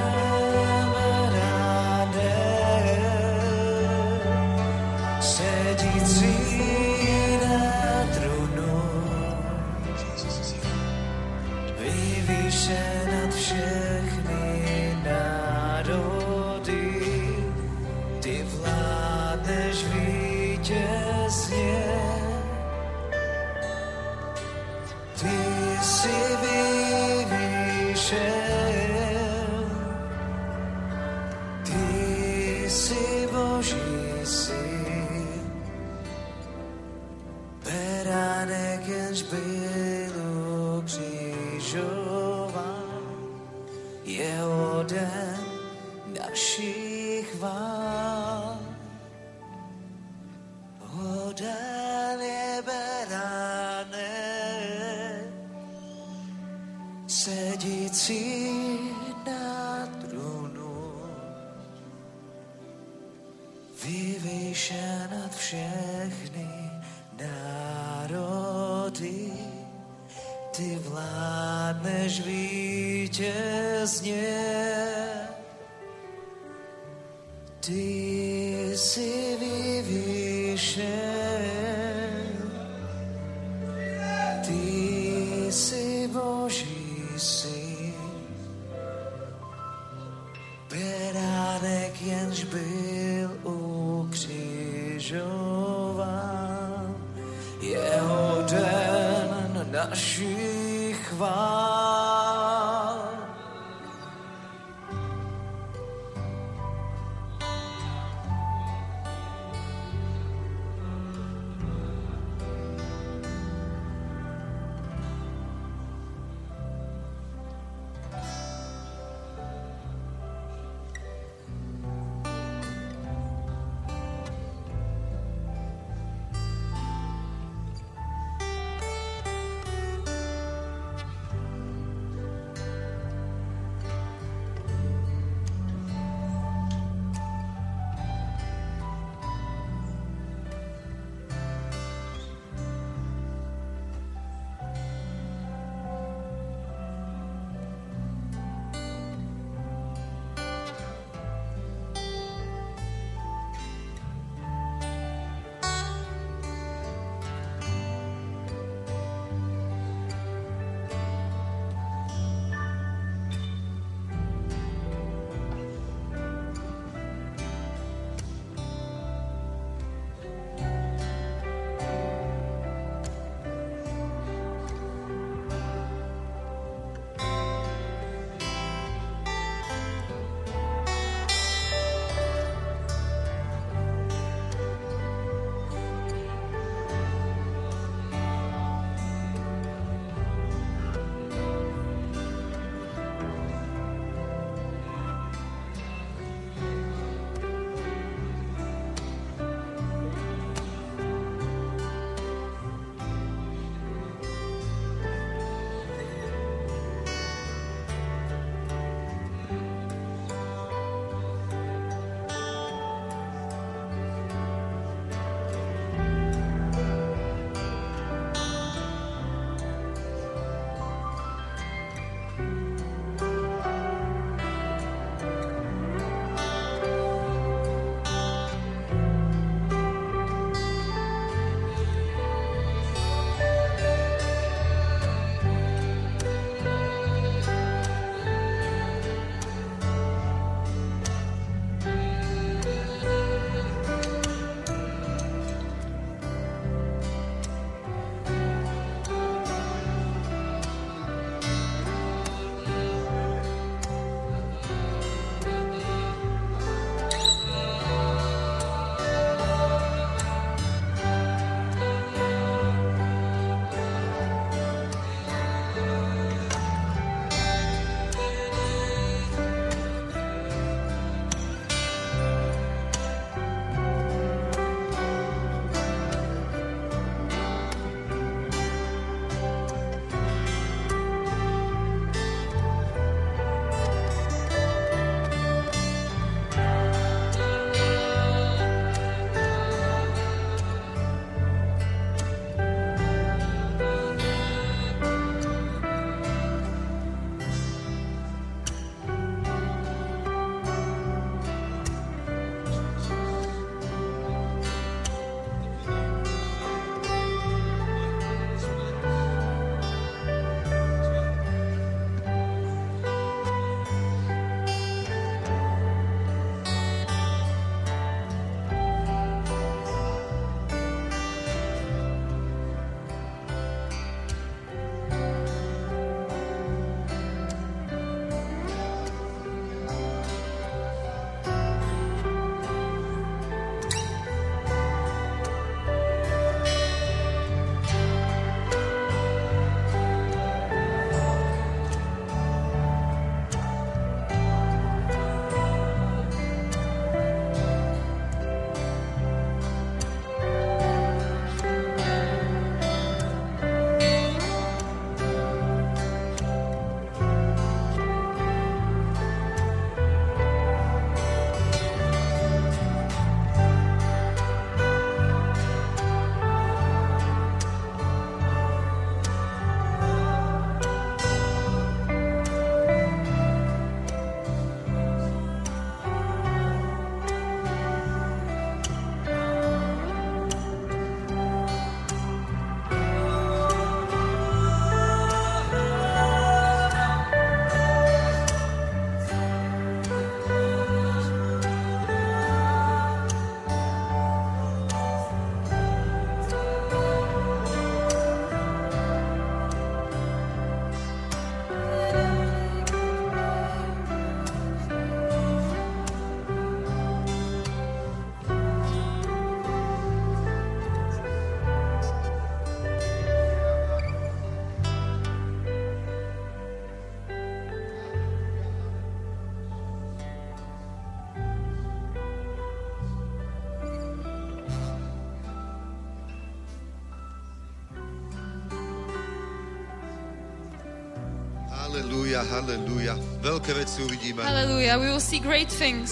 Halleluja, halleluja. Veľké veci uvidíme. Hallelujah. We will see great things.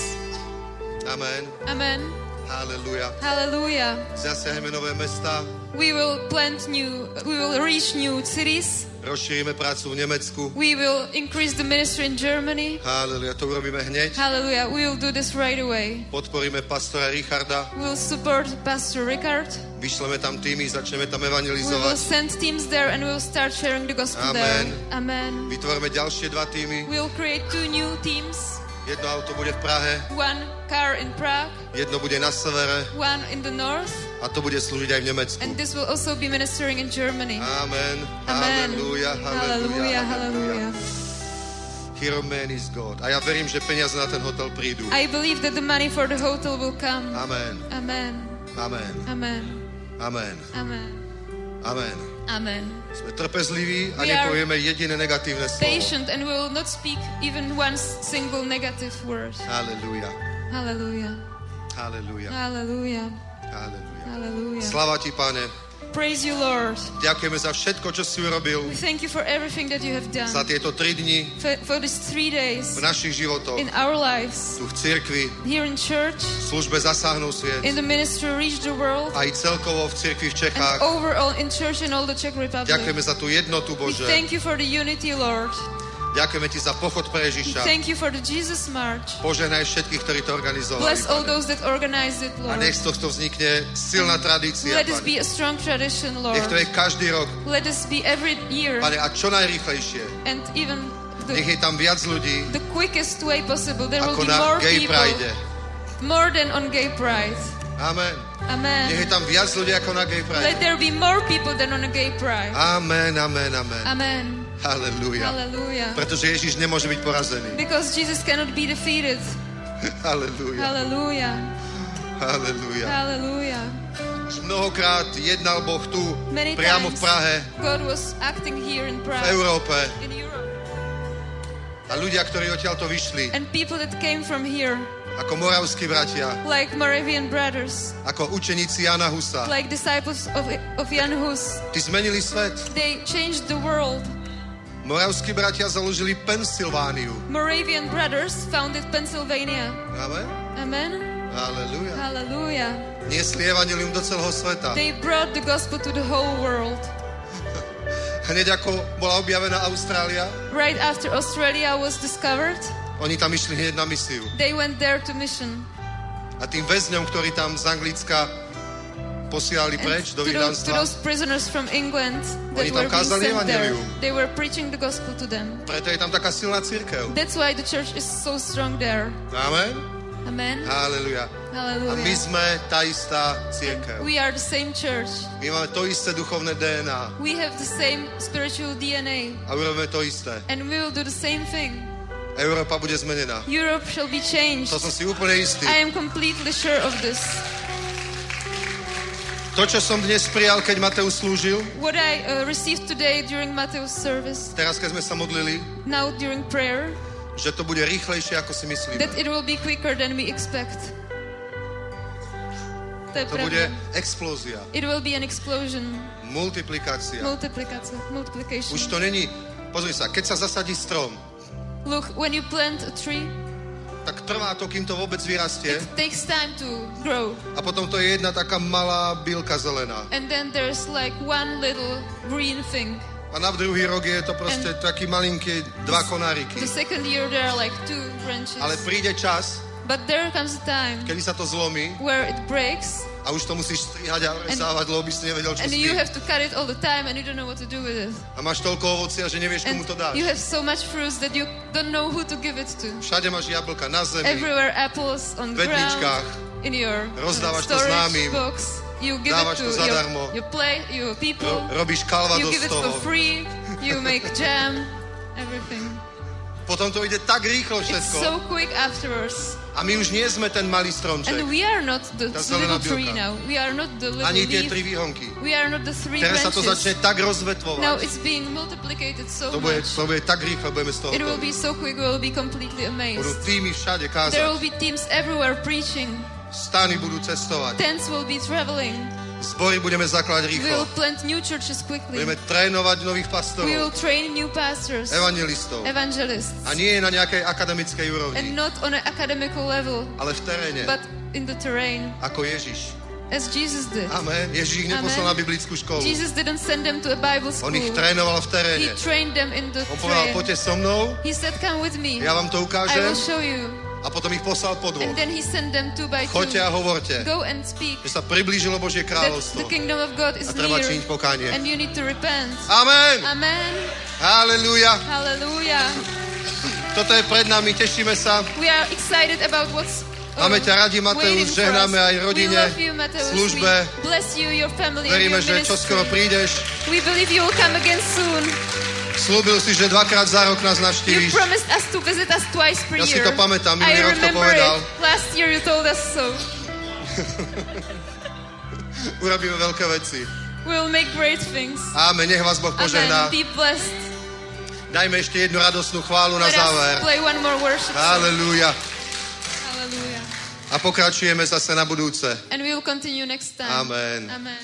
Amen. Amen. Halleluja. Hallelujah. Zasiahneme nové mesta, We will plant new, we will reach new cities. rozšírime prácu v Nemecku. We will increase the ministry in Germany. Halleluja, to urobíme hneď. Hallelujah. We will do this right away. Podporíme pastora Richarda, We will support Pastor Ricard. Vyšleme tam týmy, začneme tam We will send teams there and we will start sharing the gospel Amen. there. Amen. Vytvoríme ďalšie dva týmy. We will create two new teams. Jedno auto bude v Prahe, One car in Prague, jedno bude na severe one in the north, a to bude slúžiť aj v Nemecku. and this will also be ministering in Germany. Amen. Amen. Halleluja, halleluja, Hallelujah. Hallelujah. Hero man is God. A ja verím, že peniaze na ten hotel prídu. I believe that the money for the hotel will come. Amen. Amen. Amen. Amen. Amen. Amen. Amen. Amen. Sme trpezliví a nepovieme jediné negatívne slovo. Patient and we will not speak even one single negative word. Halleluja. Hallelujah. Halleluja. Hallelujah. Halleluja. Hallelujah. Slava ti, pane. Praise you, Lord. Ďakujeme za všetko, čo si urobil We thank you for everything that you have za done tieto tri dni for, for these three days v našich životoch. in our lives, Tu v cirkvi, here in church, v službe zasáhnu in the ministry, reach the world, Aj celkovo v cirkvi v and overall in church in all the Czech Republic. Ďakujeme za tú jednotu, We thank you for the unity, Lord. Ďakujeme ti za pochod pre Ježiša. thank you for the Jesus March. Požehnaj všetkých, ktorí to organizovali. Bless all those that organized it, A Lord. nech z tohto vznikne silná tradícia, Let this Pane. be a strong tradition, Lord. Nech to je každý rok, Let this be every year Pane, a čo najrýchlejšie. and even Nech the, je tam viac ľudí, the quickest way possible. There will be more Gay people, Pride. more than on Gay Pride. Amen. Nech je Amen. tam viac ľudí ako na Gay Pride. Let there be more people than on a Gay Pride. Amen, amen, amen. Amen. Halleluja. Hallelujah. Pretože Ježiš nemôže byť porazený. Because Jesus cannot be defeated. Halleluja. Hallelujah. Halleluja. Hallelujah. Mnohokrát jednal Boh tu, Many priamo v Prahe, God was acting here in v Prague, Európe. in Europe. A ľudia, ktorí odtiaľto vyšli, And people that came from here, ako moravskí bratia, like Moravian brothers, ako učeníci Jana Husa, like disciples of, of Jan Hus, tí zmenili svet. they changed the world. Moravskí bratia založili Pensylvániu. Moravian brothers founded Pennsylvania. Amen. Amen. Halleluja. Hallelujah. Niesli evanilium do celého sveta. They brought the gospel to the whole world. Hneď ako bola objavená Austrália, Right after Australia was discovered, oni tam išli hneď na misiu. they went there to mission. A tým väzňom, ktorí tam z Anglicka posielali And preč do to, those, to vydánstva, those prisoners from England that Oni tam kázali evanjelium. they were preaching the gospel to them. preto je tam taká silná církev. That's why the church is so strong there. Amen. Amen. Halleluja. A my Hallelujah. sme tá istá církev. We are the same church. My máme to isté duchovné DNA We have the same spiritual DNA. a urobíme to isté. And we will do the same thing. Európa bude zmenená. Europe shall be changed. To som si úplne istý. I am completely sure of this. To, čo som dnes prijal, keď Mateus slúžil, What I uh, received today during Matthew's service, teraz keď sme sa modlili, now during prayer, že to bude rýchlejšie, ako si myslíme. that it will be quicker than we expect. To je To bude explózia, It will be an explosion, multiplikácia. multiplication, multiplication. Už to není... Pozri sa, keď sa zasadí strom, Look, when you plant a tree, tak trvá to, kým to vôbec vyrastie it takes time to grow. a potom to je jedna taká malá bylka zelená. And then there's like one little green thing. A na druhý rok je to proste taký malinký dva konáriky. The second year there are like two branches. Ale príde čas, But there comes a time kedy sa to zlomí where it breaks a už to musíš strihať a rezávať, lebo by si nevedel, čo and you have to cut it all the time and you don't know what to do with it. A máš toľko ovocia, že nevieš, And komu to dáš. you have so much fruits that you don't know who to give it to. Všade máš jablka na zemi, Everywhere apples on the ground, in your uh, Rozdávaš to známym. box. You give Dávaš it to to zadarmo. your, your play, your people. Ro- robíš You kalvados give it for free. You make jam. Everything. Potom to ide tak rýchlo It's všetko. so quick afterwards. A my už nie sme ten malý stromček. And we are not the little tree bylka. now. We are not the little Ani tie tri výhonky. We are not the three Teraz sa to začne tak Now rozvetvovať. it's being multiplicated so To bude, much. to bude tak rýchlo, budeme z toho It will be so quick, we will be completely Budú amazed. týmy všade There will kázať. be teams everywhere preaching. Stany budú cestovať. Tents will be traveling. Zbory budeme zakladať We will plant new churches quickly. Budeme trénovať nových We will train new pastors, evangelistov. evangelists, A nie na nejakej akademickej úrovni, and not on an academical level, ale v teréne, but in the terrain, ako Ježiš. as Jesus did. Amen. Ježiš ich neposlal na biblickú školu. Jesus didn't send them to a Bible On ich school. trénoval v He teréne. trained them in the On povedal, poďte so mnou, He said, "Come with me. ja vám to I will ukážem. show you." A potom ich poslal po And dvoch. Choďte a hovorte, Go and speak. že sa priblížilo Božie kráľovstvo. the kingdom of God is A treba činiť pokánie. and you need to repent. Amen. Amen. Halelúja. Hallelujah. Toto je pred nami, tešíme sa. We are excited about what's Máme ťa radi, Mateus, žehnáme aj rodine, you, Mateus. službe. You, your family, Veríme, your že čoskoro prídeš. We believe you will come again soon. Slúbil si, že dvakrát za rok nás You navštívíš. promised us to visit us twice per Ja si year. to pamätám, minulý rok to povedal. it. Last year you told us so. Urobíme veľké veci. We will make great things. Ámen, nech vás Boh požehná. Amen. Be blessed. Dajme ešte jednu radosnú chválu na Let záver. us play one more worship. Halelúja. Hallelujah. A pokračujeme zase na budúce. And we will continue next time. Amen. Amen.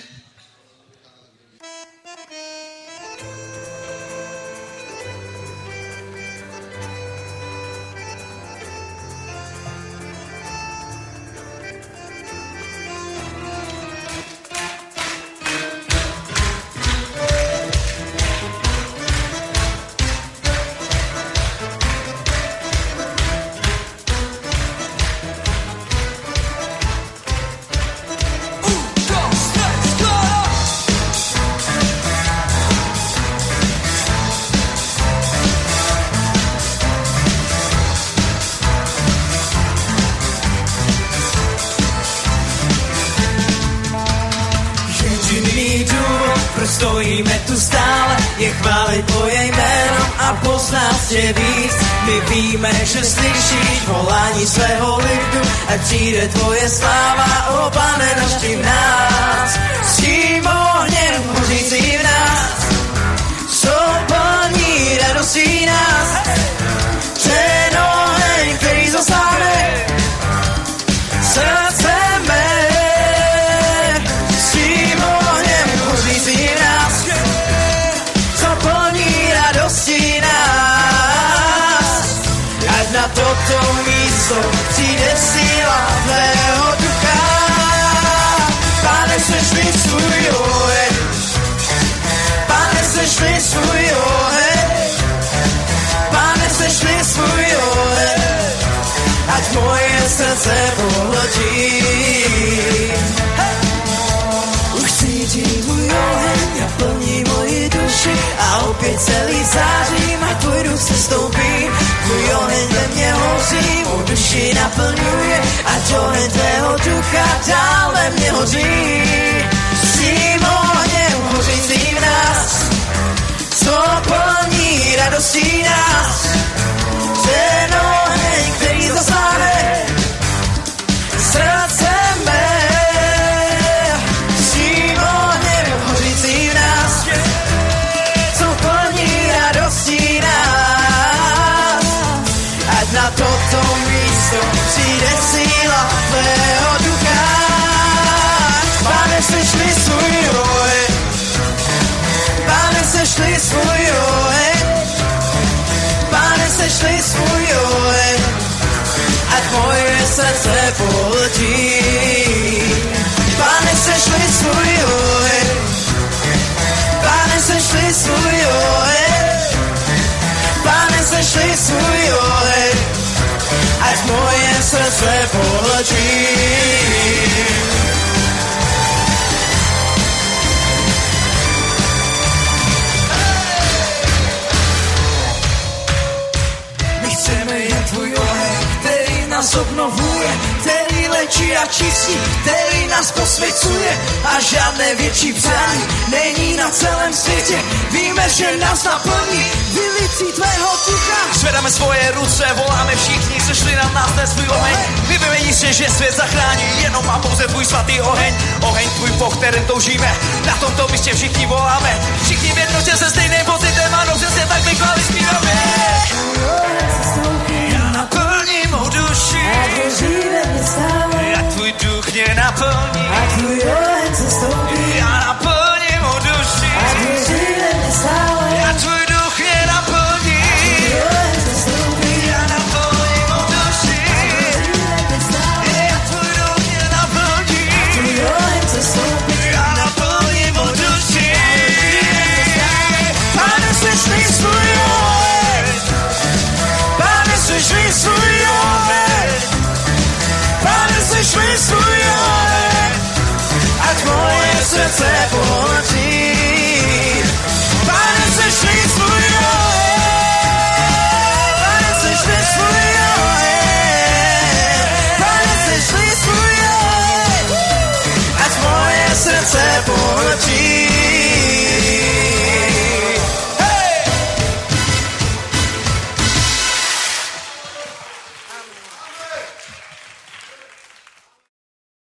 A přijde tvoje opět celý zářím a tvůj duch se stoupí. Tvůj oheň ve mně hoří, mou duši naplňuje, ať oheň tvého ducha dále mě hoří. S tím ohněm hořící v nás, co plní radostí nás. Ten oheň, který zasáhne srdce moje srdce pohltí. Pane, sešli svůj oheň, Pane, sešli svůj oheň, Pane, sešli svůj oheň, ať moje srdce pohltí. Obnovuje, který léčí a čistí, který nás posvěcuje a žádné větší přání není na celém světě. Víme, že nás naplní vylicí tvého ducha. Zvedáme svoje ruce, voláme všichni, sešli nám nás dnes tvůj oheň. Víme jistě, že svět zachrání, jenom má pouze tvůj svatý oheň. Oheň tvůj, po kterém toužíme, na tomto místě všichni voláme. Všichni v jednotě se stejným pocitem, ano, přesně tak my chváli zpíváme. Naplním mou duši. Ať život mě stále. Jak tvůj duch mě naplní. Ať tvůj oheň se stoupí. Já naplní. Pohltí. Pane,